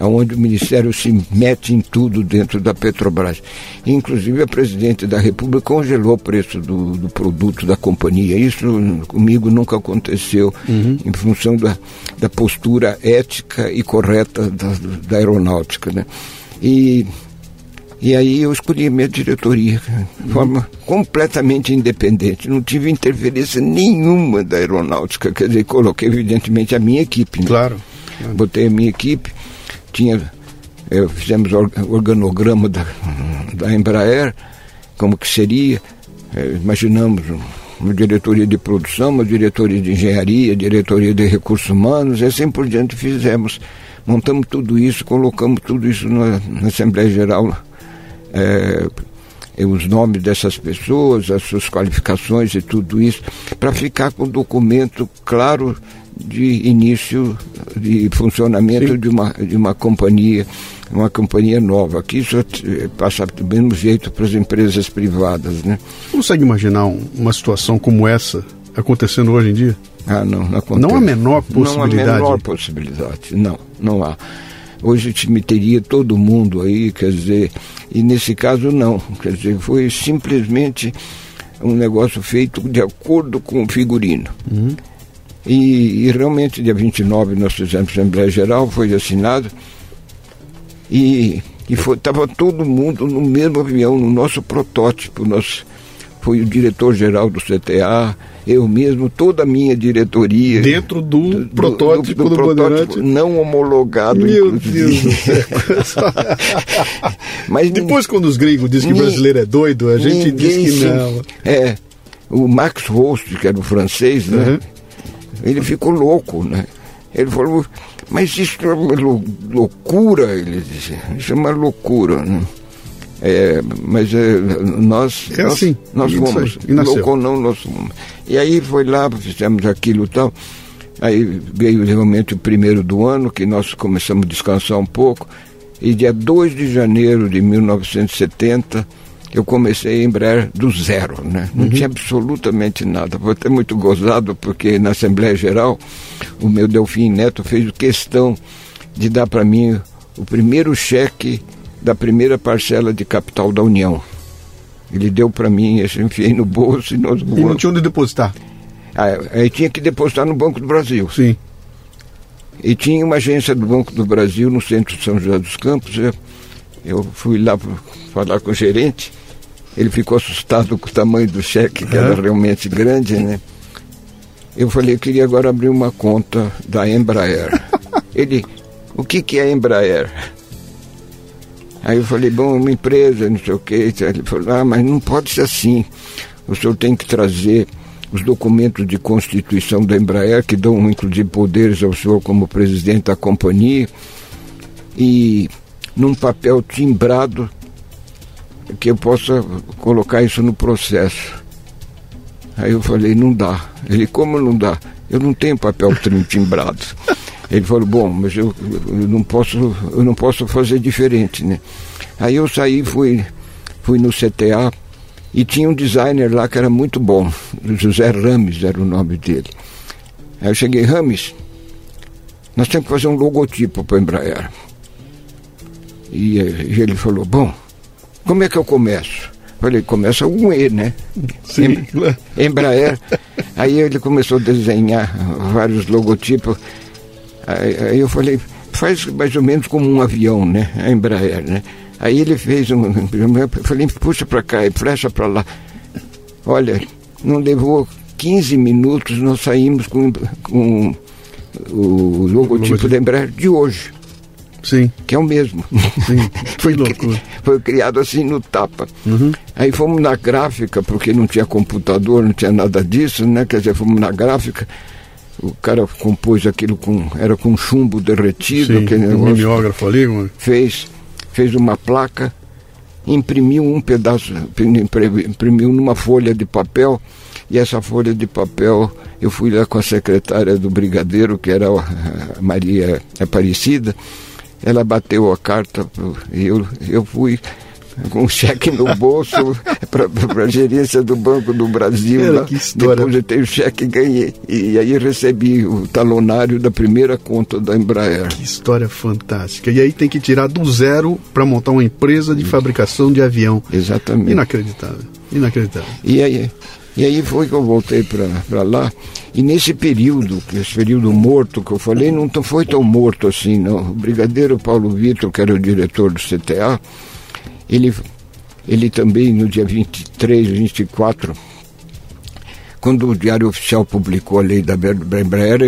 Onde o Ministério se mete em tudo dentro da Petrobras. Inclusive a presidente da República congelou o preço do, do produto da companhia. Isso comigo nunca aconteceu em função da, da postura ética e correta da, da aeronáutica. Né? E e aí eu escolhi a minha diretoria de forma completamente independente. Não tive interferência nenhuma da aeronáutica. Quer dizer, coloquei evidentemente a minha equipe. né? Claro. Botei a minha equipe, tinha, eh, fizemos o organograma da, da Embraer como que seria. É, imaginamos uma diretoria de produção, uma diretoria de engenharia, diretoria de recursos humanos, e assim por diante fizemos. Montamos tudo isso, colocamos tudo isso na, na Assembleia Geral, é, os nomes dessas pessoas, as suas qualificações e tudo isso, para ficar com o documento claro de início de funcionamento de uma, de uma companhia, uma companhia nova, que isso passa do mesmo jeito para as empresas privadas. Né? Consegue imaginar uma situação como essa acontecendo hoje em dia? Ah, não, não acontece. Não há menor possibilidade? Não há menor possibilidade, não, não há. Hoje teria todo mundo aí, quer dizer, e nesse caso não, quer dizer, foi simplesmente um negócio feito de acordo com o figurino. Uhum. E, e, realmente, dia 29, nós fizemos a Assembleia Geral, foi assinado. E estava todo mundo no mesmo avião, no nosso protótipo. Nós, foi o diretor-geral do CTA, eu mesmo, toda a minha diretoria. Dentro do, do protótipo do, do, do protótipo não homologado, Meu inclusive. Deus do céu. *laughs* Mas Depois, quando os gringos dizem que brasileiro é doido, a gente diz que não. É. O Max Rost, que era o francês, né? Uhum. Ele ficou louco, né? Ele falou, mas isso é uma loucura, ele disse, isso é uma loucura, né? É, mas é, nós, é assim, nós, nós fomos, louco ou não, nós fomos. E aí foi lá, fizemos aquilo e tal, aí veio realmente o primeiro do ano, que nós começamos a descansar um pouco, e dia 2 de janeiro de 1970, eu comecei a Embraer do zero, né? Não uhum. tinha absolutamente nada. Foi até muito gozado, porque na Assembleia Geral, o meu Delfim Neto fez questão de dar para mim o primeiro cheque da primeira parcela de capital da União. Ele deu para mim, *laughs* eu enfiei no bolso e nós voamos. E não tinha onde depositar? Ah, aí tinha que depositar no Banco do Brasil. Sim. E tinha uma agência do Banco do Brasil no centro de São José dos Campos. Eu, eu fui lá falar com o gerente ele ficou assustado com o tamanho do cheque, que era realmente grande, né? Eu falei, eu queria agora abrir uma conta da Embraer. *laughs* Ele, o que, que é Embraer? Aí eu falei, bom, uma empresa, não sei o quê. Ele falou, ah, mas não pode ser assim. O senhor tem que trazer os documentos de constituição da Embraer, que dão inclusive poderes ao senhor como presidente da companhia, e num papel timbrado que eu possa colocar isso no processo. Aí eu falei, não dá. Ele, como não dá? Eu não tenho papel timbrado. *laughs* Ele falou, bom, mas eu, eu, não posso, eu não posso fazer diferente, né? Aí eu saí, fui, fui no CTA e tinha um designer lá que era muito bom, José Rames era o nome dele. Aí eu cheguei, Rames, nós temos que fazer um logotipo para Embraer. E, e ele falou, bom, como é que eu começo? Falei, começa com E, né? Sim. Embraer. Aí ele começou a desenhar vários logotipos. Aí, eu falei, faz mais ou menos como um avião, né? A Embraer, né? Aí ele fez um. Eu falei, puxa para cá e flecha para lá. Olha, não levou 15 minutos, nós saímos com, com o logotipo da Embraer de hoje. Sim. Que é o mesmo. Sim. *laughs* foi, loucura. foi criado assim no tapa. Uhum. Aí fomos na gráfica, porque não tinha computador, não tinha nada disso, né? Quer dizer, fomos na gráfica. O cara compôs aquilo com. Era com chumbo derretido, Sim, aquele negócio. Um mimeógrafo ali, mano. Fez, fez uma placa, imprimiu um pedaço, imprimiu numa folha de papel, e essa folha de papel eu fui lá com a secretária do brigadeiro, que era a Maria Aparecida ela bateu a carta e eu, eu fui um cheque no bolso *laughs* para a gerência do Banco do Brasil. Era, que história. Depositei o cheque e ganhei. E aí recebi o talonário da primeira conta da Embraer. Que história fantástica. E aí tem que tirar do zero para montar uma empresa de fabricação de avião. Exatamente. Inacreditável. Inacreditável. E aí, e aí foi que eu voltei para lá. E nesse período, esse período morto que eu falei, não foi tão morto assim, não. O brigadeiro Paulo Vitor, que era o diretor do CTA, ele, ele também no dia 23, 24, quando o Diário Oficial publicou a lei da Embraer,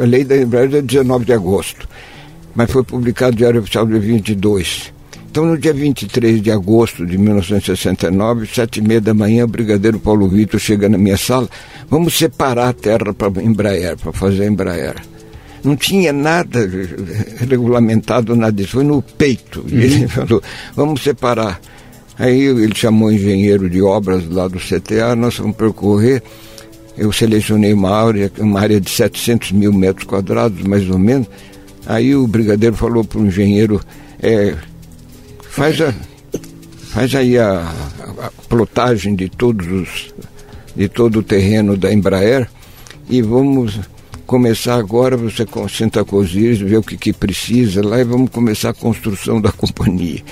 a lei da Embraer é 19 de agosto, mas foi publicado o Diário Oficial dia 22. Então, no dia 23 de agosto de 1969, sete e meia da manhã, o brigadeiro Paulo Vitor chega na minha sala. Vamos separar a terra para Embraer, para fazer a Embraer. Não tinha nada regulamentado, nada disso. Foi no peito. E ele *laughs* falou, vamos separar. Aí ele chamou o engenheiro de obras lá do CTA, nós vamos percorrer. Eu selecionei uma área, uma área de 700 mil metros quadrados, mais ou menos. Aí o brigadeiro falou para o engenheiro, é, faz, a, faz aí a, a, plotagem de todos os, de todo o terreno da Embraer e vamos começar agora, você senta com os ver o que, que precisa lá e vamos começar a construção da *laughs* companhia.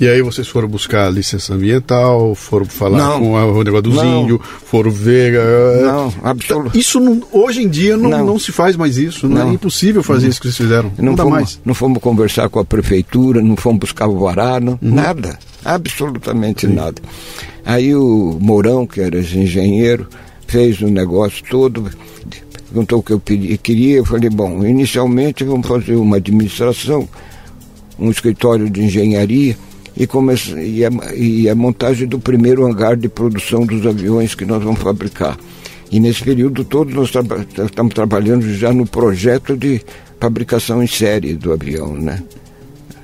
E aí vocês foram buscar licença ambiental, foram falar não, com o negócio dos índios, foram ver. Uh, não, absolutamente. Isso não, hoje em dia não, não. não se faz mais isso, não, é impossível fazer isso que vocês fizeram. Não, dá fomos, mais. Não fomos conversar com a prefeitura, não fomos buscar o vará, não, uhum. nada, absolutamente Sim. nada. Aí o Mourão, que era engenheiro, fez o negócio todo, perguntou o que eu queria, eu falei, bom, inicialmente vamos fazer uma administração, um escritório de engenharia, e, comece, e, a, e a montagem do primeiro hangar de produção dos aviões que nós vamos fabricar. E nesse período todo nós estamos trabalhando já no projeto de fabricação em série do avião, né?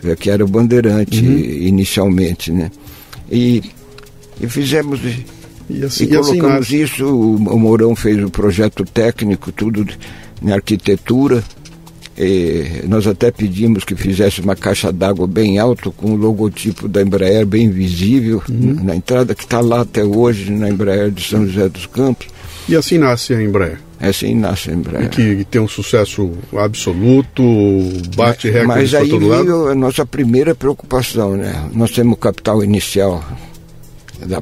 É, que era o Bandeirante uhum. inicialmente, né? E, e fizemos e, assim, e colocamos assim, isso, o Mourão fez o projeto técnico, tudo em arquitetura, e nós até pedimos que fizesse uma caixa d'água bem alta, com o logotipo da Embraer bem visível uhum. na entrada, que está lá até hoje, na Embraer de São José dos Campos. E assim nasce a Embraer? É assim nasce a Embraer. E que, que tem um sucesso absoluto, bate recordes para todo lado. Mas aí a nossa primeira preocupação, né? Nós temos capital inicial da,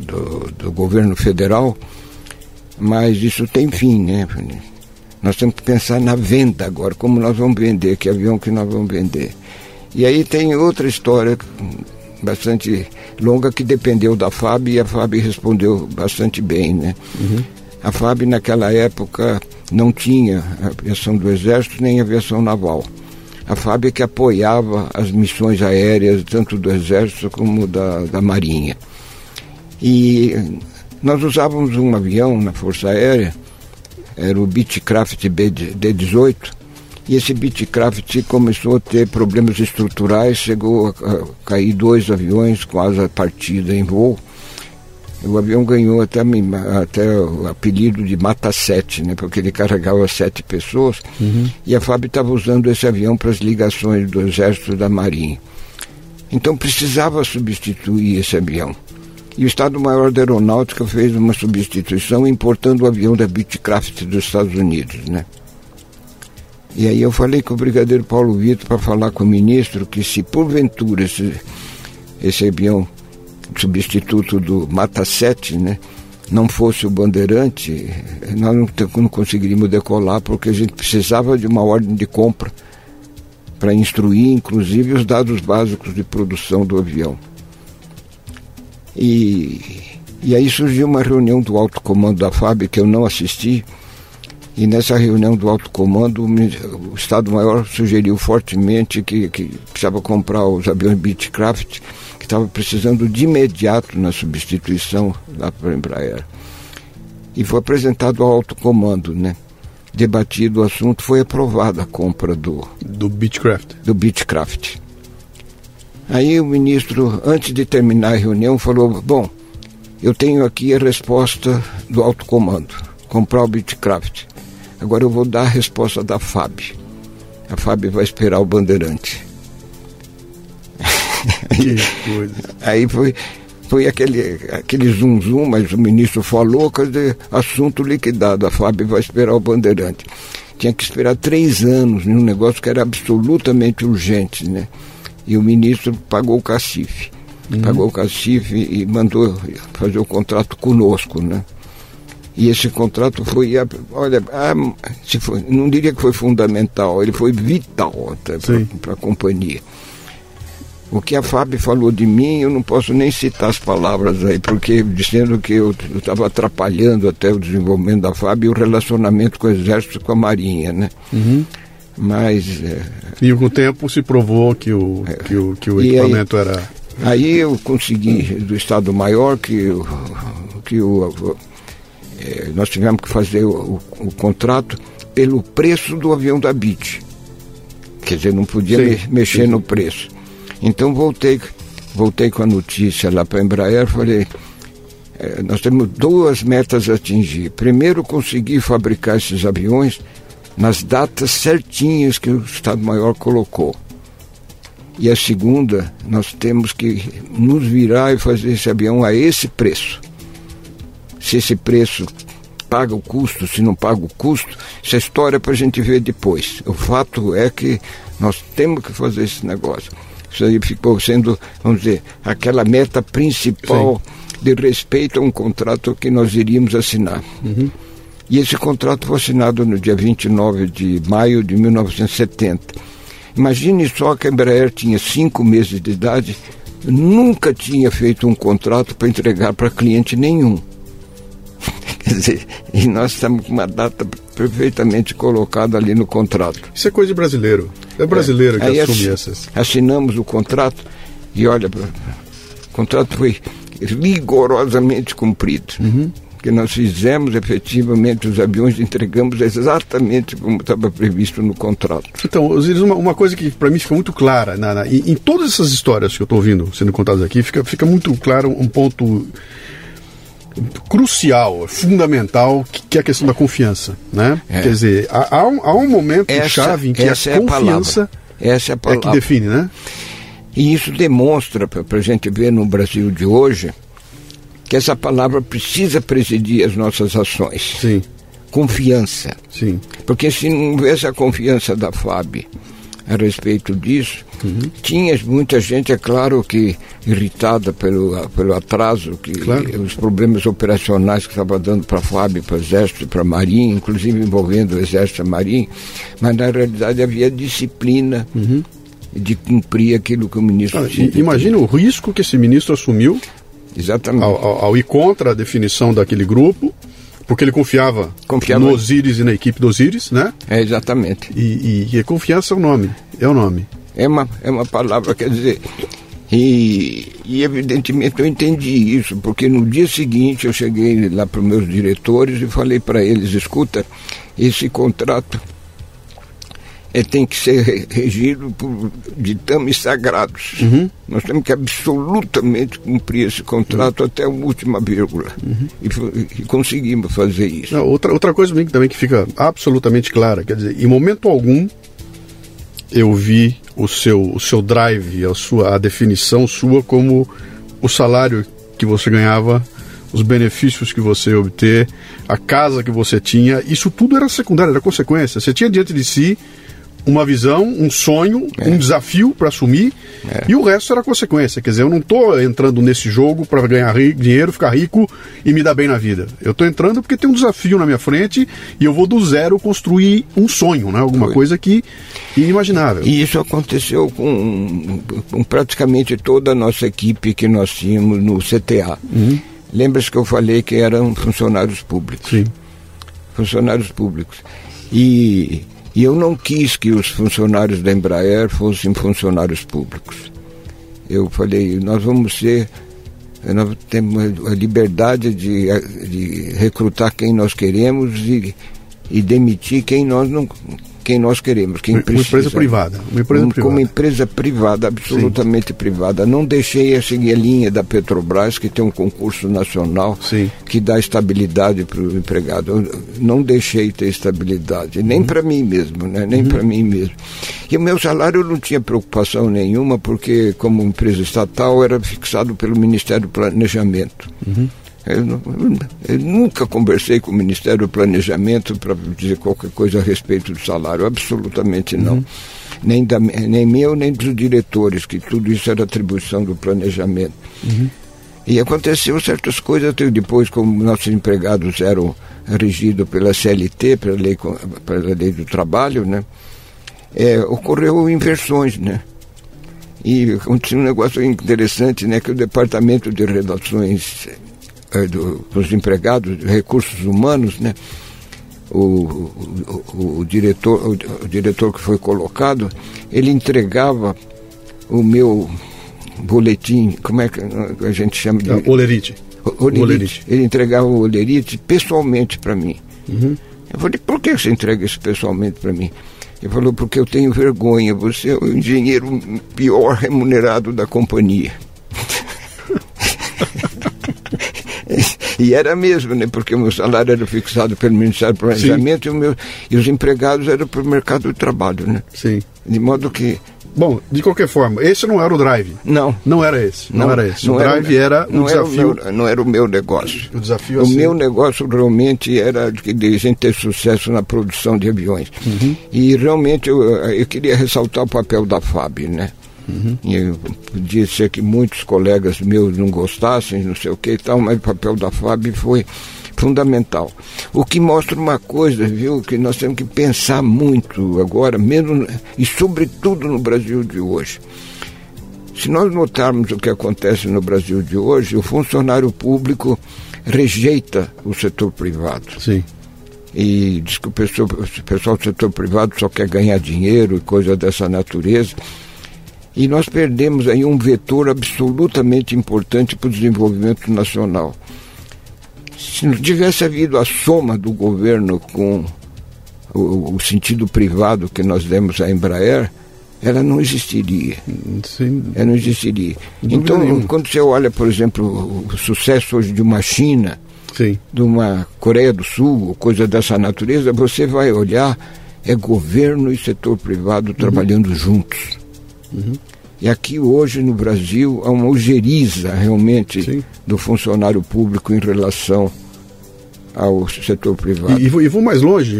do, do governo federal, mas isso tem fim, né? Nós temos que pensar na venda agora, como nós vamos vender, que avião que nós vamos vender. E aí tem outra história bastante longa que dependeu da FAB e a FAB respondeu bastante bem, né? Uhum. A FAB naquela época não tinha aviação do Exército nem aviação naval. A FAB é que apoiava as missões aéreas, tanto do Exército como da, da Marinha. E nós usávamos um avião na Força Aérea era o Beechcraft D18, e esse Beechcraft começou a ter problemas estruturais, chegou a cair dois aviões com asa partida em voo. O avião ganhou até, até o apelido de Mata 7, né, porque ele carregava sete pessoas, uhum. e a FAB estava usando esse avião para as ligações do Exército e da Marinha. Então precisava substituir esse avião. E o Estado-Maior da Aeronáutica fez uma substituição importando o avião da Beechcraft dos Estados Unidos, né? E aí eu falei com o brigadeiro Paulo Vitor para falar com o ministro que se porventura esse, esse avião substituto do Mata 7, né, não fosse o Bandeirante, nós não, não conseguiríamos decolar porque a gente precisava de uma ordem de compra para instruir, inclusive, os dados básicos de produção do avião. E, e aí surgiu uma reunião do alto comando da FAB que eu não assisti. E nessa reunião do alto comando, o Estado-Maior sugeriu fortemente que, que precisava comprar os aviões Beechcraft, que estava precisando de imediato na substituição lá para a Embraer. E foi apresentado ao alto comando, né? Debatido o assunto, foi aprovada a compra do... Do Beechcraft. Do Beechcraft. Aí o ministro, antes de terminar a reunião, falou: Bom, eu tenho aqui a resposta do alto comando, comprar o Bitcraft. Agora eu vou dar a resposta da FAB. A FAB vai esperar o Bandeirante. *laughs* Que coisa. Aí foi, foi aquele, aquele zum zum, mas o ministro falou, quer dizer, assunto liquidado, a FAB vai esperar o Bandeirante. Tinha que esperar três anos num negócio que era absolutamente urgente, né? E o ministro pagou o cacife. Uhum. Pagou o cacife e mandou fazer o contrato conosco, né? E esse contrato foi, olha, se foi, não diria que foi fundamental, ele foi vital para a companhia. O que a Fábio falou de mim, eu não posso nem citar as palavras aí, porque dizendo que eu estava atrapalhando até o desenvolvimento da Fábio e o relacionamento com o Exército e com a Marinha, né? Uhum. Mas. É, e com o tempo se provou que o, é, que o, que o equipamento aí, era. Aí eu consegui do Estado Maior que, que o, é, nós tivemos que fazer o, o, o, contrato pelo preço do avião da BIT. Quer dizer, não podia sim, me, mexer sim. no preço. Então voltei, voltei com a notícia lá para a Embraer, falei, é, nós temos duas metas a atingir. Primeiro, conseguir fabricar esses aviões nas datas certinhas que o Estado-Maior colocou. E a segunda, nós temos que nos virar e fazer esse avião a esse preço. Se esse preço paga o custo, se não paga o custo, essa história é para a gente ver depois. O fato é que nós temos que fazer esse negócio. Isso aí ficou sendo, vamos dizer, aquela meta principal Sim. de respeito a um contrato que nós iríamos assinar. Uhum. E esse contrato foi assinado no dia 29 de maio de 1970. Imagine só que a Embraer tinha cinco meses de idade, nunca tinha feito um contrato para entregar para cliente nenhum. *laughs* Quer dizer, e nós estamos com uma data perfeitamente colocada ali no contrato. Isso é coisa de brasileiro. É brasileiro é. que assume essas. Assinamos o contrato e olha, o contrato foi rigorosamente cumprido. Uhum que nós fizemos efetivamente os aviões, entregamos exatamente como estava previsto no contrato. Então, Osiris, uma, uma coisa que para mim fica muito clara, na, na, em, em, todas essas histórias que eu estou ouvindo sendo contadas aqui, fica, fica muito claro um ponto crucial, fundamental, que, é a questão da confiança, né? É. Quer dizer, há, há, um, há um momento essa, chave em que a é confiança a essa é, a palavra. é que define, né? E isso demonstra, para a gente ver no Brasil de hoje, que essa palavra precisa presidir as nossas ações. Sim. Confiança. Sim. Porque se não houvesse a confiança da FAB a respeito disso, uhum. tinha muita gente, é claro que irritada pelo, pelo atraso, que claro. os problemas operacionais que estava dando para a FAB, para o Exército e para a Marinha, inclusive envolvendo o Exército e a Marinha, mas na realidade havia disciplina. Uhum de cumprir aquilo que o ministro ah, Imagina o risco que esse ministro assumiu Exatamente. Ao, ao, ao, ir contra a definição daquele grupo, porque ele confiava, confiava. no Osiris e na equipe do Osiris, né? É, exatamente. E, e, e confiança é o nome, é o nome. É uma, é uma palavra, quer dizer, e, e, evidentemente eu entendi isso, porque no dia seguinte eu cheguei lá para os meus diretores e falei para eles: escuta, esse contrato é, tem que ser regido por ditames sagrados. Uhum. Nós temos que absolutamente cumprir esse contrato uhum. até a última vírgula. Uhum. E, e, conseguimos fazer isso. Não, outra, outra coisa também que fica absolutamente clara, quer dizer, em momento algum eu vi o seu, o seu drive, a, sua, a definição sua como o salário que você ganhava os benefícios que você obter, a casa que você tinha, isso tudo era secundário, era consequência. Você tinha diante de si uma visão, um sonho, é. um desafio para assumir é. e o resto era consequência. Quer dizer, eu não estou entrando nesse jogo para ganhar dinheiro, ficar rico e me dar bem na vida. Eu estou entrando porque tem um desafio na minha frente e eu vou do zero construir um sonho, né? alguma Foi. coisa que inimaginável. E isso aconteceu com, com, praticamente toda a nossa equipe que nós tínhamos no CTA. Uhum. Lembra-se que eu falei que eram funcionários públicos? Sim. Funcionários públicos. E e eu não quis que os funcionários da Embraer fossem funcionários públicos. Eu falei, nós vamos ser, nós temos a liberdade de, de recrutar quem nós queremos e, e demitir quem nós não quem nós queremos, quem uma precisa. Empresa privada, uma empresa como, privada. Como empresa privada, absolutamente Sim. privada. Não deixei a seguir a linha da Petrobras, que tem um concurso nacional Sim. que dá estabilidade para o empregado. Eu não deixei ter estabilidade, nem uhum. para mim mesmo, né? nem uhum. para mim mesmo. E o meu salário não tinha preocupação nenhuma, porque como empresa estatal era fixado pelo Ministério do Planejamento. Uhum. Eu, eu, nunca conversei com o Ministério do Planejamento para dizer qualquer coisa a respeito do salário, absolutamente não. Uhum. Nem, da, nem meu, nem dos diretores, que tudo isso era atribuição do planejamento. Uhum. E aconteceu certas coisas depois, como nossos empregados eram regidos pela CLT, pela lei, pela lei do trabalho, né? É, ocorreu inversões, né? E aconteceu um negócio interessante, né? Que o Departamento de Relações eh, do, dos empregados, recursos humanos, né? o, o, o, o diretor, o, o diretor que foi colocado, ele entregava o meu boletim, como é que a gente chama de. Ah, Olerite. Olerite. Olerite. Ele entregava o Olerite pessoalmente para mim. Uhum. Eu falei, por que você entrega isso pessoalmente para mim? Ele falou, porque eu tenho vergonha, você é o engenheiro pior remunerado da companhia. *laughs* e era mesmo, né? Porque o meu salário era fixado pelo Ministério do Planejamento e, o meu, e os empregados eram para o mercado de trabalho, né? Sim. De modo que. Bom, de qualquer forma, esse não era o drive. Não. Não era esse. Não, era esse. o drive era, não o era o desafio. meu, não era o meu negócio. O desafio O a ser- meu negócio realmente era de, de a gente ter sucesso na produção de aviões. Uhum. E realmente eu, eu queria ressaltar o papel da FAB, né? Uhum. E eu- podia ser que muitos colegas meus não gostassem, não sei o que e tal, mas o papel da FAB foi fundamental. O que mostra uma coisa, viu, que nós temos que pensar muito agora, mesmo e sobretudo no Brasil de hoje. Se nós notarmos o que acontece no Brasil de hoje, o funcionário público rejeita o setor privado Sim. e diz que o pessoal, o pessoal do setor privado só quer ganhar dinheiro e coisa dessa natureza. E nós perdemos aí um vetor absolutamente importante para o desenvolvimento nacional. Se não tivesse havido a soma do governo com o, o sentido privado que nós demos à Embraer, ela não existiria. Sim. Ela não existiria. Então, nenhuma. quando você olha, por exemplo, o sucesso hoje de uma China, Sim. de uma Coreia do Sul, coisa dessa natureza, você vai olhar, é governo e setor privado trabalhando juntos. E aqui hoje no Brasil há uma ojeriza realmente Sim. do funcionário público em relação ao setor privado. E, e vou, mais longe,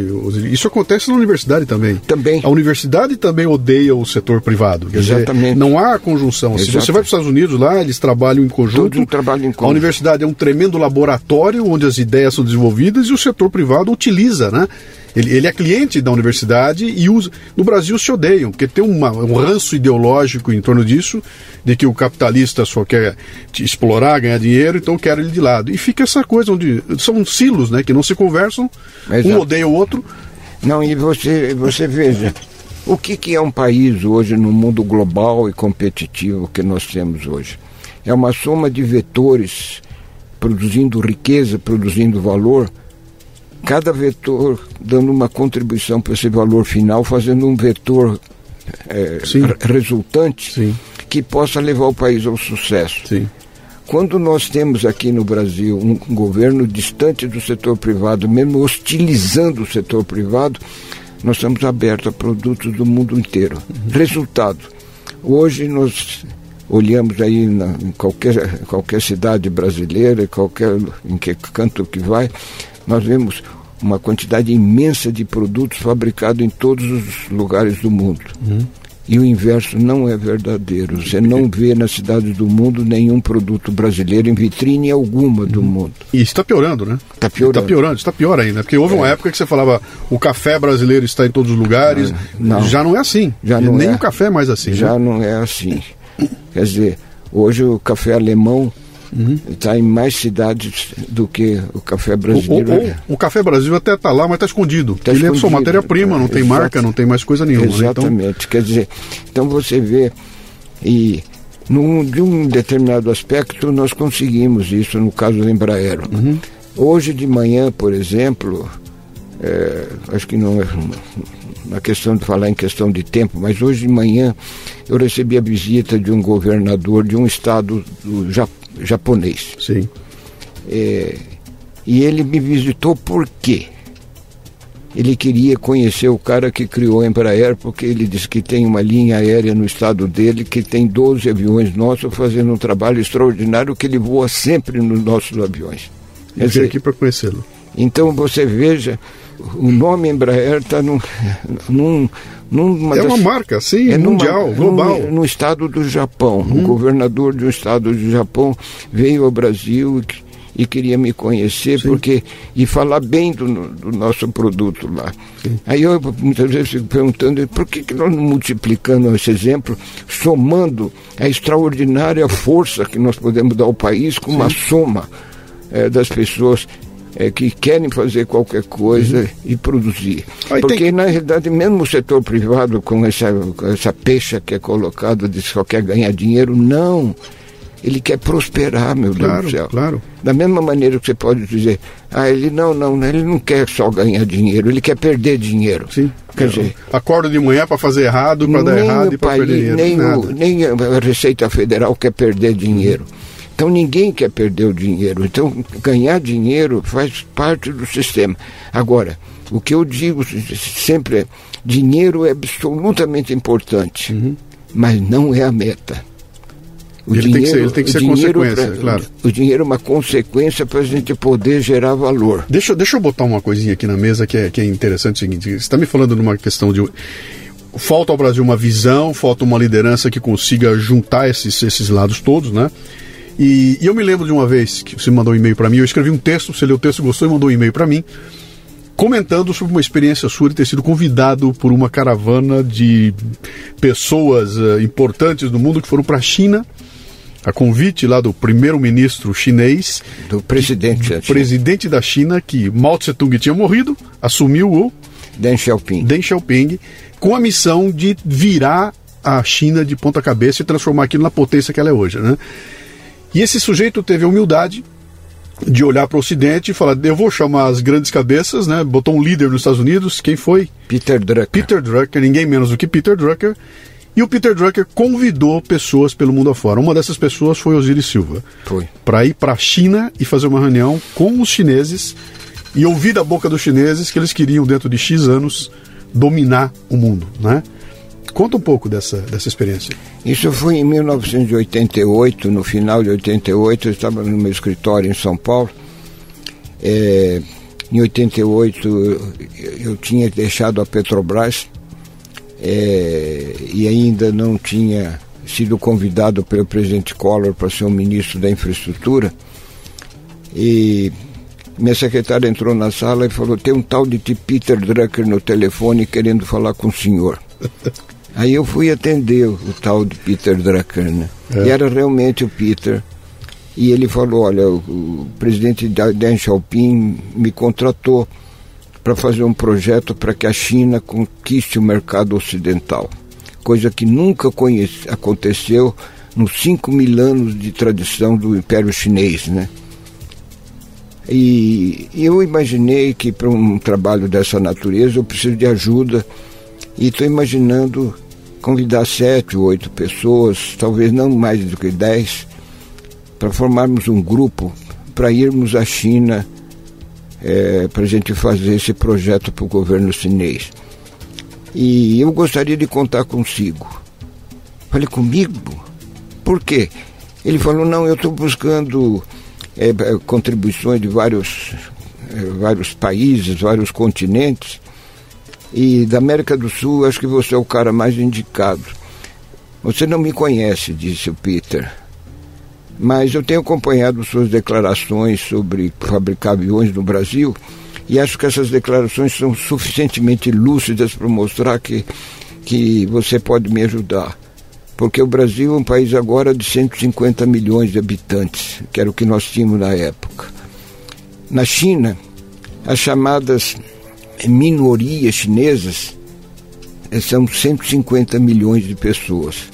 isso acontece na universidade também. Também. A universidade também odeia o setor privado. Exatamente. Dizer, não há conjunção. Se você vai para os Estados Unidos, lá eles trabalham em conjunto. Todos trabalham em A conjunto. universidade é um tremendo laboratório onde as ideias são desenvolvidas e o setor privado utiliza, né? Ele, ele é cliente da universidade e usa. No Brasil se odeiam, porque tem uma- um ranço ideológico em torno disso, de que o capitalista só quer te explorar, ganhar dinheiro, então quer ele de lado. E fica essa coisa onde são silos, né? Que não se conversam, Exato. um odeia o outro. Não, e você, você veja, o que, que é um país hoje no mundo global e competitivo que nós temos hoje? É uma soma de vetores produzindo riqueza, produzindo valor, cada vetor dando uma contribuição para esse valor final, fazendo um vetor re- resultante Sim. que possa levar o país ao sucesso. Sim. Quando nós temos aqui no Brasil um governo distante do setor privado, mesmo hostilizando o setor privado, nós estamos abertos a produtos do mundo inteiro. Resultado: hoje nós olhamos aí na, em qualquer, qualquer cidade brasileira, qualquer em que canto que vai, nós vemos uma quantidade imensa de produtos fabricados em todos os lugares do mundo. E o inverso não é verdadeiro. Você não vê nas cidades do mundo nenhum produto brasileiro em vitrine alguma do mundo. E está piorando, né? Está piorando. Está piorando, está pior ainda. Porque houve uma época que você falava o café brasileiro está em todos os lugares. não. Já não é assim. Já não Nem é. o café é mais assim. Já né? não é assim. Quer dizer, hoje o café alemão está em mais cidades do que o café brasileiro. o- Café Brasil até está lá, mas está escondido. Tá Ele é só matéria-prima, não tem exato. marca, não tem mais coisa nenhuma. né? Então, Exatamente. Quer dizer, então você vê, e num, de um determinado aspecto nós conseguimos isso no caso do Embraer. Uhum. Hoje de manhã, por exemplo, é, acho que não é uma questão de falar em questão de tempo, mas hoje de manhã eu recebi a visita de um governador de um estado do japonês. sim. É, e ele me visitou por quê? Ele queria conhecer o cara que criou a Embraer, porque ele disse que tem uma linha aérea no estado dele que tem 12 aviões nossos fazendo um trabalho extraordinário que ele voa sempre nos nossos aviões. Eu vim dizer, aqui para conhecê-lo. então você veja, o nome Embraer está num, num, numa É das- uma marca, sim, é numa- mundial, global. No, no estado do Japão. O governador de um estado do Japão veio ao Brasil e, e queria me conhecer porque e falar bem do, do nosso produto lá. Aí eu muitas vezes fico perguntando por que, que nós não multiplicando esse exemplo, somando a extraordinária força que nós podemos dar ao país com uma soma eh, das pessoas. É, que querem fazer qualquer coisa uhum. e produzir. Aí Porque, na realidade, mesmo o setor privado, com essa, com essa pecha que é colocada de só quer ganhar dinheiro, não. Ele quer prosperar, meu Deus Claro, do céu. claro. Da mesma maneira que você pode dizer, ah, ele não, não, ele não quer só ganhar dinheiro, ele quer perder dinheiro. Sim. Quer dizer, Acorda de manhã para fazer errado, para dar errado e para perder dinheiro. nem, o, nem a Receita Federal quer perder dinheiro. Então ninguém quer perder o dinheiro. Então ganhar dinheiro faz parte do sistema. Agora, o que eu digo sempre é: dinheiro é absolutamente importante, mas não é a meta. O Ele tem que ser- ele tem que ser dinheiro consequência, pra- claro. O dinheiro é uma consequência para a gente poder gerar valor. Deixa, deixa eu botar uma coisinha aqui na mesa que é, que é interessante. É o seguinte: você está me falando numa questão de. Falta ao Brasil uma visão, falta uma liderança que consiga juntar esses, esses lados todos, né? E, e eu me lembro de uma vez que você mandou um e-mail para mim, eu escrevi um texto, você leu o texto, gostou e mandou um e-mail para mim, comentando sobre uma experiência sua de ter sido convidado por uma caravana de pessoas eh, importantes do mundo que foram para a China, a convite lá do primeiro-ministro chinês, Do presidente o presidente da China, que Mao Tse Tung tinha morrido, assumiu o Deng Xiaoping. Deng Xiaoping, com a missão de virar a China de ponta cabeça e transformar aquilo na potência que ela é hoje. Né? E esse sujeito teve a humildade de olhar para o Ocidente e falar: eu vou chamar as grandes cabeças, né? botou um líder nos Estados Unidos, quem foi? Peter Drucker. Peter Drucker, ninguém menos do que Peter Drucker. E o Peter Drucker convidou pessoas pelo mundo afora. Uma dessas pessoas foi Osiris Silva Foi. para ir para a China e fazer uma reunião com os chineses e ouvir da boca dos chineses que eles queriam, dentro de X anos, dominar o mundo. Né? Conta um pouco dessa, dessa experiência. Isso foi em 1988, no final de 88, eu estava no meu escritório em São Paulo. É, em 88 eu, tinha deixado a Petrobras é, e ainda não tinha sido convidado pelo presidente Collor para ser o ministro da infraestrutura. E minha secretária entrou na sala e falou: tem um tal de Peter Drucker no telefone querendo falar com o senhor. *laughs* Aí eu fui atender o tal de Peter Drucker, né? E era realmente o Peter. E ele falou, olha, o, presidente Deng Xiaoping me contratou para fazer um projeto para que a China conquiste o mercado ocidental. Coisa que nunca conhece, aconteceu nos 5 mil anos de tradição do Império Chinês, né? E eu imaginei que para um trabalho dessa natureza eu preciso de ajuda e estou imaginando convidar sete ou oito pessoas, talvez não mais do que dez, para formarmos um grupo para irmos à China para a gente fazer esse projeto para o governo chinês. E eu gostaria de contar consigo. Falei comigo? Por quê? Ele falou, não, eu estou buscando eh, eh, contribuições de vários, eh, vários países, vários continentes. E da América do Sul, acho que você é o cara mais indicado. Você não me conhece, disse o Peter. Mas eu tenho acompanhado suas declarações sobre fabricar aviões no Brasil e acho que essas declarações são suficientemente lúcidas para mostrar que, que você pode me ajudar. Porque o Brasil é um país agora de 150 milhões de habitantes, que era o que nós tínhamos na época. Na China, as chamadas minorias chinesas eh, são 150 milhões de pessoas.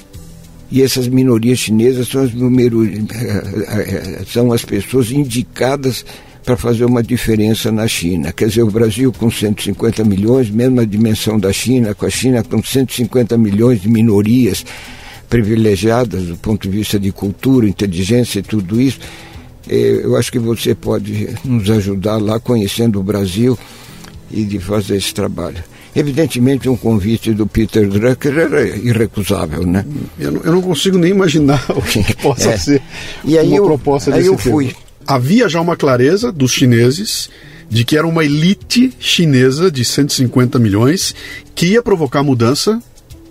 E essas minorias chinesas são as, número, eh, eh, são as pessoas indicadas para fazer uma diferença na China. Quer dizer, o Brasil com 150 milhões, mesma dimensão da China, com a China com 150 milhões de minorias privilegiadas do ponto de vista de cultura, inteligência e tudo isso, eu acho que você pode nos ajudar lá conhecendo o Brasil e de fazer esse trabalho. Evidentemente, um convite do Peter Drucker era irrecusável, né? Eu não, eu não consigo nem imaginar *laughs* o que, que *laughs* possa É. ser E aí uma eu- proposta aí desse eu tipo. fui. Havia já uma clareza dos chineses de que era uma elite chinesa de 150 milhões que ia provocar mudança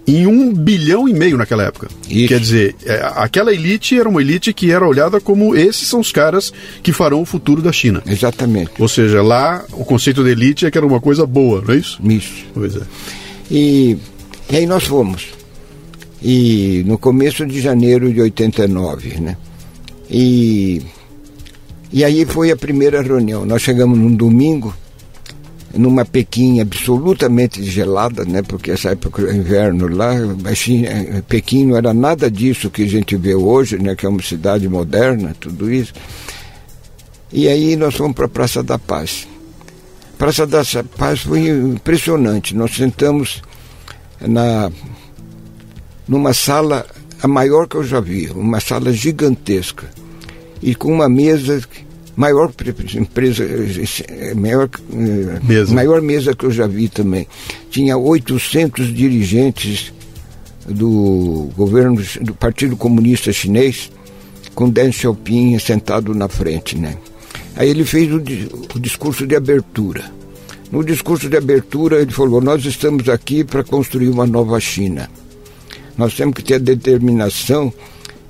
em um bilhão e meio naquela época. Isso. Quer dizer, é, aquela elite era uma elite que era olhada como esses são os caras que farão o futuro da China. Exatamente. Ou seja, lá o conceito de elite é que era uma coisa boa, não é isso? Isso. Pois é. E, e aí nós fomos. E no começo de janeiro de 89, né? E, E aí foi a primeira reunião. Nós chegamos num domingo, numa Pequim absolutamente gelada, né? Porque essa época do inverno lá, China, Pequim não era nada disso que a gente vê hoje, né? Que é uma cidade moderna, tudo isso. E aí nós fomos para a Praça da Paz. Praça da Paz foi impressionante. Nós sentamos na numa sala a maior que eu já vi, uma sala gigantesca e com uma mesa maior empresa maior mesa. maior mesa que eu já vi também. Tinha 800 dirigentes do governo do Partido Comunista Chinês com Deng Xiaoping sentado na frente né? Aí ele fez o, o discurso de abertura. No discurso de abertura ele falou nós estamos aqui para construir uma nova China. Nós temos que ter a determinação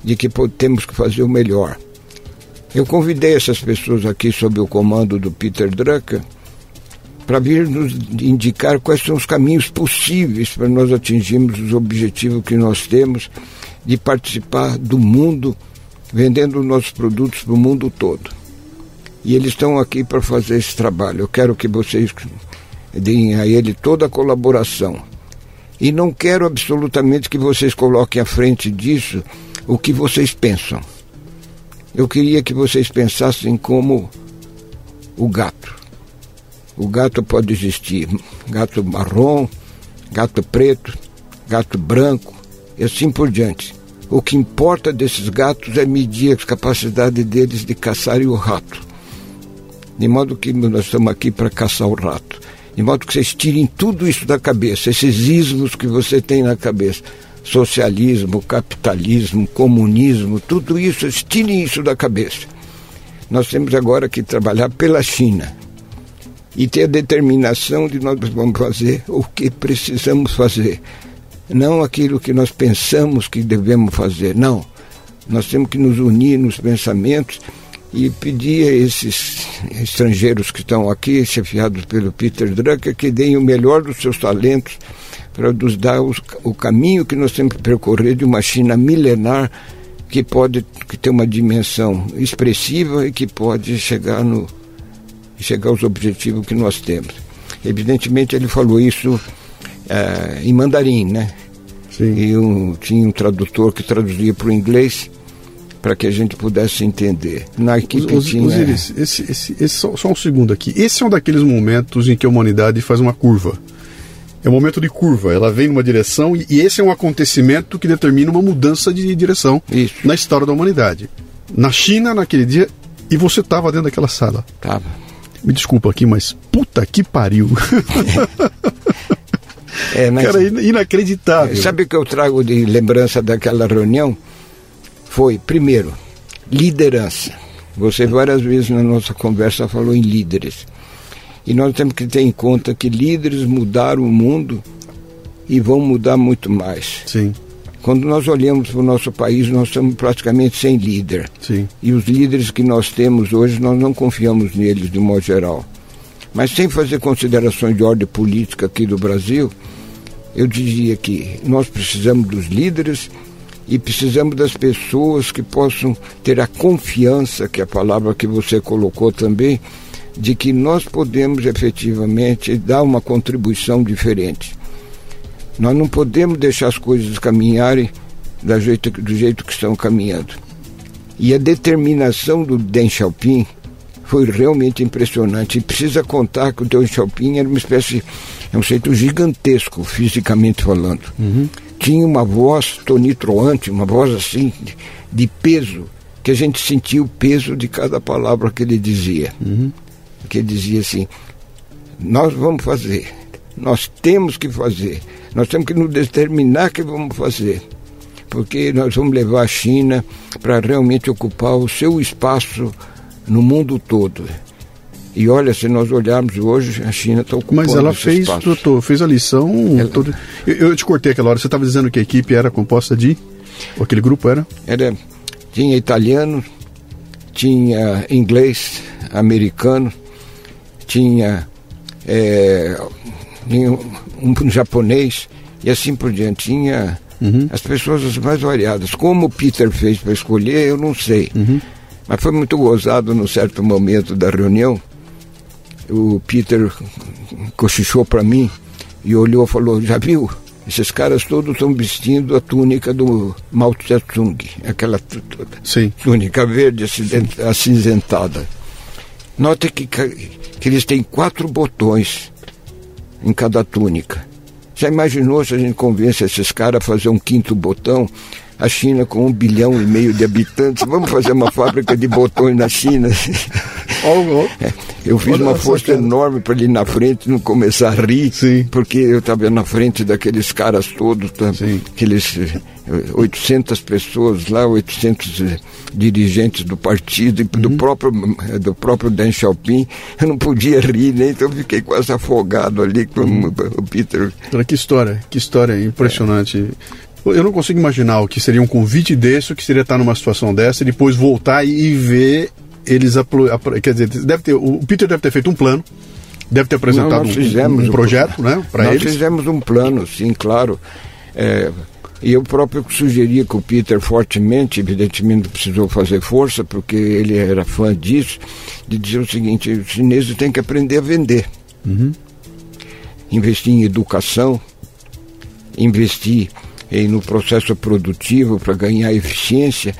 de que temos que fazer o melhor eu convidei essas pessoas aqui sob o comando do Peter Drucker para vir nos indicar quais são os caminhos possíveis para nós atingirmos os objetivos que nós temos de participar do mundo vendendo nossos produtos para o mundo todo. E eles estão aqui para fazer esse trabalho. Eu quero que vocês deem a ele toda a colaboração. E não quero absolutamente que vocês coloquem à frente disso o que vocês pensam eu queria que vocês pensassem como o gato. O gato pode existir gato marrom, gato preto, gato branco e assim por diante. O que importa desses gatos é medir a capacidade deles de caçarem o rato. De modo que nós estamos aqui para caçar o rato. De modo que vocês tirem tudo isso da cabeça, esses ismos que você tem na cabeça socialismo, capitalismo, comunismo, tudo isso, tirem isso da cabeça. Nós temos agora que trabalhar pela China e ter a determinação de nós vamos fazer o que precisamos fazer. Não aquilo que nós pensamos que devemos fazer, não. Nós temos que nos unir nos pensamentos e pedir a esses estrangeiros que estão aqui, chefiados pelo Peter Drucker, que deem o melhor dos seus talentos para nos dar os, o caminho que nós temos que percorrer de uma China milenar que pode que ter uma dimensão expressiva e que pode chegar no chegar aos objetivos que nós temos. Evidentemente ele falou isso é, em mandarim, né? Sim. E um, tinha um tradutor que traduzia para o inglês para que a gente pudesse entender. Na equipe os, tinha... Osiris, esse, esse, esse, só, só um segundo aqui. Esse é um daqueles momentos em que a humanidade faz uma curva. É um momento de curva, ela vem numa direção e, e esse é um acontecimento que determina uma mudança de direção Isso. na história da humanidade. Na China, naquele dia, e você estava dentro daquela sala. Tava. Me desculpa aqui, mas puta que pariu. *laughs* É, mas... Cara, inacreditável. Sabe o que eu trago de lembrança daquela reunião? Foi, primeiro, liderança. Você várias vezes na nossa conversa falou em líderes. E nós temos que ter em conta que líderes mudaram o mundo e vão mudar muito mais. Sim. Quando nós olhamos para o nosso país, nós estamos praticamente sem líder. Sim. E os líderes que nós temos hoje, nós não confiamos neles de modo geral. Mas sem fazer considerações de ordem política aqui do Brasil, eu diria que nós precisamos dos líderes e precisamos das pessoas que possam ter a confiança, que é a palavra que você colocou também, de que nós podemos efetivamente dar uma contribuição diferente. Nós não podemos deixar as coisas caminharem do jeito, do jeito que estão caminhando. E a determinação do Deng Xiaoping foi realmente impressionante. E precisa contar que o Deng Xiaoping era uma espécie, é um jeito gigantesco, fisicamente falando. Uhum. Tinha uma voz tonitroante, uma voz assim, de, de, peso, que a gente sentia o peso de cada palavra que ele dizia. Uhum que dizia assim: nós vamos fazer, nós temos que fazer, nós temos que nos determinar que vamos fazer, porque nós vamos levar a China para realmente ocupar o seu espaço no mundo todo. E olha, se nós olharmos hoje, a China está ocupando Mas ela fez, espaço. doutor, fez a lição. Ela... Todo... Eu, eu, te cortei aquela hora, você estava dizendo que a equipe era composta de. Ou aquele grupo era? Era. Tinha italiano, tinha inglês, americano, tinha, é, tinha um, japonês e assim por diante. Tinha uhum. as pessoas as mais variadas. Como o Peter fez para escolher, eu não sei. Uhum. Mas foi muito gozado num certo momento da reunião. O Peter cochichou para mim e olhou e falou: Já viu? Esses caras todos estão vestindo a túnica do Mao Tse Tung, aquela túnica verde acinzentada. Note que, que eles têm quatro botões em cada túnica. Já imaginou se a gente convence esses caras a fazer um quinto botão? A China com um bilhão e meio de habitantes, vamos fazer uma fábrica de botões na China. *laughs* É, eu fiz uma força enorme para ele ir na frente não começar a rir, Sim. porque eu estava na frente daqueles caras todos, tá? Aqueles eh, 800 pessoas lá, 800 eh, dirigentes do partido e Uhum. do próprio eh, do próprio Deng Xiaoping. Eu não podia rir, né? Então eu fiquei quase afogado ali com Uhum. o Peter. Olha que história, que história impressionante. Eu não consigo imaginar o que seria um convite desse, o que seria estar numa situação dessa, e depois voltar e ver eles. Quer dizer, deve ter, o Peter deve ter feito um plano, deve ter apresentado Não, nós um- um, projeto né, para Nós eles. fizemos um plano, sim, claro. É, e eu próprio sugeria que o Peter fortemente, evidentemente precisou fazer força, porque ele era fã disso, de dizer o seguinte, os chineses têm que aprender a vender. Uhum. Investir em educação, investir em, no processo produtivo para ganhar eficiência.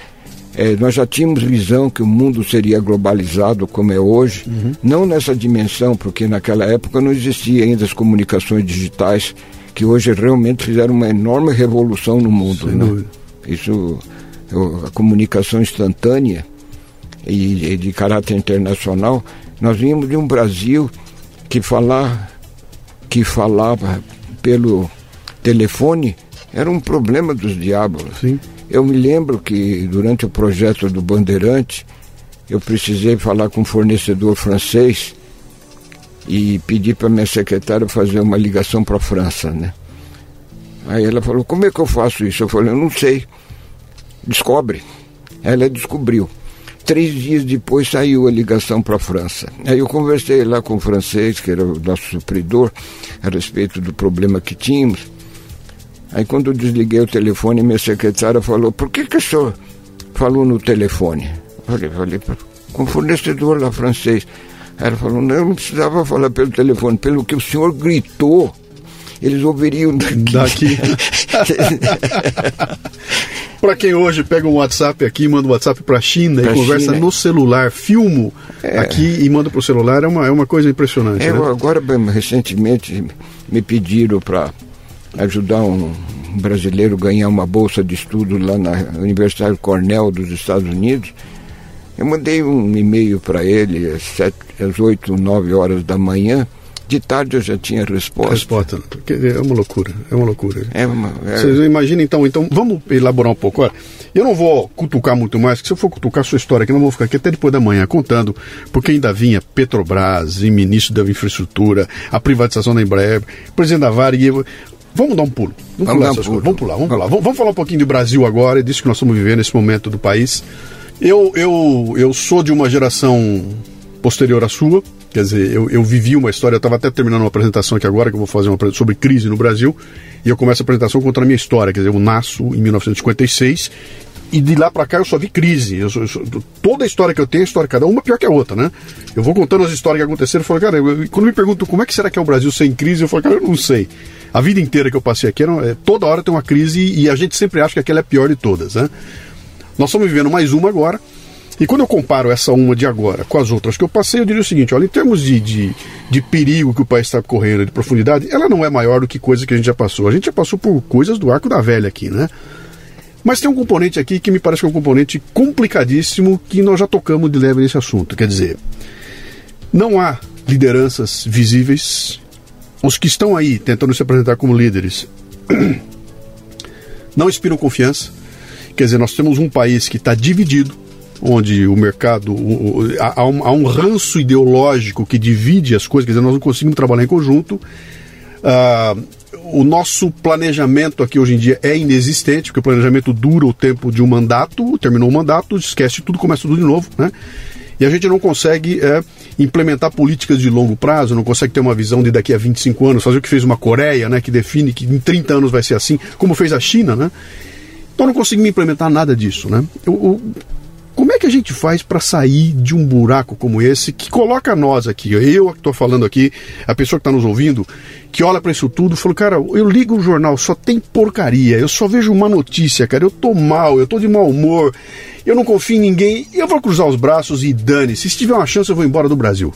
É, nós já tínhamos visão que o mundo seria globalizado como é hoje, não nessa dimensão, porque naquela época não existia ainda as comunicações digitais, que hoje realmente fizeram uma enorme revolução no mundo. Né? Isso, a comunicação instantânea e, e de caráter internacional, nós vimos de um Brasil que falar que falava pelo telefone era um problema dos diabos. Sim. Eu me lembro que durante o projeto do Bandeirante, eu precisei falar com um fornecedor francês e pedi para minha secretária fazer uma ligação para a França, né? Aí ela falou: "Como é que eu faço isso?" Eu falei: "Eu não sei. Descobre." Ela descobriu. Três dias depois saiu a ligação para a França. Aí eu conversei lá com o francês, que era o nosso supridor, a respeito do problema que tínhamos. Aí quando eu desliguei o telefone, minha secretária falou, por que, que o senhor falou no telefone? Eu falei, falei com o fornecedor lá francês. Ela falou, não, não precisava falar pelo telefone, pelo que o senhor gritou, eles ouviriam daqui. Daqui. *laughs* Para quem hoje pega um WhatsApp aqui, manda um WhatsApp para a China Pra e conversa China. no celular, filmo aqui e manda para o celular, é uma, é uma coisa impressionante. É, né? agora, recentemente, me pediram para ajudar um brasileiro a ganhar uma bolsa de estudo lá na Universidade Cornell dos Estados Unidos. Eu mandei um e-mail para ele às, sete, às 8, 9 horas da manhã. De tarde eu já tinha resposta. Resposta. Porque É uma loucura, é uma loucura. É uma, é- Vocês imaginam então, então, vamos elaborar um pouco. Olha, eu não vou cutucar muito mais, porque se eu for cutucar a sua história aqui, eu não vou ficar aqui até depois da manhã contando, porque ainda vinha Petrobras e ministro da Infraestrutura, a privatização da Embraer, presidente da Vale. Vamos dar um pulo. Vamos, Vamos pular dar um pulo. coisas. Vamos pular, vamos pular. Vamos, vamos falar um pouquinho do Brasil agora e disso que nós estamos vivendo nesse momento do país. Eu, eu, eu sou de uma geração posterior à sua, quer dizer, eu, eu vivi uma história, eu estava até terminando uma apresentação aqui agora, que eu vou fazer uma sobre crise no Brasil, e eu começo a apresentação contando a minha história, quer dizer, eu nasço em 1956, e de lá para cá eu só vi crise. Eu eu sou- toda a história que eu tenho, a história cada uma pior que a outra, né? Eu vou contando as histórias que aconteceram, eu falo, cara, eu- quando me perguntam como é que será que é o Brasil sem crise, eu falo, cara, eu não sei. A vida inteira que eu passei aqui, era, é, toda hora tem uma crise e a gente sempre acha que aquela é a pior de todas, né? Nós estamos vivendo mais uma agora. E quando eu comparo essa uma de agora com as outras que eu passei, eu diria o seguinte: olha, em termos de, de, de perigo que o país está correndo, de profundidade, ela não é maior do que coisa que a gente já passou. A gente já passou por coisas do arco da velha aqui, né? Mas tem um componente aqui que me parece que é um componente complicadíssimo que nós já tocamos de leve nesse assunto. Quer dizer, não há lideranças visíveis. Os que estão aí tentando se apresentar como líderes *clears throat* não inspiram confiança. Quer dizer, nós temos um país que está dividido, onde o mercado. há, um, há um ranço ideológico que divide as coisas, quer dizer, nós não conseguimos trabalhar em conjunto. Ah, o nosso planejamento aqui hoje em dia é inexistente, porque o planejamento dura o tempo de um mandato, terminou o mandato, esquece tudo, começa tudo de novo, né? E a gente não consegue é, implementar políticas de longo prazo, não consegue ter uma visão de daqui a 25 anos, fazer o que fez uma Coreia, né, que define que em 30 anos vai ser assim, como fez a China, né? Então não conseguimos implementar nada disso, né? Como é que a gente faz para sair de um buraco como esse que coloca nós aqui, eu que estou falando aqui, a pessoa que está nos ouvindo, que olha para isso tudo, falou, cara, eu ligo o jornal, só tem porcaria, eu só vejo uma notícia, cara, eu tô mal, eu tô de mau humor, eu não confio em ninguém, eu vou cruzar os braços e dane-se, se tiver uma chance eu vou embora do Brasil.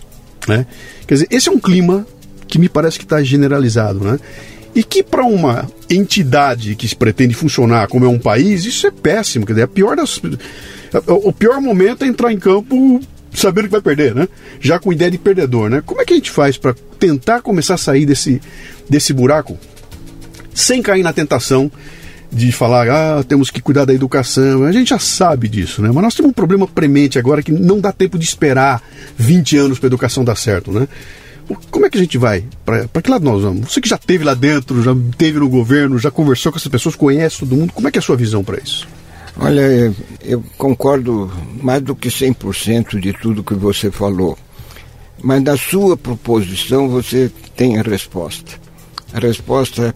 Né? Quer dizer, esse é um clima que me parece que está generalizado, né? E que para uma entidade que se pretende funcionar como é um país, isso é péssimo. Quer dizer, a pior das, o pior momento é entrar em campo sabendo que vai perder, né? Já com ideia de perdedor, né? Como é que a gente faz para tentar começar a sair desse, desse buraco sem cair na tentação de falar, ah, temos que cuidar da educação. A gente já sabe disso, né? Mas nós temos um problema premente agora que não dá tempo de esperar 20 anos para a educação dar certo, né? Como é que a gente vai? Para que lado nós vamos? Você que já teve lá dentro, já teve no governo, já conversou com essas pessoas, conhece todo mundo, como é que é a sua visão para isso? Olha, eu concordo mais do que 100% de tudo que você falou. Mas na sua proposição você tem a resposta. A resposta é: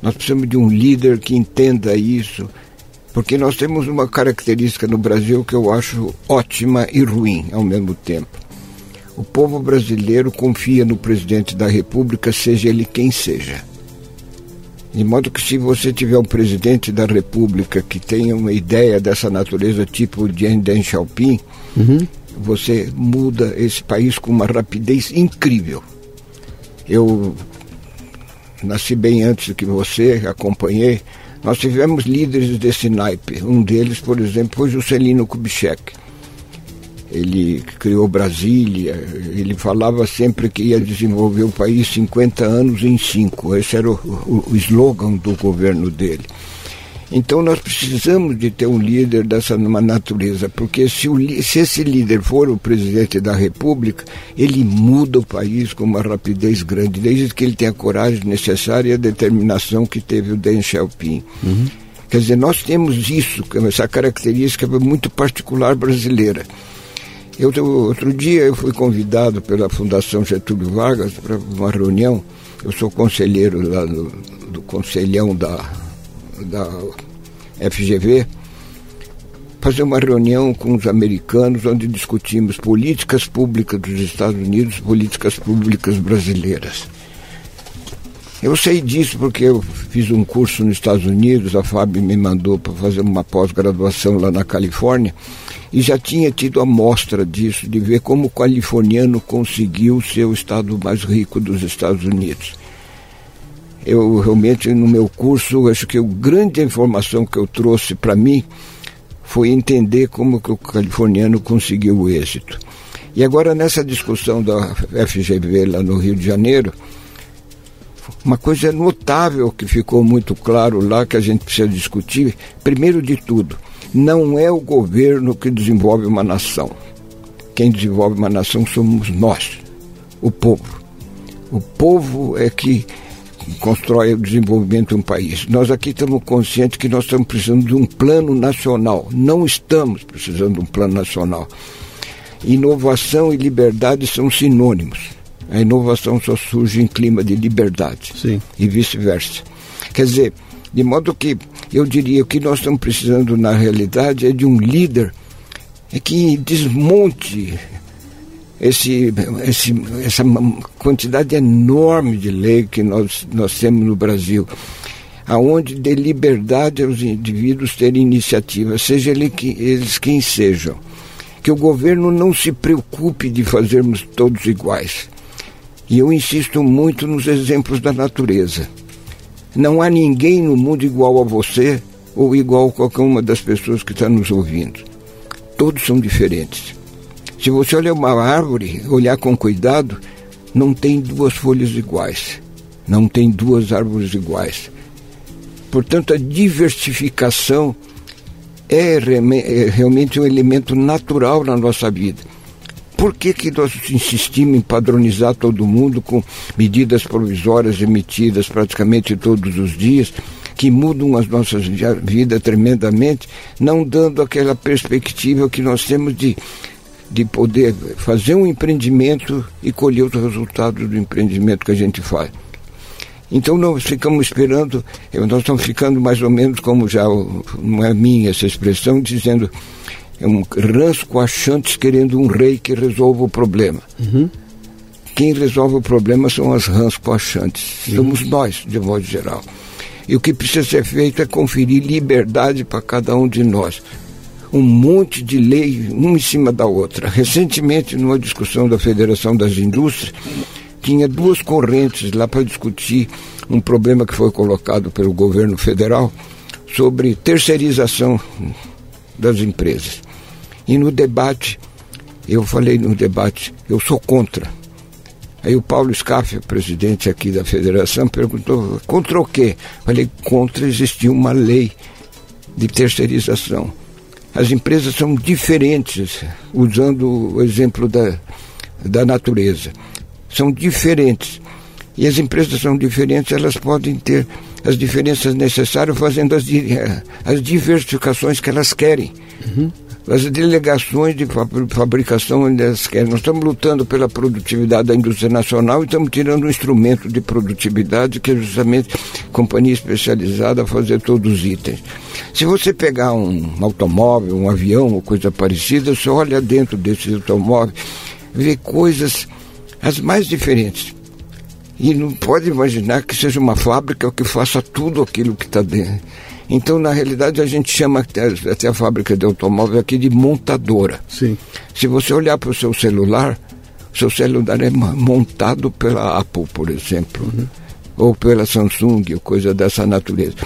nós precisamos de um líder que entenda isso, porque nós temos uma característica no Brasil que eu acho ótima e ruim ao mesmo tempo. O povo brasileiro confia no presidente da República, seja ele quem seja. De modo que se você tiver um presidente da República que tenha uma ideia dessa natureza, tipo Jiang Deng Xiaoping, uhum. você muda esse país com uma rapidez incrível. Eu nasci bem antes do que você, acompanhei. Nós tivemos líderes desse naipe. Um deles, por exemplo, foi Juscelino Kubitschek ele criou Brasília, ele falava sempre que ia desenvolver o país 50 anos em 5. Esse era o, o, o slogan do governo dele. Então nós precisamos de ter um líder dessa natureza, porque se, o, se, esse líder for o presidente da República, ele muda o país com uma rapidez grande, desde que ele tenha a coragem necessária e a determinação que teve o Deng Xiaoping. Uhum. Quer dizer, nós temos isso, essa característica muito particular brasileira. Eu, outro dia eu fui convidado pela Fundação Getúlio Vargas para uma reunião. Eu sou conselheiro lá do, do conselhão da, da FGV, fazer uma reunião com os americanos onde discutimos políticas públicas dos Estados Unidos, políticas públicas brasileiras. Eu sei disso porque eu fiz um curso nos Estados Unidos, a Fábio me mandou para fazer uma pós-graduação lá na Califórnia e já tinha tido amostra disso, de ver como o californiano conseguiu ser o estado mais rico dos Estados Unidos. Eu realmente, no meu curso, acho que a grande informação que eu trouxe para mim foi entender como que o californiano conseguiu o êxito. E agora, nessa discussão da FGV lá no Rio de Janeiro, uma coisa notável que ficou muito claro lá, que a gente precisa discutir, primeiro de tudo, não é o governo que desenvolve uma nação. Quem desenvolve uma nação somos nós, o povo. O povo é que constrói o desenvolvimento de um país. Nós aqui estamos conscientes que nós estamos precisando de um plano nacional. Não estamos precisando de um plano nacional. Inovação e liberdade são sinônimos. A inovação só surge em clima de liberdade Sim. e vice-versa. Quer dizer, de modo que eu diria que nós estamos precisando, na realidade, é de um líder que desmonte esse, esse, essa quantidade enorme de lei que nós, nós temos no Brasil, aonde dê liberdade aos indivíduos terem iniciativa, seja ele que, eles quem sejam. Que o governo não se preocupe de fazermos todos iguais. E eu insisto muito nos exemplos da natureza. Não há ninguém no mundo igual a você ou igual a qualquer uma das pessoas que está nos ouvindo. Todos são diferentes. Se você olhar uma árvore, olhar com cuidado, não tem duas folhas iguais, não tem duas árvores iguais. Portanto, a diversificação é, é realmente um elemento natural na nossa vida. Por que, que nós insistimos em padronizar todo mundo com medidas provisórias emitidas praticamente todos os dias, que mudam as nossas vidas tremendamente, não dando aquela perspectiva que nós temos de, de poder fazer um empreendimento e colher os resultados do empreendimento que a gente faz? Então nós ficamos esperando, nós estamos ficando mais ou menos como já, não é minha essa expressão, dizendo é um ranço coachantes querendo um rei que resolva o problema. Uhum. Quem resolve o problema são as rãs coachantes. Somos nós, de modo geral. E o que precisa ser feito é conferir liberdade para cada um de nós. Um monte de lei, uma em cima da outra. Recentemente, numa discussão da Federação das Indústrias, tinha duas correntes lá para discutir um problema que foi colocado pelo governo federal sobre terceirização das empresas. E no debate, eu falei no debate, eu sou contra. Aí o Paulo Scaff, presidente aqui da federação, perguntou: contra o quê? Falei: contra existir uma lei de terceirização. As empresas são diferentes, usando o exemplo da, da natureza. São diferentes. E as empresas são diferentes, elas podem ter as diferenças necessárias, fazendo as, as diversificações que elas querem. Uhum as delegações de fabricação querem. Nós estamos lutando pela produtividade da indústria nacional e estamos tirando um instrumento de produtividade que é justamente companhia especializada a fazer todos os itens. Se você pegar um automóvel, um avião ou coisa parecida, você olha dentro desse automóvel, vê coisas as mais diferentes. E não pode imaginar que seja uma fábrica que faça tudo aquilo que está dentro então, na realidade, a gente chama até, até a fábrica de automóvel aqui de montadora. Sim. Se você olhar para o seu celular, o seu celular é montado pela Apple, por exemplo, uhum. ou pela Samsung, ou coisa dessa natureza.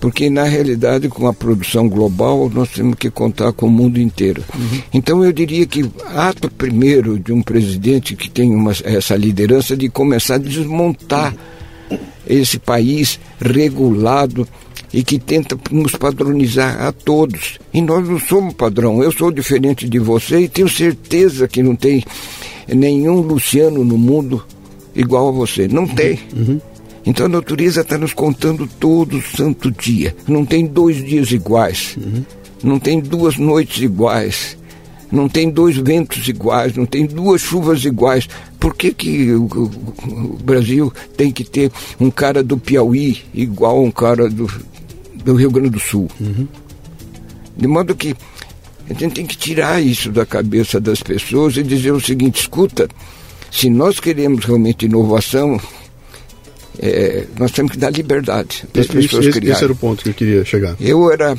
Porque, na realidade, com a produção global, nós temos que contar com o mundo inteiro. Uhum. Então, eu diria que ato primeiro de um presidente que tem uma, essa liderança de começar a desmontar uhum. esse país regulado e que tenta nos padronizar a todos. E nós não somos padrão. Eu sou diferente de você e tenho certeza que não tem nenhum Luciano no mundo igual a você. Não tem. Uhum. Então a natureza está nos contando todo santo dia. Não tem dois dias iguais. Uhum. Não tem duas noites iguais. Não tem dois ventos iguais, não tem duas chuvas iguais. Por que, que o, o, o Brasil tem que ter um cara do Piauí igual a um cara do, do Rio Grande do Sul. Uhum. De modo que a gente tem que tirar isso da cabeça das pessoas e dizer o seguinte: escuta, se nós queremos realmente inovação, é, nós temos que dar liberdade para as pessoas esse, criarem. Esse era o ponto que eu queria chegar. Eu era,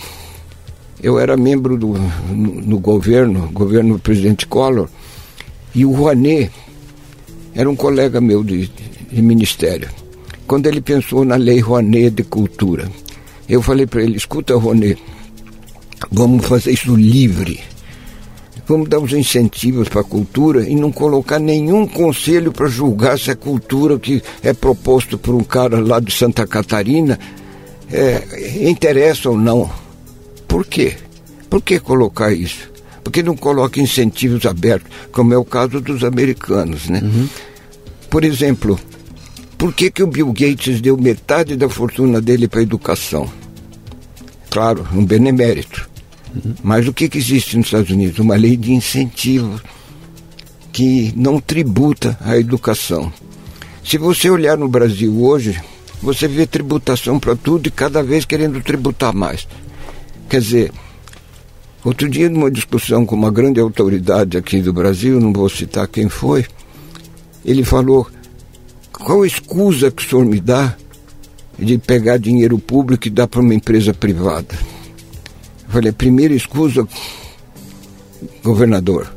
eu era membro do no, no governo, governo do presidente Collor, e o Rouanet era um colega meu de, de ministério. Quando ele pensou na lei Rouanet de cultura, eu falei para ele: escuta, Rony, vamos fazer isso livre. Vamos dar uns incentivos para a cultura e não colocar nenhum conselho para julgar se a cultura que é proposto por um cara lá de Santa Catarina é, interessa ou não. Por quê? Por que colocar isso? Porque não coloca incentivos abertos, como é o caso dos americanos, né? Uhum. Por exemplo, por que, que o Bill Gates deu metade da fortuna dele para a educação? Claro, um benemérito. Mas o que, que existe nos Estados Unidos? Uma lei de incentivo que não tributa a educação. Se você olhar no Brasil hoje, você vê tributação para tudo e cada vez querendo tributar mais. Quer dizer, outro dia, numa discussão com uma grande autoridade aqui do Brasil, não vou citar quem foi, ele falou: qual a excusa que o senhor me dá de pegar dinheiro público e dar para uma empresa privada. Eu falei, primeira escusa, governador,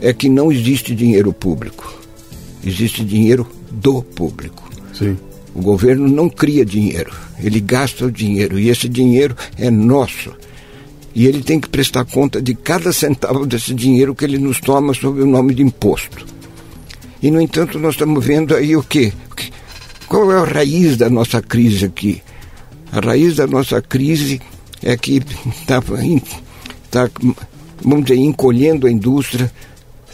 é que não existe dinheiro público. Existe dinheiro do público. Sim. O governo não cria dinheiro, ele gasta o dinheiro e esse dinheiro é nosso. E ele tem que prestar conta de cada centavo desse dinheiro que ele nos toma sob o nome de imposto. E, no entanto, nós estamos vendo aí o quê? Qual é a raiz da nossa crise aqui? A raiz da nossa crise é que está, tá, vamos dizer, encolhendo a indústria,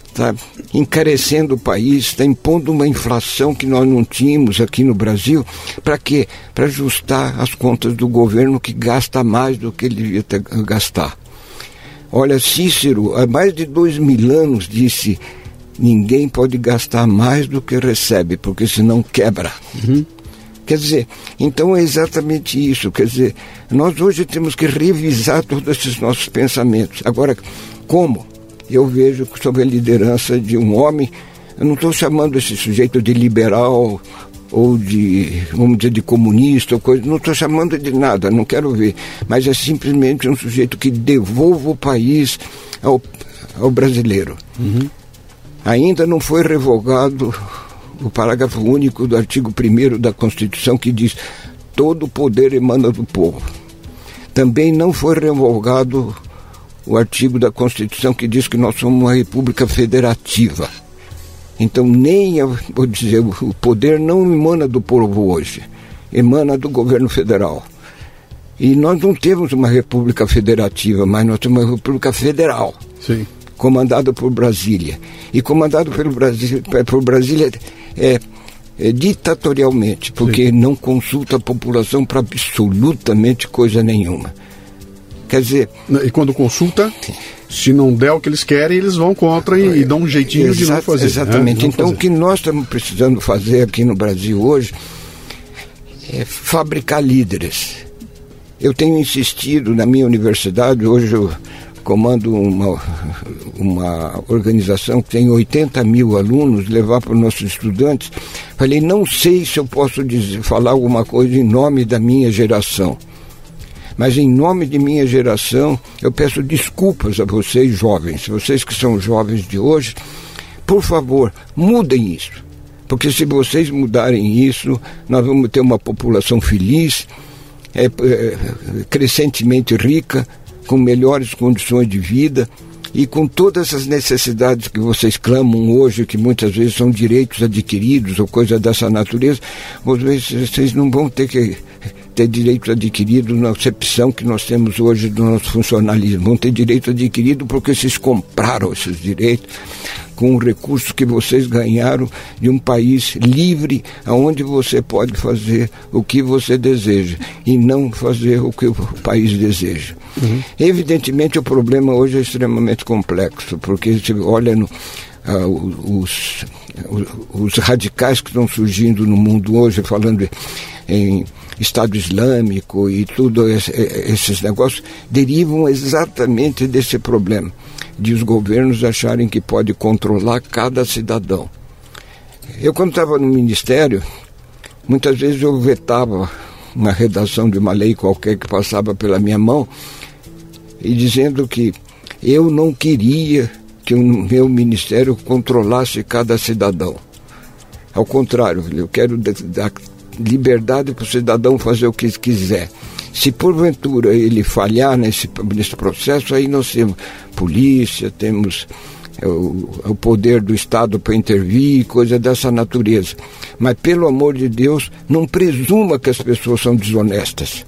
está encarecendo o país, está impondo uma inflação que nós não tínhamos aqui no Brasil. Para quê? Para ajustar as contas do governo que gasta mais do que ele devia ter, gastar. Olha, Cícero, há mais de dois mil anos, disse Ninguém pode gastar mais do que recebe, porque senão quebra. Uhum. Quer dizer, então é exatamente isso. Quer dizer, nós hoje temos que revisar todos esses nossos pensamentos. Agora, como? Eu vejo que sob a liderança de um homem, eu não estou chamando esse sujeito de liberal ou de, vamos dizer, de comunista ou coisa, não estou chamando de nada, não quero ver. Mas é simplesmente um sujeito que devolva o país ao, ao brasileiro. Uhum. Ainda não foi revogado o parágrafo único do artigo 1 da Constituição que diz todo o poder emana do povo. Também não foi revogado o artigo da Constituição que diz que nós somos uma república federativa. Então, nem, vou dizer, o poder não emana do povo hoje, emana do governo federal. E nós não temos uma república federativa, mas nós temos uma república federal. Sim. Comandada por Brasília. E comandado pelo Brasil, por Brasília é, é ditatorialmente, porque Sim. não consulta a população para absolutamente coisa nenhuma. Quer dizer. E quando consulta, se não der o que eles querem, eles vão contra e, e dão um jeitinho de não fazer. Exatamente. Né? então, fazer. o que nós estamos precisando fazer aqui no Brasil hoje é fabricar líderes. Eu tenho insistido na minha universidade, hoje eu comando uma, uma organização que tem 80 mil alunos, levar para os nossos estudantes. Falei, não sei se eu posso dizer, falar alguma coisa em nome da minha geração mas em nome de minha geração, eu peço desculpas a vocês jovens, vocês que são jovens de hoje, por favor, mudem isso. Porque se vocês mudarem isso, nós vamos ter uma população feliz, é, é, crescentemente rica, com melhores condições de vida e com todas as necessidades que vocês clamam hoje, que muitas vezes são direitos adquiridos ou coisa dessa natureza, vocês não vão ter que ter direito adquirido na acepção que nós temos hoje do nosso funcionalismo. Vão ter direito adquirido porque vocês compraram esses direitos com o recurso que vocês ganharam de um país livre, onde você pode fazer o que você deseja e não fazer o que o país deseja. Uhum. Evidentemente, o problema hoje é extremamente complexo, porque se olha no, uh, os, os radicais que estão surgindo no mundo hoje, falando em Estado Islâmico e tudo esse, esses negócios derivam exatamente desse problema de os governos acharem que pode controlar cada cidadão. Eu quando estava no ministério, muitas vezes eu vetava uma redação de uma lei qualquer que passava pela minha mão e dizendo que eu não queria que o meu ministério controlasse cada cidadão. Ao contrário, eu quero dar liberdade para o cidadão fazer o que quiser. Se porventura ele falhar nesse, nesse processo, aí nós temos polícia, temos é, o, o poder do Estado para intervir, coisa dessa natureza. Mas, pelo amor de Deus, não presuma que as pessoas são desonestas.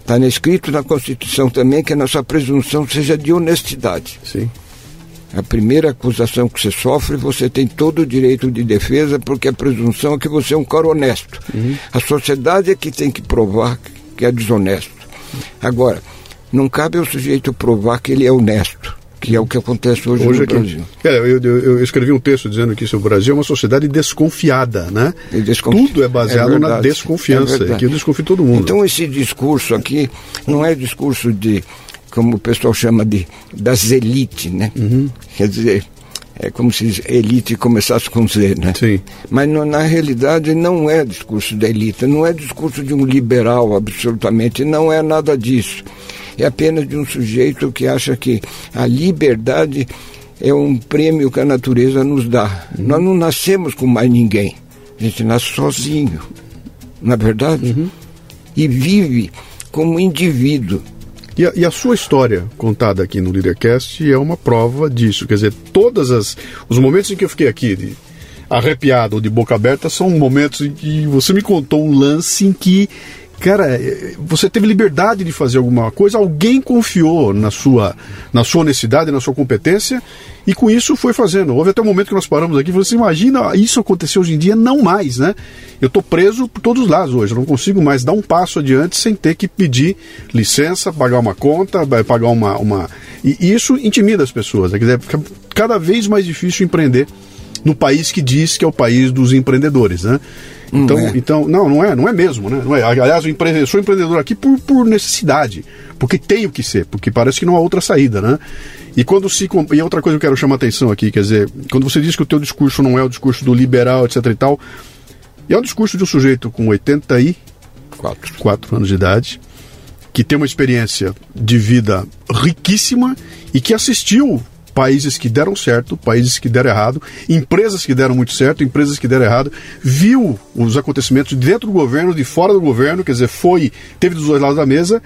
Está escrito na Constituição também que a nossa presunção seja de honestidade. Sim. A primeira acusação que você sofre, você tem todo o direito de defesa, porque a presunção é que você é um cara honesto. Uhum. A sociedade é que tem que provar que é desonesto. Agora, não cabe ao sujeito provar que ele é honesto, que é o que acontece hoje, hoje no aqui, Brasil. É, eu, eu, escrevi um texto dizendo que o Brasil é uma sociedade desconfiada, né? Desconfi... Tudo é baseado é na desconfiança, é que eu desconfio todo mundo. Então esse discurso aqui não é discurso de como o pessoal chama de das elites, né? Uhum. Quer dizer, é como se elite começasse com Z, né? Sim. Mas no, na realidade não é discurso da elite, não é discurso de um liberal, absolutamente, não é nada disso. É apenas de um sujeito que acha que a liberdade é um prêmio que a natureza nos dá. Uhum. Nós não nascemos com mais ninguém, a gente nasce sozinho, na é verdade? Uhum. E vive como indivíduo. E a, e a, sua história contada aqui no Leadercast é uma prova disso. Quer dizer, todas as os momentos em que eu fiquei aqui de, arrepiado ou de boca aberta são momentos em que você me contou um lance em que cara, é, você teve liberdade de fazer alguma coisa, alguém confiou na sua, na sua honestidade, na sua competência, e com isso foi fazendo. Houve até um momento que nós paramos aqui e assim, imagina isso acontecer hoje em dia, não mais, né? Eu estou preso por todos os lados hoje, eu não consigo mais dar um passo adiante sem ter que pedir licença, pagar uma conta, pagar uma... uma... E isso intimida as pessoas, né? Dizer, cada vez mais difícil empreender no país que diz que é o país dos empreendedores, né? Não então, é. então, não, não é, não é mesmo, né? Não é. Aliás, eu, empre- eu sou empreendedor aqui por, por necessidade, porque tenho que ser, porque parece que não há outra saída, né? E quando se e outra coisa que eu quero chamar a atenção aqui, quer dizer, quando você diz que o teu discurso não é o discurso do liberal, etc e tal, é um discurso de um sujeito com 84 Quatro. anos de idade, que tem uma experiência de vida riquíssima e que assistiu países que deram certo, países que deram errado, empresas que deram muito certo, empresas que deram errado, viu os acontecimentos dentro do governo, de fora do governo, quer dizer, foi, teve dos dois lados da mesa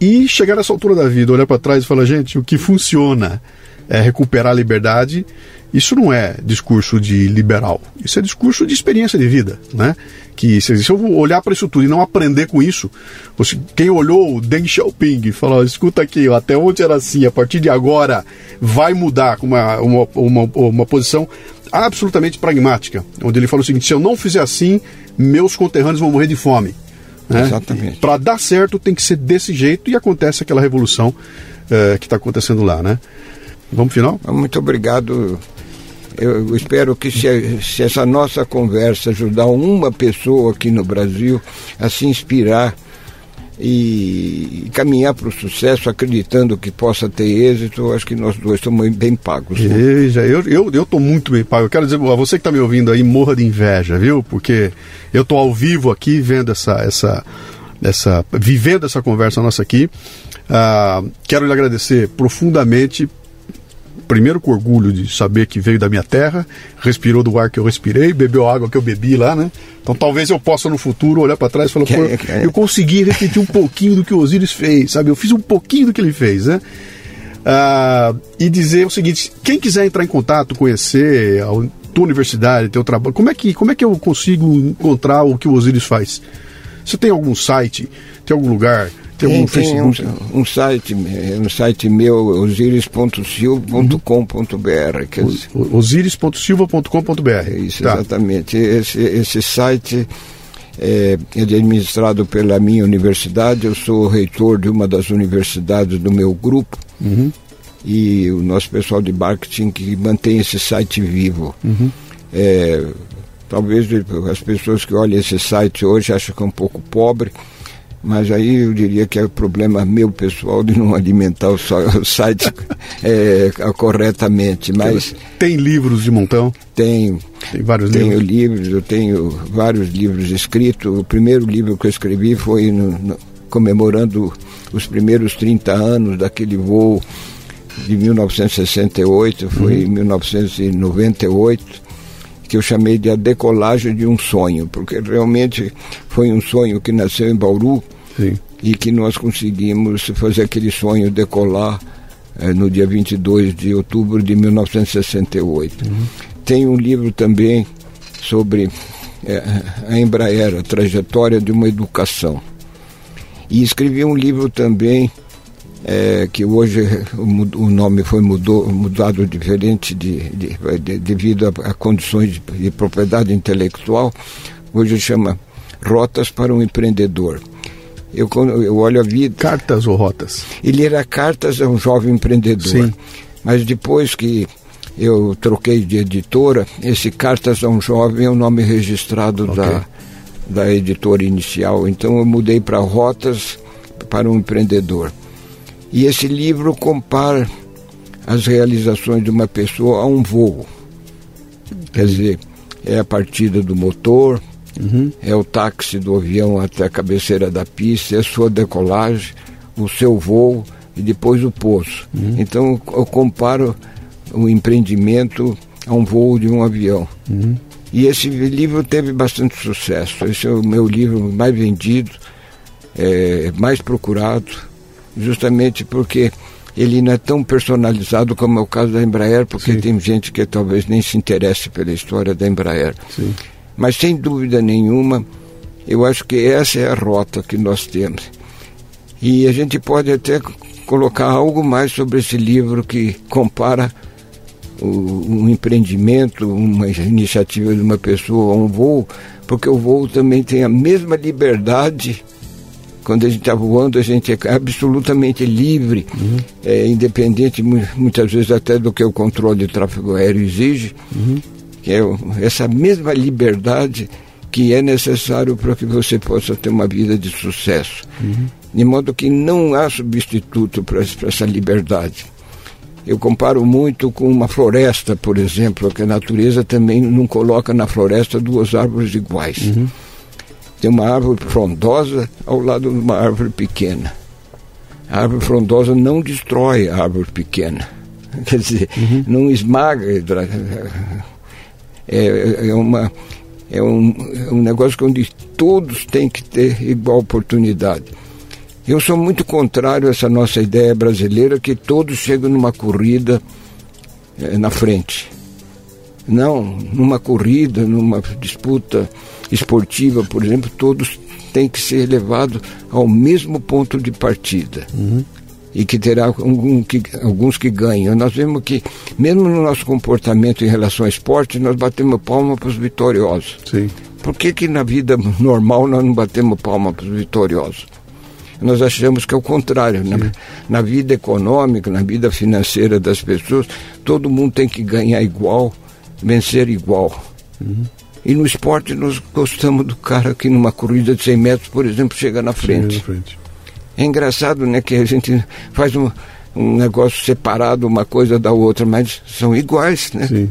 e chegar nessa altura da vida, olhar para trás e falar, gente, o que funciona é recuperar a liberdade. Isso não é discurso de liberal, isso é discurso de experiência de vida, né? Que se, se eu olhar para isso tudo e não aprender com isso, você, quem olhou o Deng Xiaoping e falou, escuta aqui, até ontem era assim, a partir de agora vai mudar com uma, uma, uma, uma posição absolutamente pragmática, onde ele falou o seguinte, se eu não fizer assim, meus conterrâneos vão morrer de fome. Né? Exatamente. Para dar certo tem que ser desse jeito e acontece aquela revolução eh, que está acontecendo lá, né? Vamos final? Muito obrigado. Eu espero que se, se essa nossa conversa ajudar uma pessoa aqui no Brasil a se inspirar e caminhar para o sucesso, acreditando que possa ter êxito, acho que nós dois estamos bem pagos. né? Eu, eu, eu tô muito bem pago. Eu quero dizer, a você que está me ouvindo aí, morra de inveja, viu? Porque eu tô ao vivo aqui vendo essa, essa, essa vivendo essa conversa nossa aqui. Ah, quero lhe agradecer profundamente. Primeiro com orgulho de saber que veio da minha terra, respirou do ar que eu respirei, bebeu a água que eu bebi lá, né? Então talvez eu possa no futuro olhar para trás e falar, pô, eu consegui repetir um pouquinho do que o Osiris fez, sabe? Eu fiz um pouquinho do que ele fez, né? Ah, e dizer o seguinte: quem quiser entrar em contato, conhecer a tua universidade, teu trabalho, como é que como é que eu consigo encontrar o que o Osiris faz? Você tem algum site? Tem algum lugar? Tem, um, Facebook? um site, eh, um site meu, osiris.sil.com.br. quer dizer, O- Osiris.silva.com.br. É isso, Tá. exatamente. Esse, esse site é, ele é administrado pela minha universidade. Eu sou reitor de uma das universidades do meu grupo. E o nosso pessoal de marketing que mantém esse site vivo. É, talvez as pessoas que olham esse site hoje acham que é um pouco pobre. Mas aí eu diria que é problema meu pessoal de não alimentar o, site *laughs* é, corretamente. Mas Tem livros de montão? tem Tem vários tenho livros? livros, eu tenho vários livros escritos. O primeiro livro que eu escrevi foi no- no- comemorando os primeiros 30 anos daquele voo de 1968, foi em 1998, que eu chamei de A Decolagem de um Sonho, porque realmente foi um sonho que nasceu em Bauru Sim. e que nós conseguimos fazer aquele sonho decolar eh, no dia 22 de outubro de 1968. Tem um livro também sobre eh, a Embraer, a trajetória de uma educação. E escrevi um livro também eh, que hoje o, nome foi mudou, mudado diferente de, de- de- devido a, a condições de, de propriedade intelectual. Hoje chama Rotas para um Empreendedor. Eu, quando eu olho a vida, Cartas ou rotas? ele era cartas a um jovem empreendedor. Sim. Mas depois que eu troquei de editora, esse Cartas a um Jovem é o nome registrado Ok. da, da editora inicial. Então eu mudei para Rotas para um Empreendedor. E esse livro compara as realizações de uma pessoa a um voo. Quer dizer, é a partida do motor, é o táxi do avião até a cabeceira da pista, é a sua decolagem, o seu voo e depois o pouso. Então eu comparo o empreendimento a um voo de um avião. E esse livro teve bastante sucesso. Esse é o meu livro mais vendido, é, mais procurado, justamente porque ele não é tão personalizado como é o caso da Embraer, porque Sim. tem gente que talvez nem se interesse pela história da Embraer. Sim. Mas sem dúvida nenhuma, eu acho que essa é a rota que nós temos. E a gente pode até colocar algo mais sobre esse livro que compara um empreendimento, uma iniciativa de uma pessoa a um voo, porque o voo também tem a mesma liberdade. Quando a gente está voando, a gente é absolutamente livre, é independente mu- muitas vezes até do que o controle de tráfego aéreo exige que é essa mesma liberdade que é necessário para que você possa ter uma vida de sucesso. Uhum. De modo que não há substituto para essa liberdade. Eu comparo muito com uma floresta, por exemplo, que a natureza também não coloca na floresta duas árvores iguais. Uhum. Tem uma árvore frondosa ao lado de uma árvore pequena. A árvore frondosa não destrói a árvore pequena. *laughs* Quer dizer, uhum. não esmaga. É, é, uma, é, um, é um negócio onde todos têm que ter igual oportunidade. Eu sou muito contrário a essa nossa ideia brasileira que todos chegam numa corrida é, na frente. Não, numa corrida, numa disputa esportiva, por exemplo, todos têm que ser levados ao mesmo ponto de partida. Uhum. E que terá algum, que, alguns que ganham. Nós vemos que, mesmo no nosso comportamento em relação ao esporte, nós batemos palma para os vitoriosos. Sim. Por que, que na vida normal nós não batemos palma para os vitoriosos? nós achamos que é o contrário. Na, né? na, vida econômica, na vida financeira das pessoas, todo mundo tem que ganhar igual, vencer igual. Uhum. E no esporte nós gostamos do cara que numa corrida de 100 metros, por exemplo, chega na frente. Chega na frente. É engraçado, né, que a gente faz um, um negócio separado uma coisa da outra, mas são iguais, né? Sim.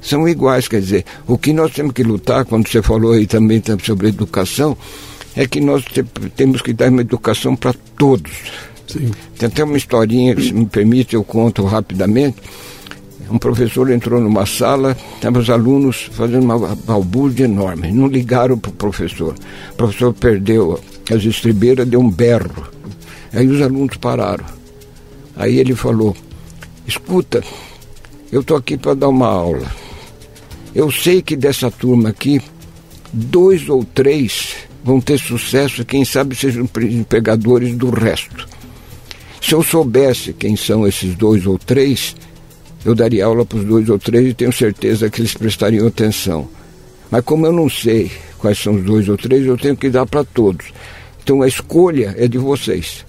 São iguais, quer dizer, o que nós temos que lutar, quando você falou aí também sobre educação, é que nós temos que dar uma educação para todos. Sim. Tem até uma historinha, que se me permite, eu conto rapidamente. Um professor entrou numa sala, estavam os alunos fazendo uma balbúrdia enorme. Não ligaram para o professor. O professor perdeu as estribeiras, deu um berro. Aí os alunos pararam. Aí ele falou: Escuta, eu estou aqui para dar uma aula. Eu sei que dessa turma aqui, dois ou três vão ter sucesso e quem sabe sejam empregadores do resto. Se eu soubesse quem são esses dois ou três, eu daria aula para os dois ou três e tenho certeza que eles prestariam atenção. Mas como eu não sei quais são os dois ou três, eu tenho que dar para todos. Então a escolha é de vocês.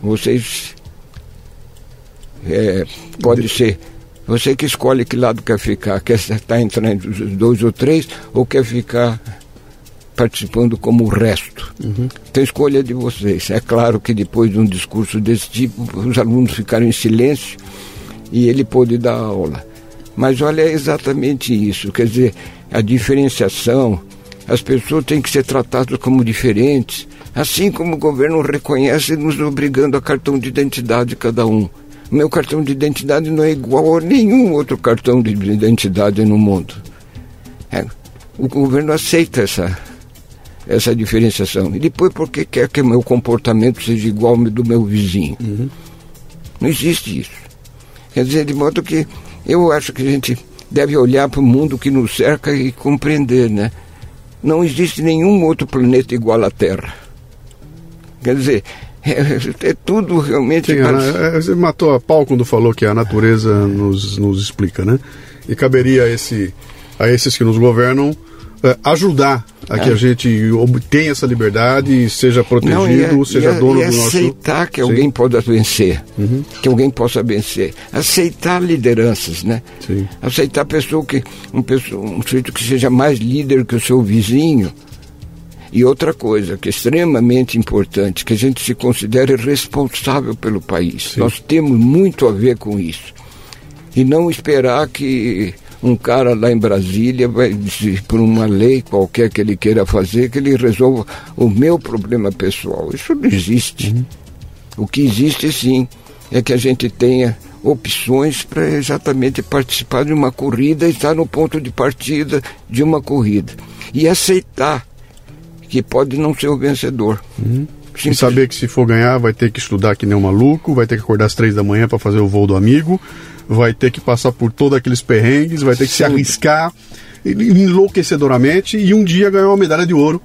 Vocês. É, pode ser. Você que escolhe que lado quer ficar. Quer estar entre os dois ou três ou quer ficar participando como o resto. Uhum. Então, escolha de vocês. É claro que depois de um discurso desse tipo, os alunos ficaram em silêncio e ele pôde dar aula. Mas olha, é exatamente isso. Quer dizer, a diferenciação, as pessoas têm que ser tratadas como diferentes, assim como o governo reconhece nos obrigando a cartão de identidade de cada um. O meu cartão de identidade não é igual a nenhum outro cartão de identidade no mundo. É, o governo aceita essa, essa diferenciação. E depois, por que quer que o meu comportamento seja igual ao do meu vizinho? Uhum. Não existe isso. Quer dizer, de modo que eu acho que a gente deve olhar para o mundo que nos cerca e compreender, né? Não existe nenhum outro planeta igual à Terra. Quer dizer, é, *laughs* é tudo realmente. Sim, para... Você matou a pau quando falou que a natureza nos, nos explica, né? E caberia a, esse, a esses que nos governam é, ajudar a que a gente obtenha essa liberdade, seja protegido, Não, e, seja e, dono e do nosso. Aceitar que Sim. alguém possa vencer, uhum. que alguém possa vencer. Aceitar lideranças, né? Sim. Aceitar pessoa que, um, pessoa, um sujeito que seja mais líder que o seu vizinho. E outra coisa que é extremamente importante, que a gente se considere responsável pelo país. Sim. Nós temos muito a ver com isso. E não esperar que um cara lá em Brasília vai dizer, por uma lei qualquer que ele queira fazer, que ele resolva o meu problema pessoal. Isso não existe. Uhum. O que existe sim é que a gente tenha opções para exatamente participar de uma corrida e estar no ponto de partida de uma corrida. E aceitar que pode não ser o vencedor. Uhum. E saber que se for ganhar vai ter que estudar que nem um maluco, vai ter que acordar às três da manhã para fazer o voo do amigo, vai ter que passar por todos aqueles perrengues, vai ter que Sim. se arriscar enlouquecedoramente e um dia ganhar uma medalha de ouro.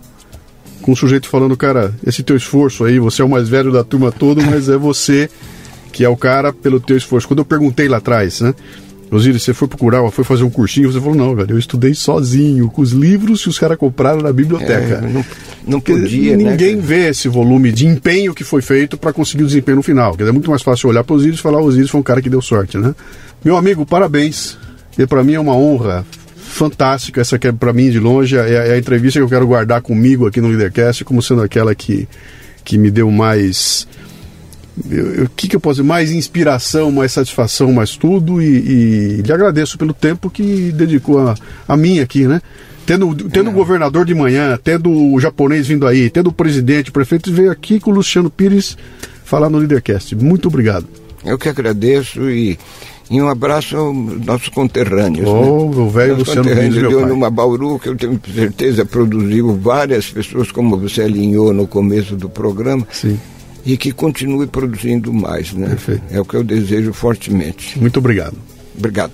Com o sujeito falando, cara, esse teu esforço aí, você é o mais velho da turma toda, mas é você que é o cara pelo teu esforço. Quando eu perguntei lá atrás, né? Osíris, você foi procurar, foi fazer um cursinho, você falou, não, velho, eu estudei sozinho, com os livros que os caras compraram na biblioteca. É, não, não podia, né, Ninguém né, vê esse volume de empenho que foi feito para conseguir o desempenho no final. Quer dizer, é muito mais fácil olhar para Osíris e falar, Osíris foi um cara que deu sorte, né? Meu amigo, parabéns. E para mim é uma honra fantástica. Essa que é, para mim, de longe, é, é, a entrevista que eu quero guardar comigo aqui no Leadercast, como sendo aquela que, que me deu mais. O que, que eu posso dizer? Mais inspiração, mais satisfação, mais tudo. E, e lhe agradeço pelo tempo que dedicou a, a mim aqui, né? Tendo, tendo o governador de manhã, tendo o japonês vindo aí, tendo o presidente, o prefeito veio aqui com o Luciano Pires falar no Leadercast. Muito obrigado. Eu que agradeço e, e um abraço aos nossos conterrâneos. Oh, né? o velho Luciano Pires, meu pai. numa Bauru, que eu tenho certeza produziu várias pessoas, como você alinhou no começo do programa. Sim. E que continue produzindo mais, né? Perfeito. É o que eu desejo fortemente. Muito obrigado. Obrigado.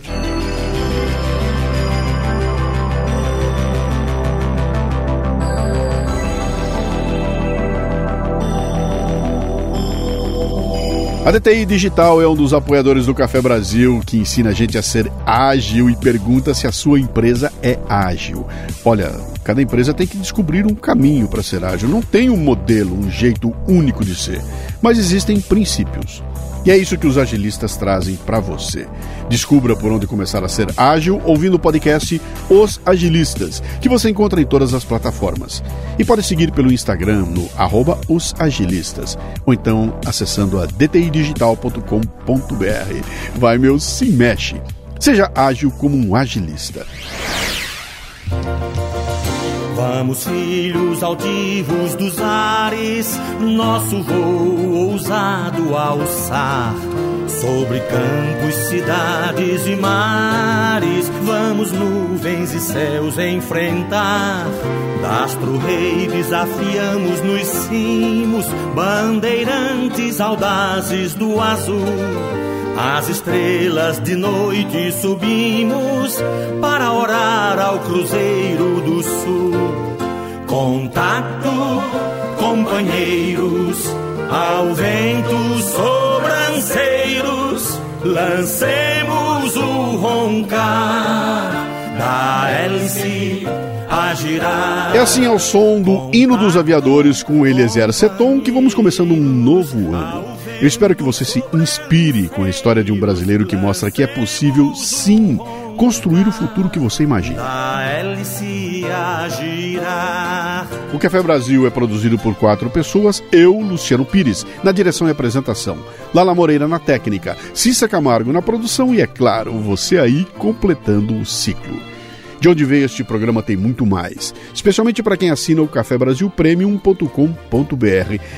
A DTI Digital é um dos apoiadores do Café Brasil que ensina a gente a ser ágil e pergunta se a sua empresa é ágil. Olha, cada empresa tem que descobrir um caminho para ser ágil. Não tem um modelo, um jeito único de ser, mas existem princípios. E é isso que os agilistas trazem para você. Descubra por onde começar a ser ágil ouvindo o podcast Os Agilistas, que você encontra em todas as plataformas. E pode seguir pelo Instagram no arroba os agilistas, ou então acessando a dtidigital.com.br. Vai meu, se mexe. Seja ágil como um agilista. Vamos, filhos altivos dos ares, nosso voo ousado alçar. Sobre campos, cidades e mares, vamos nuvens e céus enfrentar. Dastro rei desafiamos nos cimos, bandeirantes audazes do azul. As estrelas de noite subimos para orar ao Cruzeiro do Sul. Contato, companheiros, ao vento sobranceiros, lancemos o roncar da hélice a girar. É assim ao som do hino dos aviadores com Eliezer Seton que vamos começando um novo ano. Eu espero que você se inspire com a história de um brasileiro que mostra que é possível, sim, construir o futuro que você imagina. O Café Brasil é produzido por quatro pessoas, eu, Luciano Pires, na direção e apresentação, Lala Moreira na técnica, Cissa Camargo na produção e, é claro, você aí completando o ciclo. De onde veio este programa tem muito mais, especialmente para quem assina o Café Brasil Premium.com.br,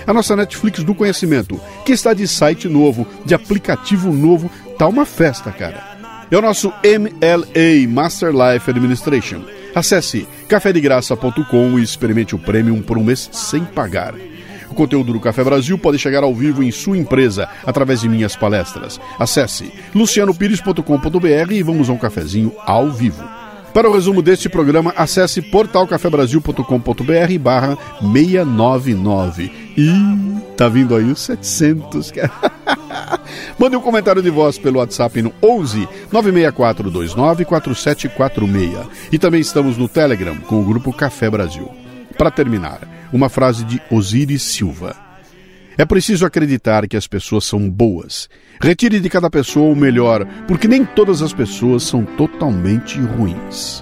a nossa Netflix do conhecimento, que está de site novo, de aplicativo novo, tá uma festa, cara. É o nosso MLA Master Life Administration. Acesse cafedegraça.com e experimente o Premium por um mês sem pagar. O conteúdo do Café Brasil pode chegar ao vivo em sua empresa através de minhas palestras. Acesse lucianopires.com.br e vamos a um cafezinho ao vivo. Para o resumo deste programa, acesse portalcafebrasil.com.br barra 699. E tá vindo aí os 700. *laughs* Mande um comentário de voz pelo WhatsApp no 11 96429 4746. E também estamos no Telegram com o grupo Café Brasil. Para terminar, uma frase de Osiris Silva. É preciso acreditar que as pessoas são boas. Retire de cada pessoa o melhor, porque nem todas as pessoas são totalmente ruins.